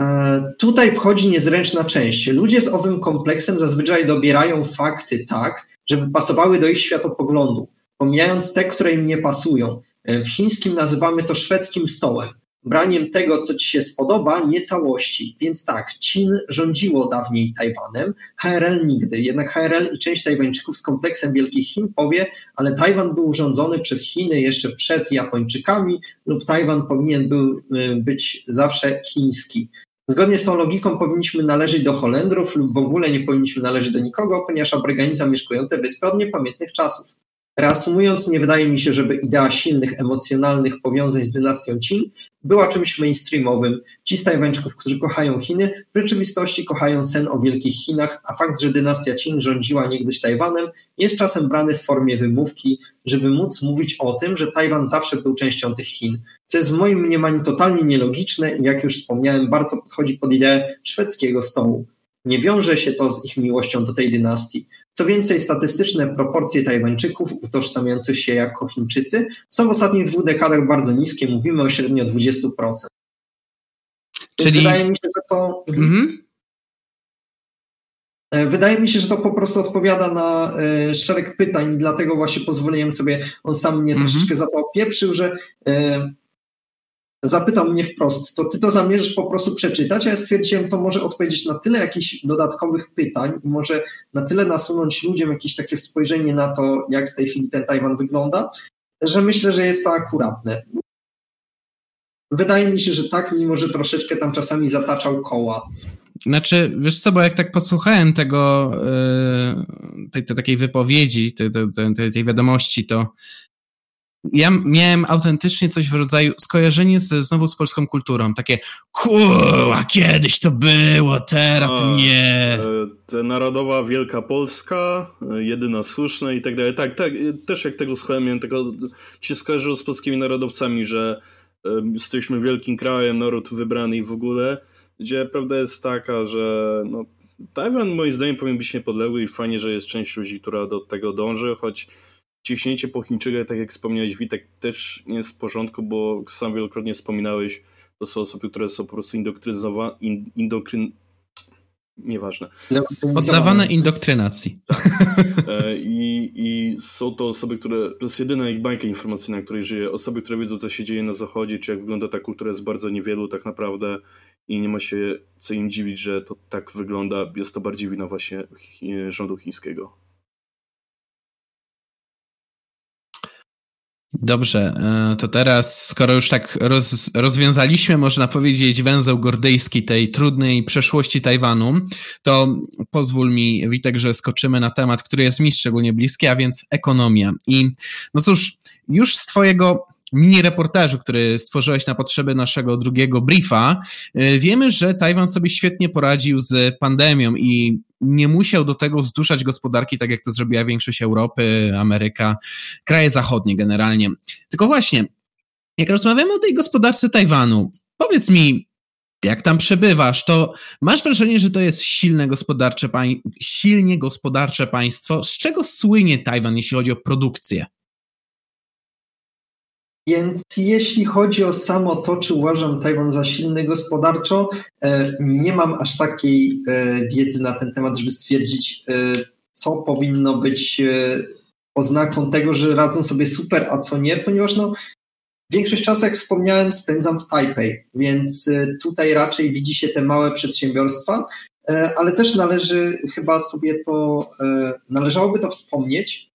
E, tutaj wchodzi niezręczna część. Ludzie z owym kompleksem zazwyczaj dobierają fakty tak, żeby pasowały do ich światopoglądu, pomijając te, które im nie pasują. E, w chińskim nazywamy to szwedzkim stołem. Braniem tego, co ci się spodoba, nie całości. Więc tak, Chin rządziło dawniej Tajwanem, HRL nigdy. Jednak HRL i część Tajwańczyków z kompleksem Wielkich Chin powie, ale Tajwan był rządzony przez Chiny jeszcze przed Japończykami lub Tajwan powinien był e, być zawsze chiński. Zgodnie z tą logiką powinniśmy należeć do Holendrów lub w ogóle nie powinniśmy należeć do nikogo, ponieważ Aborygani zamieszkują te wyspy od niepamiętnych czasów. Reasumując, nie wydaje mi się, żeby idea silnych emocjonalnych powiązań z dynastią Qin była czymś mainstreamowym. Ci z Tajwańczyków, którzy kochają Chiny, w rzeczywistości kochają sen o wielkich Chinach, a fakt, że dynastia Qin rządziła niegdyś Tajwanem, jest czasem brany w formie wymówki, żeby móc mówić o tym, że Tajwan zawsze był częścią tych Chin, co jest w moim mniemaniu totalnie nielogiczne i jak już wspomniałem, bardzo podchodzi pod ideę szwedzkiego stołu. Nie wiąże się to z ich miłością do tej dynastii. Co więcej, statystyczne proporcje Tajwańczyków utożsamiających się jako Chińczycy są w ostatnich dwóch dekadach bardzo niskie, mówimy o średnio 20%. Więc Czyli... wydaje mi się, że to... Mhm. E, wydaje mi się, że to po prostu odpowiada na e, szereg pytań i dlatego właśnie pozwoliłem sobie, on sam mnie -hmm. troszeczkę za to opieprzył, że e, zapytał mnie wprost, to ty to zamierzasz po prostu przeczytać, a ja stwierdziłem, to może odpowiedzieć na tyle jakichś dodatkowych pytań i może na tyle nasunąć ludziom jakieś takie spojrzenie na to, jak w tej chwili ten Tajwan wygląda, że myślę, że jest to akuratne. Wydaje mi się, że tak, mimo że troszeczkę tam czasami zataczał koła. Znaczy, wiesz co, bo jak tak posłuchałem tego, yy, tej, tej takiej wypowiedzi, tej, tej, tej wiadomości, to ja miałem autentycznie coś w rodzaju skojarzenie ze, znowu z polską kulturą. Takie, kurwa, kiedyś to było, teraz A, nie. E, narodowa Wielka Polska, e, jedyna słuszna i tak dalej. Tak, tak, e, też jak tego słuchałem, miałem tego, się skojarzyło z polskimi narodowcami, że jesteśmy wielkim krajem, naród wybrany i w ogóle, gdzie prawda jest taka, że no, Tajwan moim zdaniem powinien być niepodległy i fajnie, że jest część ludzi, która do tego dąży, choć ciśnięcie po Chińczykach, tak jak wspomniałeś Witek, też nie jest w porządku, bo sam wielokrotnie wspominałeś, to są osoby, które są po prostu indoktryzowane, indoktryn... Nieważne. Poddawane indoktrynacji. Tak. I, I są to osoby, które. To jest jedyna ich bańka informacyjna, której żyje. Osoby, które wiedzą, co się dzieje na zachodzie, czy jak wygląda ta kultura, jest bardzo niewielu tak naprawdę. I nie ma się co im dziwić, że to tak wygląda. Jest to bardziej wina właśnie rządu chińskiego. Dobrze, e, to teraz, skoro już tak roz, rozwiązaliśmy, można powiedzieć, węzeł gordyjski tej trudnej przeszłości Tajwanu, to pozwól mi, Witek, że skoczymy na temat, który jest mi szczególnie bliski, a więc ekonomia. I no cóż, już z Twojego mini reportażu, który stworzyłeś na potrzeby naszego drugiego briefa, e, wiemy, że Tajwan sobie świetnie poradził z pandemią i nie musiał do tego zduszać gospodarki, tak jak to zrobiła większość Europy, Ameryka, kraje zachodnie generalnie. Tylko właśnie, jak rozmawiamy o tej gospodarce Tajwanu, powiedz mi, jak tam przebywasz, to masz wrażenie, że to jest silne gospodarcze, silnie gospodarcze państwo. Z czego słynie Tajwan, jeśli chodzi o produkcję? Więc jeśli chodzi o samo to, czy uważam Tajwan za silny gospodarczo, e, nie mam aż takiej e, wiedzy na ten temat, żeby stwierdzić, e, co powinno być oznaką tego, że radzą sobie super, a co nie, ponieważ no, większość czasu, jak wspomniałem, spędzam w Taipei, więc tutaj raczej widzi się te małe przedsiębiorstwa, ale też należy chyba sobie to, należałoby to wspomnieć,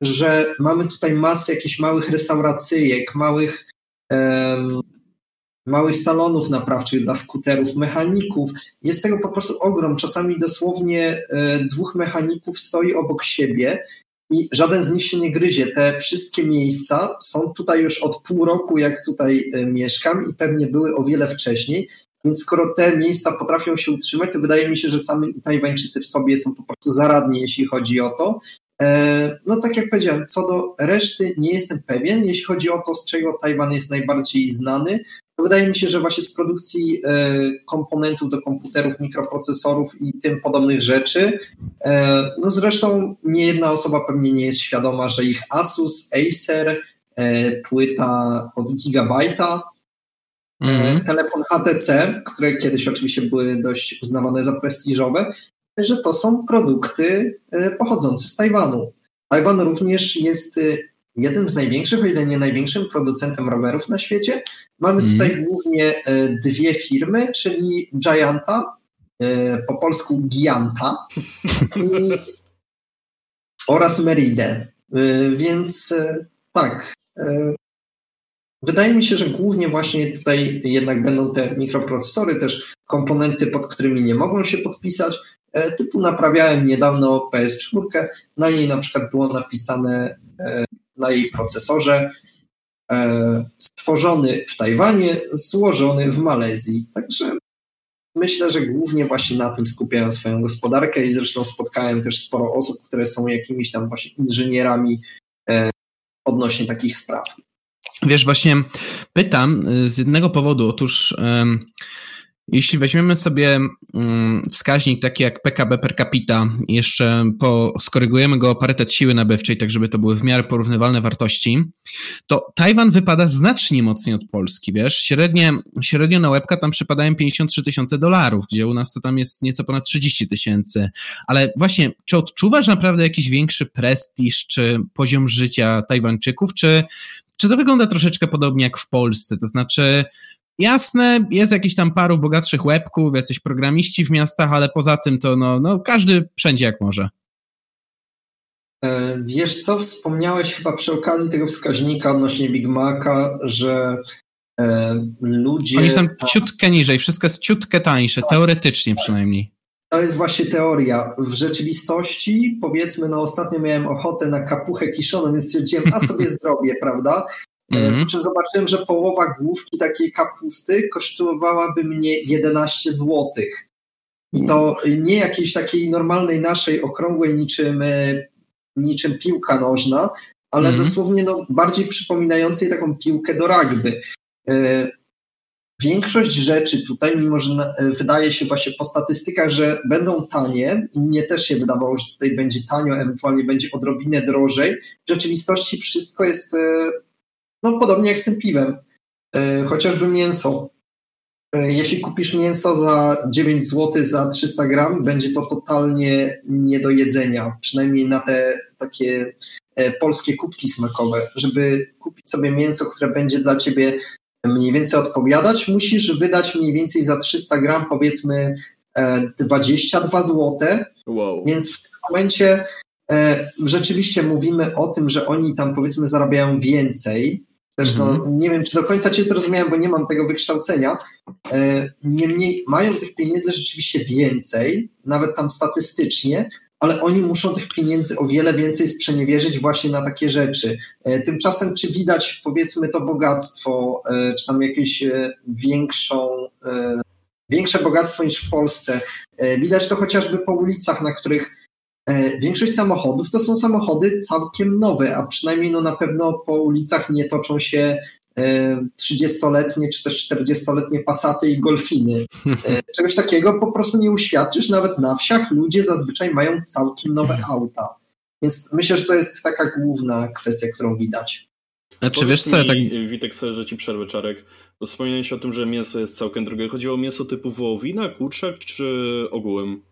że mamy tutaj masę jakichś małych restauracyjek, małych, um, małych salonów naprawczych dla skuterów, mechaników. Jest tego po prostu ogrom. Czasami dosłownie e, dwóch mechaników stoi obok siebie i żaden z nich się nie gryzie. Te wszystkie miejsca są tutaj już od pół roku, jak tutaj e, mieszkam i pewnie były o wiele wcześniej. Więc skoro te miejsca potrafią się utrzymać, to wydaje mi się, że sami Tajwańczycy w sobie są po prostu zaradni, jeśli chodzi o to. E, no tak jak powiedziałem, co do reszty nie jestem pewien. Jeśli chodzi o to, z czego Tajwan jest najbardziej znany, to wydaje mi się, że właśnie z produkcji e, komponentów do komputerów, mikroprocesorów i tym podobnych rzeczy. E, no zresztą nie jedna osoba pewnie nie jest świadoma, że ich Asus, Acer, płyta od Gigabajta, mm. telefon HTC, które kiedyś oczywiście były dość uznawane za prestiżowe, że to są produkty e, pochodzące z Tajwanu. Tajwan również jest e, jednym z największych, o ile nie największym producentem rowerów na świecie. Mamy mm. tutaj głównie e, dwie firmy, czyli Gianta, po polsku Gianta i, oraz Meride. Więc tak, Wydaje mi się, że głównie właśnie tutaj jednak będą te mikroprocesory, też komponenty, pod którymi nie mogą się podpisać, typu naprawiałem niedawno PS4, na niej na przykład było napisane e, na jej procesorze e, stworzony w Tajwanie, złożony w Malezji. Także myślę, że głównie właśnie na tym skupiają swoją gospodarkę i zresztą spotkałem też sporo osób, które są jakimiś tam właśnie inżynierami odnośnie takich spraw. Wiesz, właśnie pytam z jednego powodu. Otóż Jeśli weźmiemy sobie mm, wskaźnik taki jak PKB per capita, jeszcze po, skorygujemy go o parytet siły nabywczej, tak żeby to były w miarę porównywalne wartości, to Tajwan wypada znacznie mocniej od Polski, wiesz? Średnie, średnio na łebka tam przypadają 53 tysiące dolarów, gdzie u nas to tam jest nieco ponad 30 tysięcy. Ale właśnie, czy odczuwasz naprawdę jakiś większy prestiż, czy poziom życia Tajwańczyków, czy, czy to wygląda troszeczkę podobnie jak w Polsce? To znaczy, Jasne, jest jakiś tam paru bogatszych łebków, jacyś programiści w miastach, ale poza tym to no, no każdy wszędzie jak może. E, wiesz co, wspomniałeś chyba przy okazji tego wskaźnika odnośnie Big Maca, że e, ludzie... Oni są ciutkę niżej, wszystko jest ciutkę tańsze, tak. teoretycznie przynajmniej. To jest właśnie teoria. W rzeczywistości, powiedzmy, no ostatnio miałem ochotę na kapuchę kiszoną, więc stwierdziłem, a sobie zrobię, prawda? Mm-hmm. Po czym zobaczyłem, że połowa główki takiej kapusty kosztowałaby mnie 11 zł. I to nie jakiejś takiej normalnej naszej okrągłej niczym, e, niczym piłka nożna, ale mm-hmm. dosłownie no, bardziej przypominającej taką piłkę do rugby. E, większość rzeczy tutaj, mimo że wydaje się właśnie po statystykach, że będą tanie i mnie też się wydawało, że tutaj będzie tanio, ewentualnie będzie odrobinę drożej, w rzeczywistości wszystko jest no podobnie jak z tym piwem. E, chociażby mięso. E, jeśli kupisz mięso za 9 zł za 300 gram, będzie to totalnie nie do jedzenia. Przynajmniej na te takie e, polskie kubki smakowe. Żeby kupić sobie mięso, które będzie dla ciebie mniej więcej odpowiadać, musisz wydać mniej więcej za 300 gram powiedzmy 22 zł. Wow. Więc w tym momencie rzeczywiście mówimy o tym, że oni tam powiedzmy zarabiają więcej, też no, mhm. nie wiem, czy do końca cię zrozumiałem, bo nie mam tego wykształcenia. E, niemniej mają tych pieniędzy rzeczywiście więcej, nawet tam statystycznie, ale oni muszą tych pieniędzy o wiele więcej sprzeniewierzyć właśnie na takie rzeczy. E, tymczasem, czy widać powiedzmy to bogactwo, e, czy tam jakieś większą, większe bogactwo niż w Polsce? Widać to chociażby po ulicach, na których większość samochodów to są samochody całkiem nowe, a przynajmniej no na pewno po ulicach nie toczą się 30-letnie e, czy też 40-letnie pasaty i golfiny. E, czegoś takiego po prostu nie uświadczysz. Nawet na wsiach ludzie zazwyczaj mają całkiem nowe mhm. auta. Więc myślę, że to jest taka główna kwestia, którą widać. Znaczy, wiesz co, tak... Witek, sobie, że ci przerwę, Czarek. Wspomniałeś o tym, że mięso jest całkiem drogie. Chodziło o mięso typu wołowina, kurczak czy ogółem?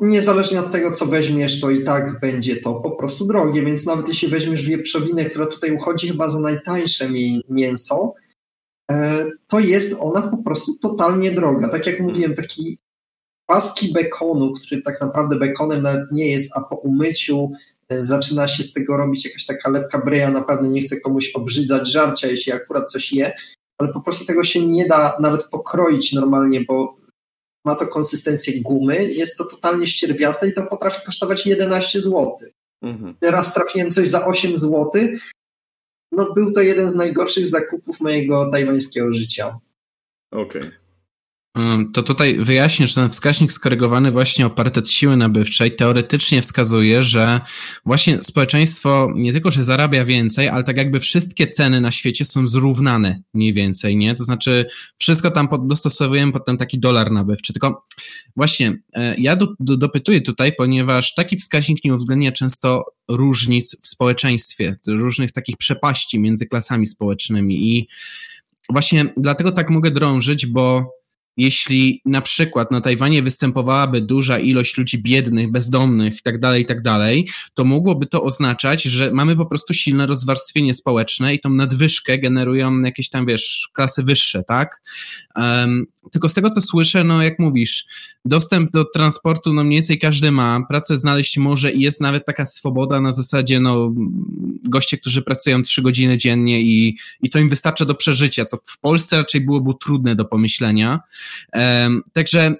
Niezależnie od tego, co weźmiesz, to i tak będzie to po prostu drogie, więc nawet jeśli weźmiesz wieprzowinę, która tutaj uchodzi chyba za najtańsze mięso, e, to jest ona po prostu totalnie droga. Tak jak mówiłem, taki paski bekonu, który tak naprawdę bekonem nawet nie jest, a po umyciu e, zaczyna się z tego robić jakaś taka lepka breja, naprawdę nie chcę komuś obrzydzać żarcia, jeśli akurat coś je, ale po prostu tego się nie da nawet pokroić normalnie, bo ma to konsystencję gumy, jest to totalnie ścierwiaste i to potrafi kosztować 11 zł. Mhm. Teraz trafiłem coś za 8 zł. No, był to jeden z najgorszych zakupów mojego tajwańskiego życia. Okej. Okay. To tutaj wyjaśnię, że ten wskaźnik skorygowany właśnie o parytet siły nabywczej teoretycznie wskazuje, że właśnie społeczeństwo nie tylko, że zarabia więcej, ale tak jakby wszystkie ceny na świecie są zrównane mniej więcej, nie? To znaczy wszystko tam pod, dostosowujemy pod ten taki dolar nabywczy. Tylko właśnie e, ja do, do, dopytuję tutaj, ponieważ taki wskaźnik nie uwzględnia często różnic w społeczeństwie, różnych takich przepaści między klasami społecznymi i właśnie dlatego tak mogę drążyć, bo jeśli na przykład na Tajwanie występowałaby duża ilość ludzi biednych, bezdomnych itd., tak itd., tak to mogłoby to oznaczać, że mamy po prostu silne rozwarstwienie społeczne i tą nadwyżkę generują jakieś tam, wiesz, klasy wyższe, tak? Um, tylko z tego, co słyszę, no jak mówisz, dostęp do transportu, no mniej więcej każdy ma, pracę znaleźć może i jest nawet taka swoboda na zasadzie, no goście, którzy pracują trzy godziny dziennie i, i to im wystarcza do przeżycia, co w Polsce raczej byłoby trudne do pomyślenia. Także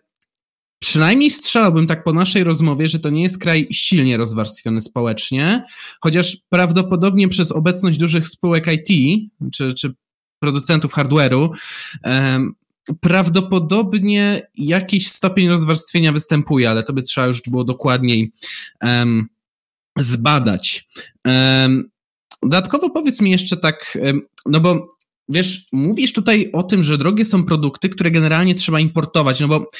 przynajmniej strzelałbym tak po naszej rozmowie, że to nie jest kraj silnie rozwarstwiony społecznie, chociaż prawdopodobnie przez obecność dużych spółek IT czy, czy producentów hardware'u prawdopodobnie jakiś stopień rozwarstwienia występuje, ale to by trzeba już było dokładniej zbadać. Dodatkowo powiedz mi jeszcze tak, no bo wiesz, mówisz tutaj o tym, że drogie są produkty, które generalnie trzeba importować, no bo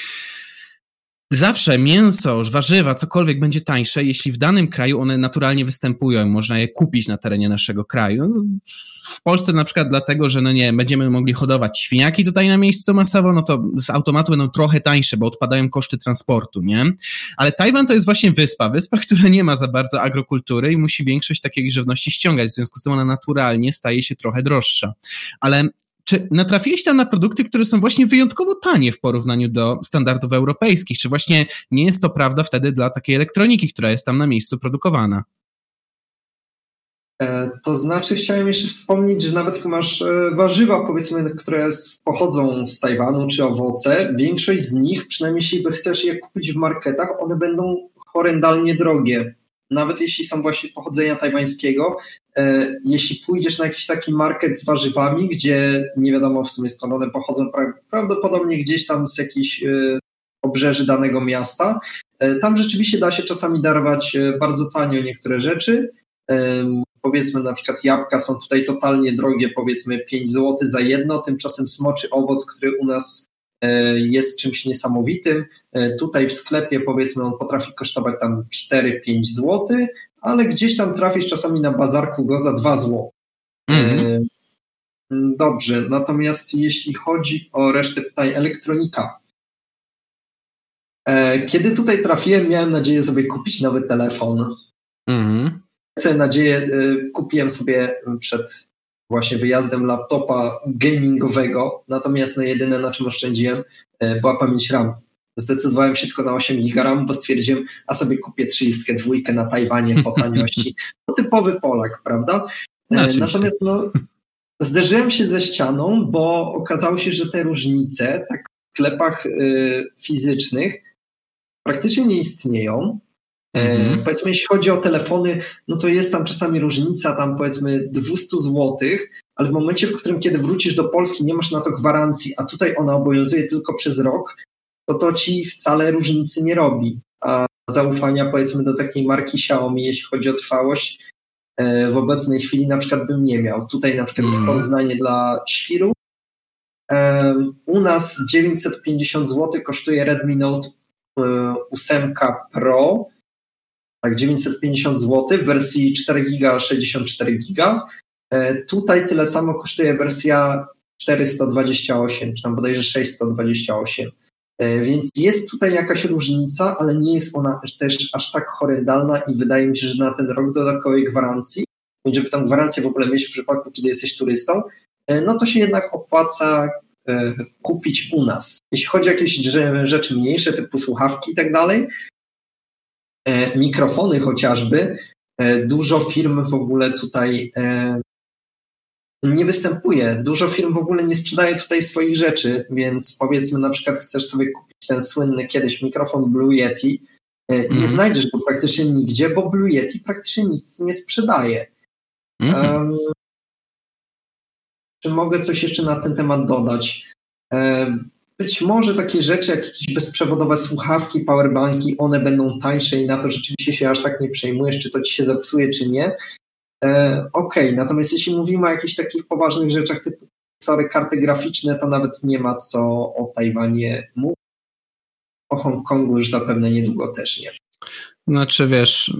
Zawsze mięso, warzywa, cokolwiek będzie tańsze, jeśli w danym kraju one naturalnie występują, można je kupić na terenie naszego kraju. No, w Polsce na przykład dlatego, że no nie, będziemy mogli hodować świniaki tutaj na miejscu masowo, no to z automatu będą trochę tańsze, bo odpadają koszty transportu, nie? Ale Tajwan to jest właśnie wyspa, wyspa, która nie ma za bardzo agrokultury i musi większość takiej żywności ściągać, w związku z tym ona naturalnie staje się trochę droższa. Ale czy natrafiłeś tam na produkty, które są właśnie wyjątkowo tanie w porównaniu do standardów europejskich? Czy właśnie nie jest to prawda wtedy dla takiej elektroniki, która jest tam na miejscu produkowana? E, to znaczy, chciałem jeszcze wspomnieć, że nawet jak masz e, warzywa, powiedzmy, które pochodzą z Tajwanu, czy owoce, większość z nich, przynajmniej jeśli chcesz je kupić w marketach, one będą horrendalnie drogie nawet jeśli są właśnie pochodzenia tajwańskiego, e, jeśli pójdziesz na jakiś taki market z warzywami, gdzie nie wiadomo w sumie skąd one pochodzą, prawdopodobnie gdzieś tam z jakichś e, obrzeży danego miasta, e, tam rzeczywiście da się czasami darować bardzo tanio niektóre rzeczy. Powiedzmy na przykład jabłka są tutaj totalnie drogie, powiedzmy 5 zł za jedno, tymczasem smoczy owoc, który u nas jest czymś niesamowitym. E, tutaj w sklepie powiedzmy on potrafi kosztować tam 4-5 zł, ale gdzieś tam trafisz czasami na bazarku go za 2 zł. Mhm. Dobrze, natomiast jeśli chodzi o resztę pytań, elektronika. E, kiedy tutaj trafiłem, miałem nadzieję sobie kupić nowy telefon. Mhm. nadzieję, kupiłem sobie przed właśnie wyjazdem laptopa gamingowego, natomiast no jedyne na czym oszczędziłem e, była pamięć RAM. Zdecydowałem się tylko na 8 GB RAM, bo stwierdziłem, a sobie kupię 32 na Tajwanie po taniości. To typowy Polak, prawda? No, natomiast no, zderzyłem się ze ścianą, bo okazało się, że te różnice tak w sklepach y, fizycznych praktycznie nie istnieją. Mhm. Powiedzmy, jeśli chodzi o telefony, no to jest tam czasami różnica tam powiedzmy 200 zł, ale w momencie, w którym kiedy wrócisz do Polski, nie masz na to gwarancji, a tutaj ona obowiązuje tylko przez rok, to to ci wcale różnicy nie robi. A zaufania powiedzmy do takiej marki Xiaomi, jeśli chodzi o trwałość, e, w obecnej chwili na przykład bym nie miał. Tutaj na przykład jest mhm. porównanie dla świru. U nas 950 zł kosztuje Redmi Note 8 e, Pro, tak 950 zł w wersji 4 giga 64 giga. E, tutaj tyle samo kosztuje wersja 428, czy tam bodajże 628. E, więc jest tutaj jakaś różnica, ale nie jest ona też aż tak horrendalna i wydaje mi się, że na ten rok dodatkowej gwarancji, żeby tę gwarancję w ogóle mieć w przypadku, kiedy jesteś turystą, e, no to się jednak opłaca kupić u nas. Jeśli chodzi o jakieś rzeczy mniejsze, typu słuchawki i tak dalej, mikrofony chociażby, e, dużo firm w ogóle tutaj e, nie występuje. Dużo firm w ogóle nie sprzedaje tutaj swoich rzeczy, więc powiedzmy na przykład chcesz sobie kupić ten słynny kiedyś mikrofon Blue Yeti, nie mm. znajdziesz go praktycznie nigdzie, bo Blue Yeti praktycznie nic nie sprzedaje. Mm. Um, czy mogę coś jeszcze na ten temat dodać? Um, być może takie rzeczy jak jakieś bezprzewodowe słuchawki, powerbanki, one będą tańsze i na to rzeczywiście się aż tak nie przejmujesz, czy to ci się zepsuje, czy nie. E, Okej, okay. natomiast jeśli mówimy o jakichś takich poważnych rzeczach typu procesory, karty graficzne, to nawet nie ma co o Tajwanie mówić. O Hongkongu już zapewne niedługo też nie. Znaczy, wiesz,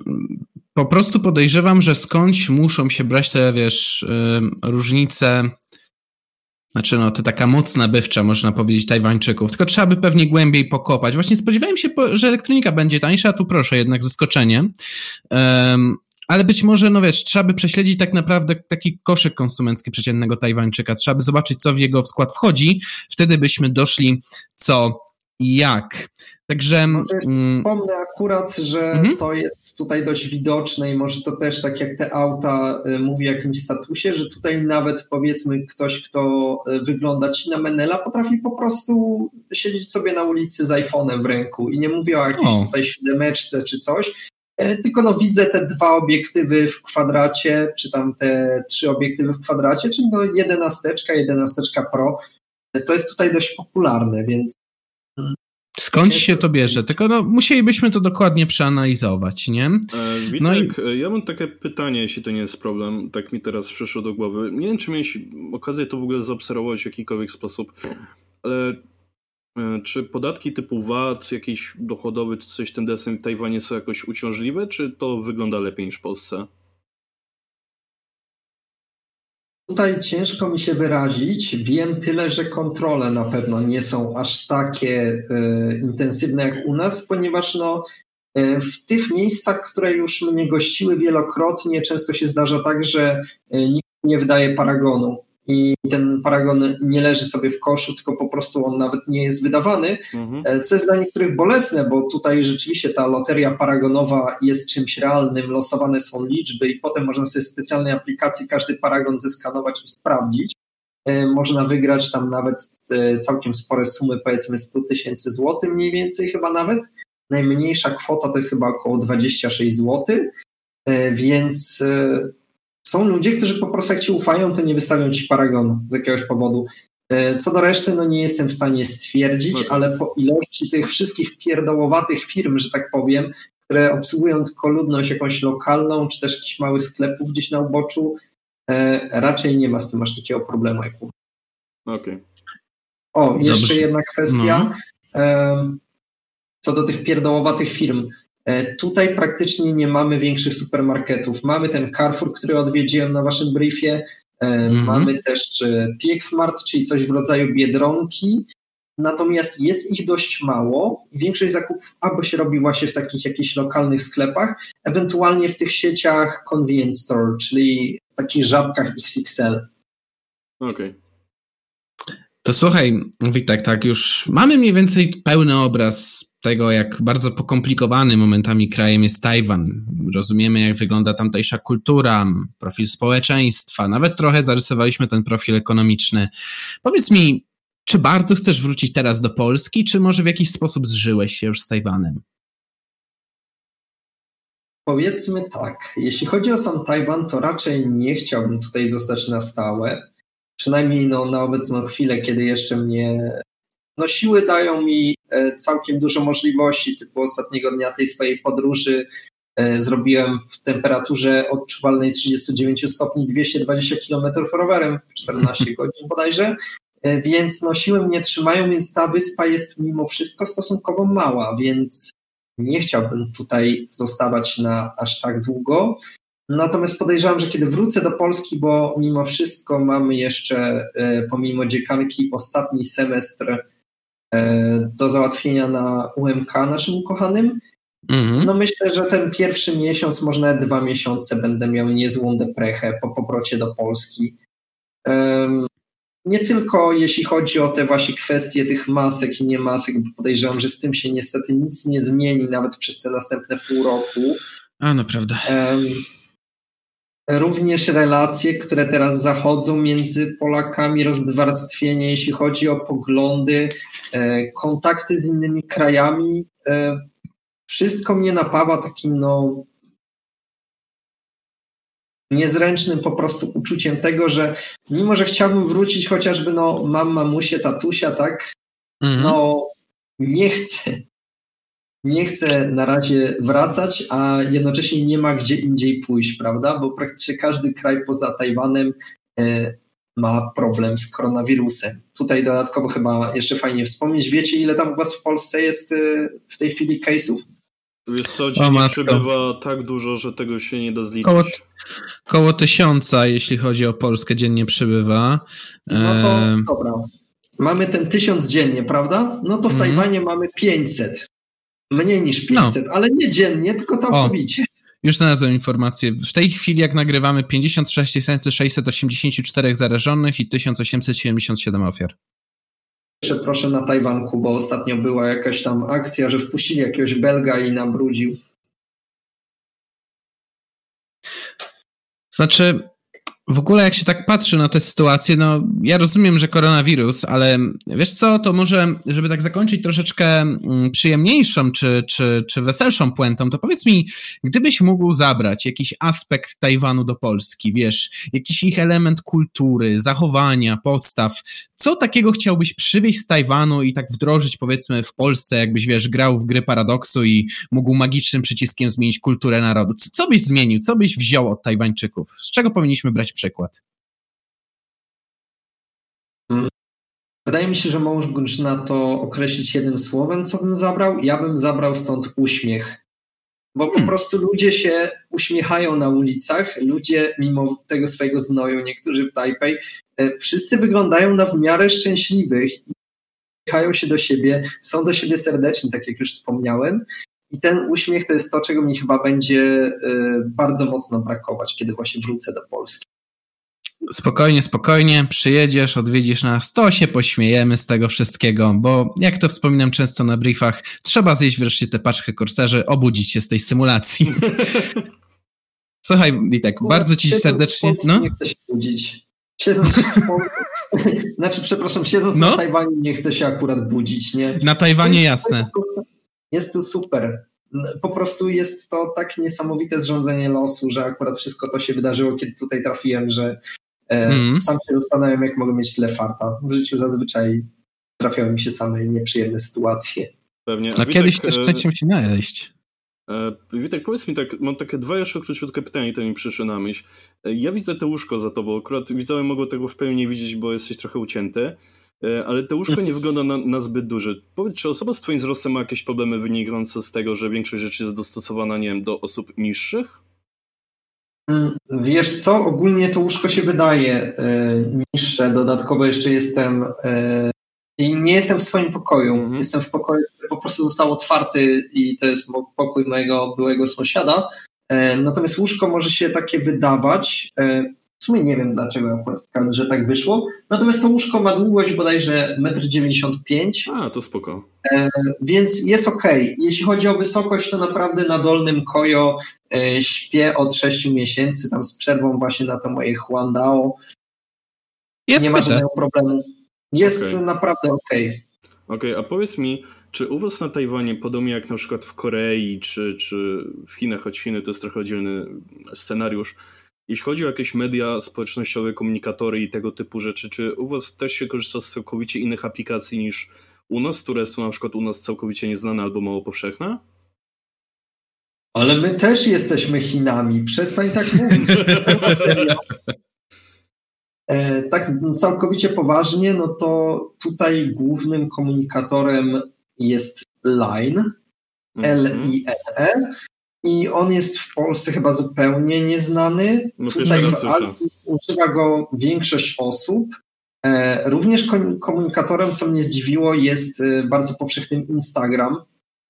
po prostu podejrzewam, że skądś muszą się brać te, wiesz, różnice znaczy, no, to taka moc nabywcza, można powiedzieć, Tajwańczyków. Tylko trzeba by pewnie głębiej pokopać. Właśnie spodziewałem się, że elektronika będzie tańsza, tu proszę, jednak zaskoczenie. Um, ale być może, no wiesz, trzeba by prześledzić tak naprawdę taki koszyk konsumencki przeciętnego Tajwańczyka. Trzeba by zobaczyć, co w jego skład wchodzi. Wtedy byśmy doszli, co i jak. Także. Mm, wspomnę akurat, że mhm. to jest tutaj dość widoczne i może to też tak jak te auta y, mówi o jakimś statusie, że tutaj nawet powiedzmy ktoś, kto y, wygląda ci na Menela, potrafi po prostu siedzieć sobie na ulicy z iPhone'em w ręku i nie mówię o jakiejś o. tutaj siódemeczce czy coś, e, tylko no widzę te dwa obiektywy w kwadracie, czy tam te trzy obiektywy w kwadracie, czyli no jedenasteczka, jedenasteczka Pro. E, to jest tutaj dość popularne, więc Skąd się to bierze? Tylko no, musielibyśmy to dokładnie przeanalizować, nie? E, Witek, no i... E, ja mam takie pytanie, jeśli to nie jest problem, tak mi teraz przyszło do głowy. Nie wiem, czy miałeś okazję to w ogóle zaobserwować w jakikolwiek sposób, ale e, czy podatki typu VAT, jakiś dochodowy, czy coś ten desem w Tajwanie są jakoś uciążliwe, czy to wygląda lepiej niż w Polsce? Tutaj ciężko mi się wyrazić. Wiem tyle, że kontrole na pewno nie są aż takie e, intensywne jak u nas, ponieważ no, e, w tych miejscach, które już mnie gościły wielokrotnie, często się zdarza tak, że e, nikt nie wydaje paragonu i ten paragon nie leży sobie w koszu, tylko po prostu on nawet nie jest wydawany, mhm. E, co jest dla niektórych bolesne, bo tutaj rzeczywiście ta loteria paragonowa jest czymś realnym, losowane są liczby i potem można sobie w specjalnej aplikacji każdy paragon zeskanować i sprawdzić. E, można wygrać tam nawet e, całkiem spore sumy, powiedzmy 100 tysięcy złotych mniej więcej chyba nawet. Najmniejsza kwota to jest chyba około 26 zł, więc są ludzie, którzy po prostu jak ci ufają, to nie wystawią ci paragonu z jakiegoś powodu. E, co do reszty, no nie jestem w stanie stwierdzić, okay. ale po ilości tych wszystkich pierdołowatych firm, że tak powiem, które obsługują tylko ludność jakąś lokalną, czy też jakichś małych sklepów gdzieś na uboczu, e, raczej nie ma z tym aż takiego problemu u Okej. Okay. O, jeszcze Dobrze. jedna kwestia. No. E, co do tych pierdołowatych firm. E, tutaj praktycznie nie mamy większych supermarketów. Mamy ten Carrefour, który odwiedziłem na waszym briefie. Mm-hmm. Mamy też e, PXMart, czyli coś w rodzaju biedronki. Natomiast jest ich dość mało i większość zakupów albo się robi właśnie w takich jakichś lokalnych sklepach, ewentualnie w tych sieciach convenience store, czyli w takich żabkach XXL. Okej. Okay. To słuchaj, Witek, tak już mamy mniej więcej pełny obraz tego, jak bardzo pokomplikowany momentami krajem jest Tajwan. Rozumiemy, jak wygląda tamtejsza kultura, profil społeczeństwa, nawet trochę zarysowaliśmy ten profil ekonomiczny. Powiedz mi, czy bardzo chcesz wrócić teraz do Polski, czy może w jakiś sposób zżyłeś się już z Tajwanem? Powiedzmy tak, jeśli chodzi o sam Tajwan, to raczej nie chciałbym tutaj zostać na stałe. Przynajmniej no, na obecną chwilę, kiedy jeszcze mnie no siły dają mi e, całkiem dużo możliwości, typu ostatniego dnia tej swojej podróży e, zrobiłem w temperaturze odczuwalnej 39 stopni 220 km rowerem w 14 godzin bodajże, e, więc no siły mnie trzymają, więc ta wyspa jest mimo wszystko stosunkowo mała, więc nie chciałbym tutaj zostawać na aż tak długo. Natomiast podejrzewam, że kiedy wrócę do Polski, bo mimo wszystko mamy jeszcze, pomimo dziekanki, ostatni semestr E, do załatwienia na UMK naszym ukochanym. Mhm. No myślę, że ten pierwszy miesiąc, może nawet dwa miesiące będę miał niezłą deprechę po powrocie do Polski. Nie tylko jeśli chodzi o te właśnie kwestie tych masek i nie masek, bo podejrzewam, że z tym się niestety nic nie zmieni nawet przez te następne pół roku. A, no prawda. Również relacje, które teraz zachodzą między Polakami, rozdwarstwienie, jeśli chodzi o poglądy, e, kontakty z innymi krajami. E, wszystko mnie napawa takim no, niezręcznym po prostu uczuciem tego, że mimo, że chciałbym wrócić chociażby, no, mam mamusię, tatusia, tak, mhm. no, nie chcę nie chce na razie wracać, a jednocześnie nie ma gdzie indziej pójść, prawda? Bo praktycznie każdy kraj poza Tajwanem e, ma problem z koronawirusem. Tutaj dodatkowo chyba jeszcze fajnie wspomnieć. Wiecie, ile tam u Was w Polsce jest e, w tej chwili case'ów? Wiesz co, dziennie przybywa tak dużo, że tego się nie da zliczyć. Koło, koło tysiąca, jeśli chodzi o Polskę, dziennie przybywa. No to e... dobra. Mamy ten tysiąc dziennie, prawda? No to w mm. Tajwanie mamy 500. Mniej niż 500, no. ale nie dziennie, tylko całkowicie. O, już znalazłem informację. W tej chwili, jak nagrywamy, 56 684 zarażonych i 1877 ofiar. Jeszcze proszę na Tajwanku, bo ostatnio była jakaś tam akcja, że wpuścili jakiegoś Belga i nabrudził. Znaczy, W ogóle jak się tak patrzy na tę sytuację, no ja rozumiem, że koronawirus, ale wiesz co, to może, żeby tak zakończyć troszeczkę mm, przyjemniejszą czy, czy, czy weselszą puentą, to powiedz mi, gdybyś mógł zabrać jakiś aspekt Tajwanu do Polski, wiesz, jakiś ich element kultury, zachowania, postaw, co takiego chciałbyś przywieźć z Tajwanu i tak wdrożyć powiedzmy w Polsce, jakbyś wiesz, grał w gry paradoksu i mógł magicznym przyciskiem zmienić kulturę narodu? Co, co byś zmienił? Co byś wziął od Tajwańczyków? Z czego powinniśmy brać przykład? Wydaje mi się, że można to określić jednym słowem, co bym zabrał. Ja bym zabrał stąd uśmiech. Bo po hmm. prostu ludzie się uśmiechają na ulicach, ludzie mimo tego swojego znoju, niektórzy w Tajpej, e, wszyscy wyglądają na w miarę szczęśliwych i uśmiechają się do siebie, są do siebie serdeczni, tak jak już wspomniałem. I ten uśmiech to jest to, czego mi chyba będzie e, bardzo mocno brakować, kiedy właśnie wrócę do Polski. Spokojnie, spokojnie, przyjedziesz, odwiedzisz nas, to się pośmiejemy z tego wszystkiego, bo jak to wspominam często na briefach, trzeba zjeść wreszcie te paczkę korserzy, obudzić się z tej symulacji. Słuchaj, Witek, no, bardzo ci serdecznie... No? Nie chcę się budzić. Siedząc znaczy, przepraszam, siedząc no? na Tajwanie nie chcę się akurat budzić, nie? Na Tajwanie jasne. Jest to super. Po prostu jest to tak niesamowite zrządzenie losu, że akurat wszystko to się wydarzyło, kiedy tutaj trafiłem, że Mm. Sam się zastanawiam, jak mogę mieć tyle farta. W życiu zazwyczaj trafiają mi się same nieprzyjemne sytuacje. Pewnie. A, A kiedyś też chcecie się najeść. E, Witek, powiedz mi tak, mam takie dwa jeszcze króciutkie pytania, które mi przyszły na myśl. E, ja widzę te łóżko za tobą, akurat widzowie mogą tego w pełni nie widzieć, bo jesteś trochę ucięty, e, ale te łóżko nie wygląda na, na, zbyt duże. Powiedz, czy osoba z twoim wzrostem ma jakieś problemy wynikające z tego, że większość rzeczy jest dostosowana, nie wiem, do osób niższych? Wiesz co, ogólnie to łóżko się wydaje e, niższe, dodatkowo jeszcze jestem e, i nie jestem w swoim pokoju. Mhm. Jestem w pokoju, który po prostu został otwarty i to jest pokój mojego byłego sąsiada. E, natomiast łóżko może się takie wydawać. W sumie nie wiem dlaczego akurat że tak wyszło. Natomiast to łóżko ma długość bodajże 1,95 m. A, to spoko. E, więc jest ok. Jeśli chodzi o wysokość, to naprawdę na dolnym kojo e, śpię od 6 miesięcy, tam z przerwą właśnie na to moje Huandao. Jest nie ma żadnego problemu. Jest okay. naprawdę ok. Okej, okay, a powiedz mi, czy u was na Tajwanie, podobnie jak na przykład w Korei czy, czy w Chinach, choć Chiny to jest trochę oddzielny scenariusz, jeśli chodzi o jakieś media społecznościowe, komunikatory i tego typu rzeczy, czy u Was też się korzysta z całkowicie innych aplikacji niż u nas, które są na przykład u nas całkowicie nieznane albo mało powszechne? Ale my też jesteśmy Chinami. Przestań tak mówić. e, tak całkowicie poważnie, no to tutaj głównym komunikatorem jest Line, mhm. L-I-N-E i on jest w Polsce chyba zupełnie nieznany. No Tutaj w Azji używa go większość osób. E, również komunikatorem, co mnie zdziwiło, jest e, bardzo powszechnym Instagram.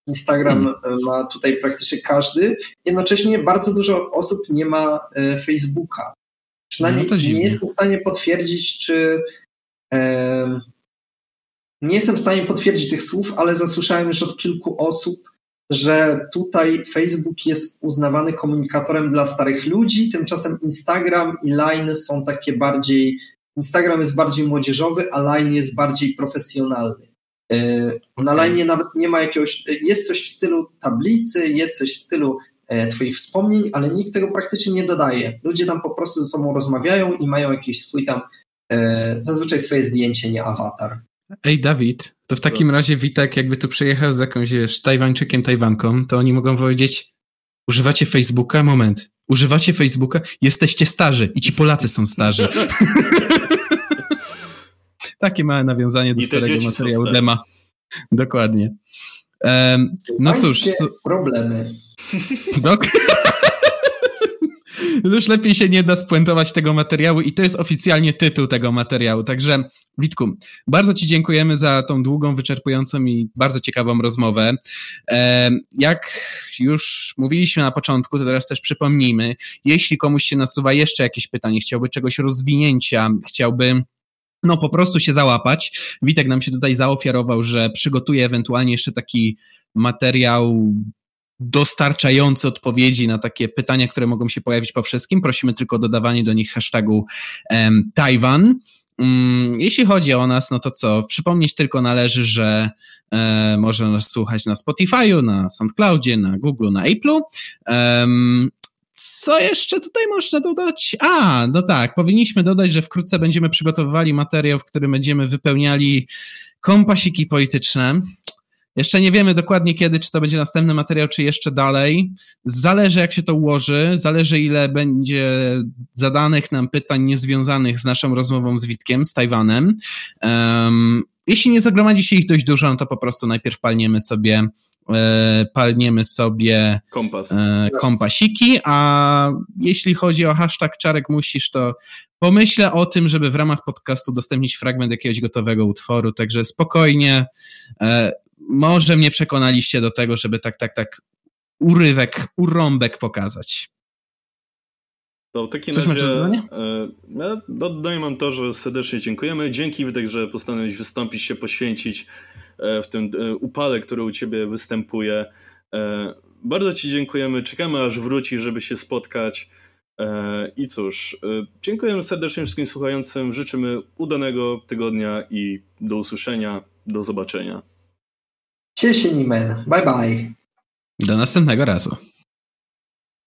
Instagram hmm. ma tutaj praktycznie każdy. Jednocześnie bardzo dużo osób nie ma Facebooka. Przynajmniej no nie jestem w stanie potwierdzić, czy. E, nie jestem w stanie potwierdzić tych słów, ale zasłyszałem już od kilku osób, że tutaj Facebook jest uznawany komunikatorem dla starych ludzi, tymczasem Instagram i Line są takie bardziej. Instagram jest bardziej młodzieżowy, a Line jest bardziej profesjonalny. E, na Line nawet nie ma jakiegoś. Jest coś w stylu tablicy, jest coś w stylu e, Twoich wspomnień, ale nikt tego praktycznie nie dodaje. Ludzie tam po prostu ze sobą rozmawiają i mają jakiś swój tam, e, zazwyczaj swoje zdjęcie, nie awatar. Ej, Dawid, to w takim razie Witek, jakby tu przyjechał z jakąś, wiesz, Tajwańczykiem, Tajwanką, to oni mogą powiedzieć, używacie Facebooka? Moment. Używacie Facebooka? Jesteście starzy i ci Polacy są starzy. Takie małe nawiązanie do I starego materiału Dema. Dokładnie. Um, no cóż. Problemy. Dok już lepiej się nie da spuentować tego materiału i to jest oficjalnie tytuł tego materiału. Także Witku, bardzo Ci dziękujemy za tą długą, wyczerpującą i bardzo ciekawą rozmowę. Jak już mówiliśmy na początku, to teraz też przypomnijmy, jeśli komuś się nasuwa jeszcze jakieś pytanie, chciałby czegoś rozwinięcia, chciałby no po prostu się załapać. Witek nam się tutaj zaofiarował, że przygotuje ewentualnie jeszcze taki materiał dostarczający odpowiedzi na takie pytania, które mogą się pojawić po wszystkim. Prosimy tylko o dodawanie do nich hashtagu um. Um, jeśli chodzi o nas, no to co? Przypomnieć tylko należy, że e, można nas słuchać na Spotify'u, na SoundCloudzie, na Google, na Apple'u. Um, co jeszcze tutaj można dodać? A, no tak, powinniśmy dodać, że wkrótce będziemy przygotowywali materiał, w którym będziemy wypełniali kompasiki polityczne. Jeszcze nie wiemy dokładnie kiedy, czy to będzie następny materiał, czy jeszcze dalej. Zależy, jak się to ułoży, zależy, ile będzie zadanych nam pytań niezwiązanych z naszą rozmową z Witkiem, z Tajwanem. Um, jeśli nie zagromadzi się ich dość dużo, no to po prostu najpierw palniemy sobie palniemy sobie Kompas. E, kompasiki, a jeśli chodzi o hashtag Czarek Musisz, to pomyślę o tym, żeby w ramach podcastu udostępnić fragment jakiegoś gotowego utworu, także spokojnie, e, może mnie przekonaliście do tego, żeby tak, tak, tak urywek, urąbek pokazać. To w takim Coś razie e, ja dodaję mam to, że serdecznie dziękujemy. Dzięki Wydek, że postanowiłeś wystąpić się, poświęcić e, E, w tym e, upale, który u ciebie występuje. E, bardzo ci dziękujemy, czekamy aż wróci, żeby się spotkać. I cóż, dziękujemy serdecznie wszystkim słuchającym, życzymy udanego tygodnia i do usłyszenia, do zobaczenia. Cieszę Nimen, bye bye. Do następnego razu.